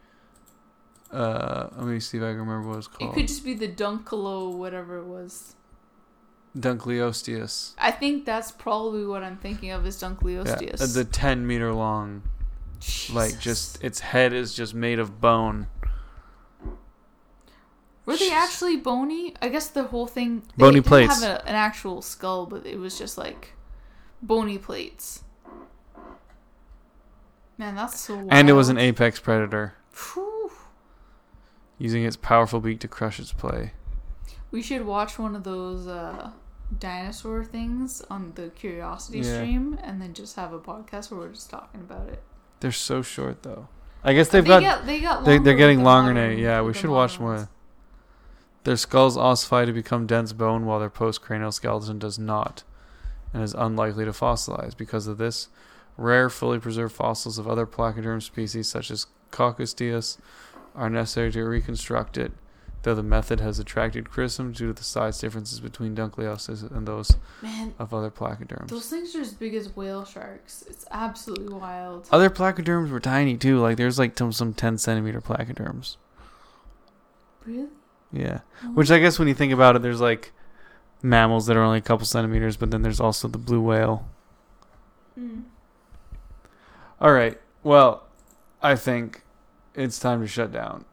uh, let me see if I can remember what it's it called. It could just be the dunkalo whatever it was Dunkleosteus. i think that's probably what i'm thinking of is dunkleosteus uh, the ten meter long, like just its head is just made of bone. Were they actually bony? I guess the whole thing. They Bony didn't plates. have a, an actual skull, but it was just like bony plates. Man, that's so. Wild. And it was an apex predator, Phew. using its powerful beak to crush its prey. We should watch one of those uh, dinosaur things on the Curiosity Yeah. stream, and then just have a podcast where we're just talking about it. They're so short though. I guess they've they got got they got they, they're getting longer now. Yeah, we should watch modern more. Their skulls ossify to become dense bone, while their postcranial skeleton does not, and is unlikely to fossilize. Because of this, rare, fully preserved fossils of other placoderm species, such as Coccosteus, are necessary to reconstruct it. Though the method has attracted criticism due to the size differences between Dunkleosteus and those Man, of other placoderms. those things are as big as whale sharks. It's absolutely wild. Other placoderms were tiny too. Like there's like some, some 10 centimeter placoderms. Really? Yeah. Oh Which I guess when you think about it, there's like mammals that are only a couple centimeters, but then there's also the blue whale. Mm. All right. Well, I think it's time to shut down.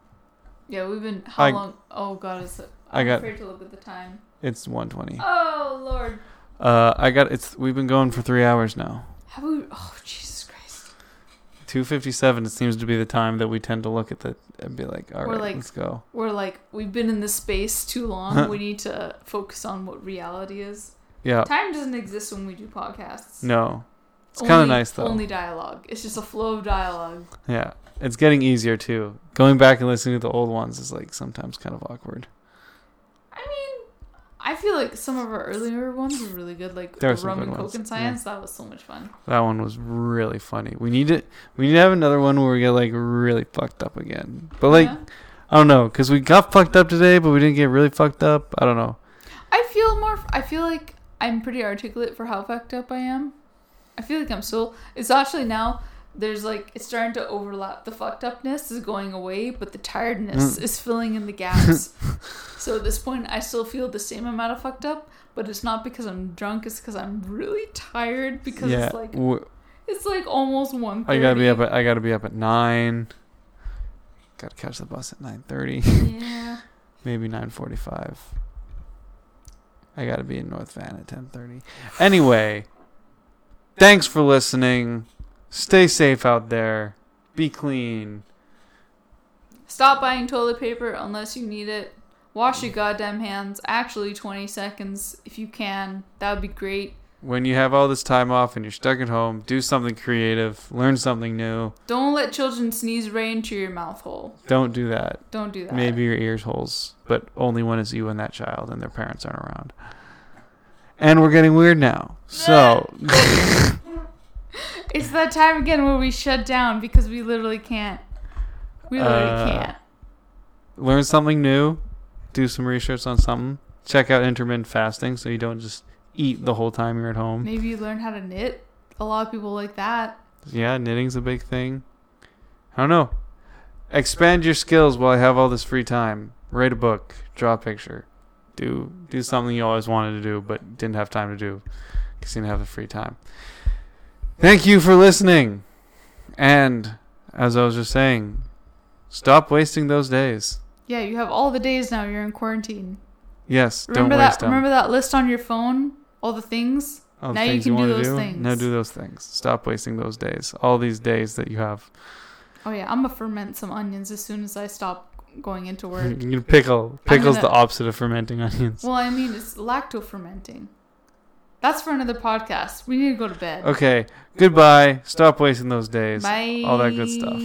Yeah, we've been how I- long? Oh god, is it? I I'm got- afraid to look at the time. It's 120. Oh lord, Uh, I got it's. We've been going for three hours now. have we? Oh Jesus! 257. It seems to be the time that we tend to look at the and be like, all We're right, like- let's go. We're like we've been in this space too long. we need to focus on what reality is. Yeah. Time doesn't exist when we do podcasts. No. It's kind of nice though. Only dialogue. It's just a flow of dialogue. Yeah. It's getting easier too. Going back and listening to the old ones is like sometimes kind of awkward. I mean, I feel like some of our earlier ones were really good, like There are the some rum and ones, coke and yeah. science. That was so much fun. That one was really funny. We need to we need to have another one where we get like really fucked up again. But like Yeah. I don't know, cuz we got fucked up today, but we didn't get really fucked up. I don't know. I feel more. I feel like I'm pretty articulate for how fucked up I am. I feel like I'm still. It's actually now. There's like it's starting to overlap. The fucked upness is going away, but the tiredness Mm. is filling in the gaps. so at this point, I still feel the same amount of fucked up, but it's not because I'm drunk. It's because I'm really tired. Because yeah. it's like w- it's like almost one. I got to be up at I got to be up at 9. Got to catch the bus at 9:30, Yeah. maybe 9:45. I got to be in North Van at 10:30. Anyway, thanks for listening. Stay safe out there. Be clean. Stop buying toilet paper unless you need it. Wash your goddamn hands. Actually, 20 seconds if you can. That would be great. When you have all this time off and you're stuck at home, do something creative. Learn something new. Don't let children sneeze right into your mouth hole. Don't do that. Don't do that. Maybe your ears holes, but only when it's you and that child and their parents aren't around. And we're getting weird now. So, It's that time again where we shut down because we literally can't. We literally Uh, can't. learn something new. Do some research on something. Check out intermittent fasting so you don't just eat the whole time you're at home. Maybe you learn how to knit. A lot of people like that. Yeah, knitting's a big thing. I don't know. Expand your skills while I have all this free time. Write a book, draw a picture, do do something you always wanted to do but didn't have time to do because you didn't have the free time. Thank you for listening. And as I was just saying, stop wasting those days. Yeah, you have all the days now you're in quarantine. Yes, Remember don't that them. remember that list on your phone? All the things? All the now you things can do those do, things. Now do those things. Stop wasting those days. All these days that you have. Oh yeah, I'm gonna ferment some onions as soon as I stop going into work. You can pickle. Pickle's gonna- the opposite of fermenting onions. well, I mean it's lacto fermenting. That's for another podcast. We need to go to bed. Okay. Goodbye. Stop wasting those days. Bye. All that good stuff.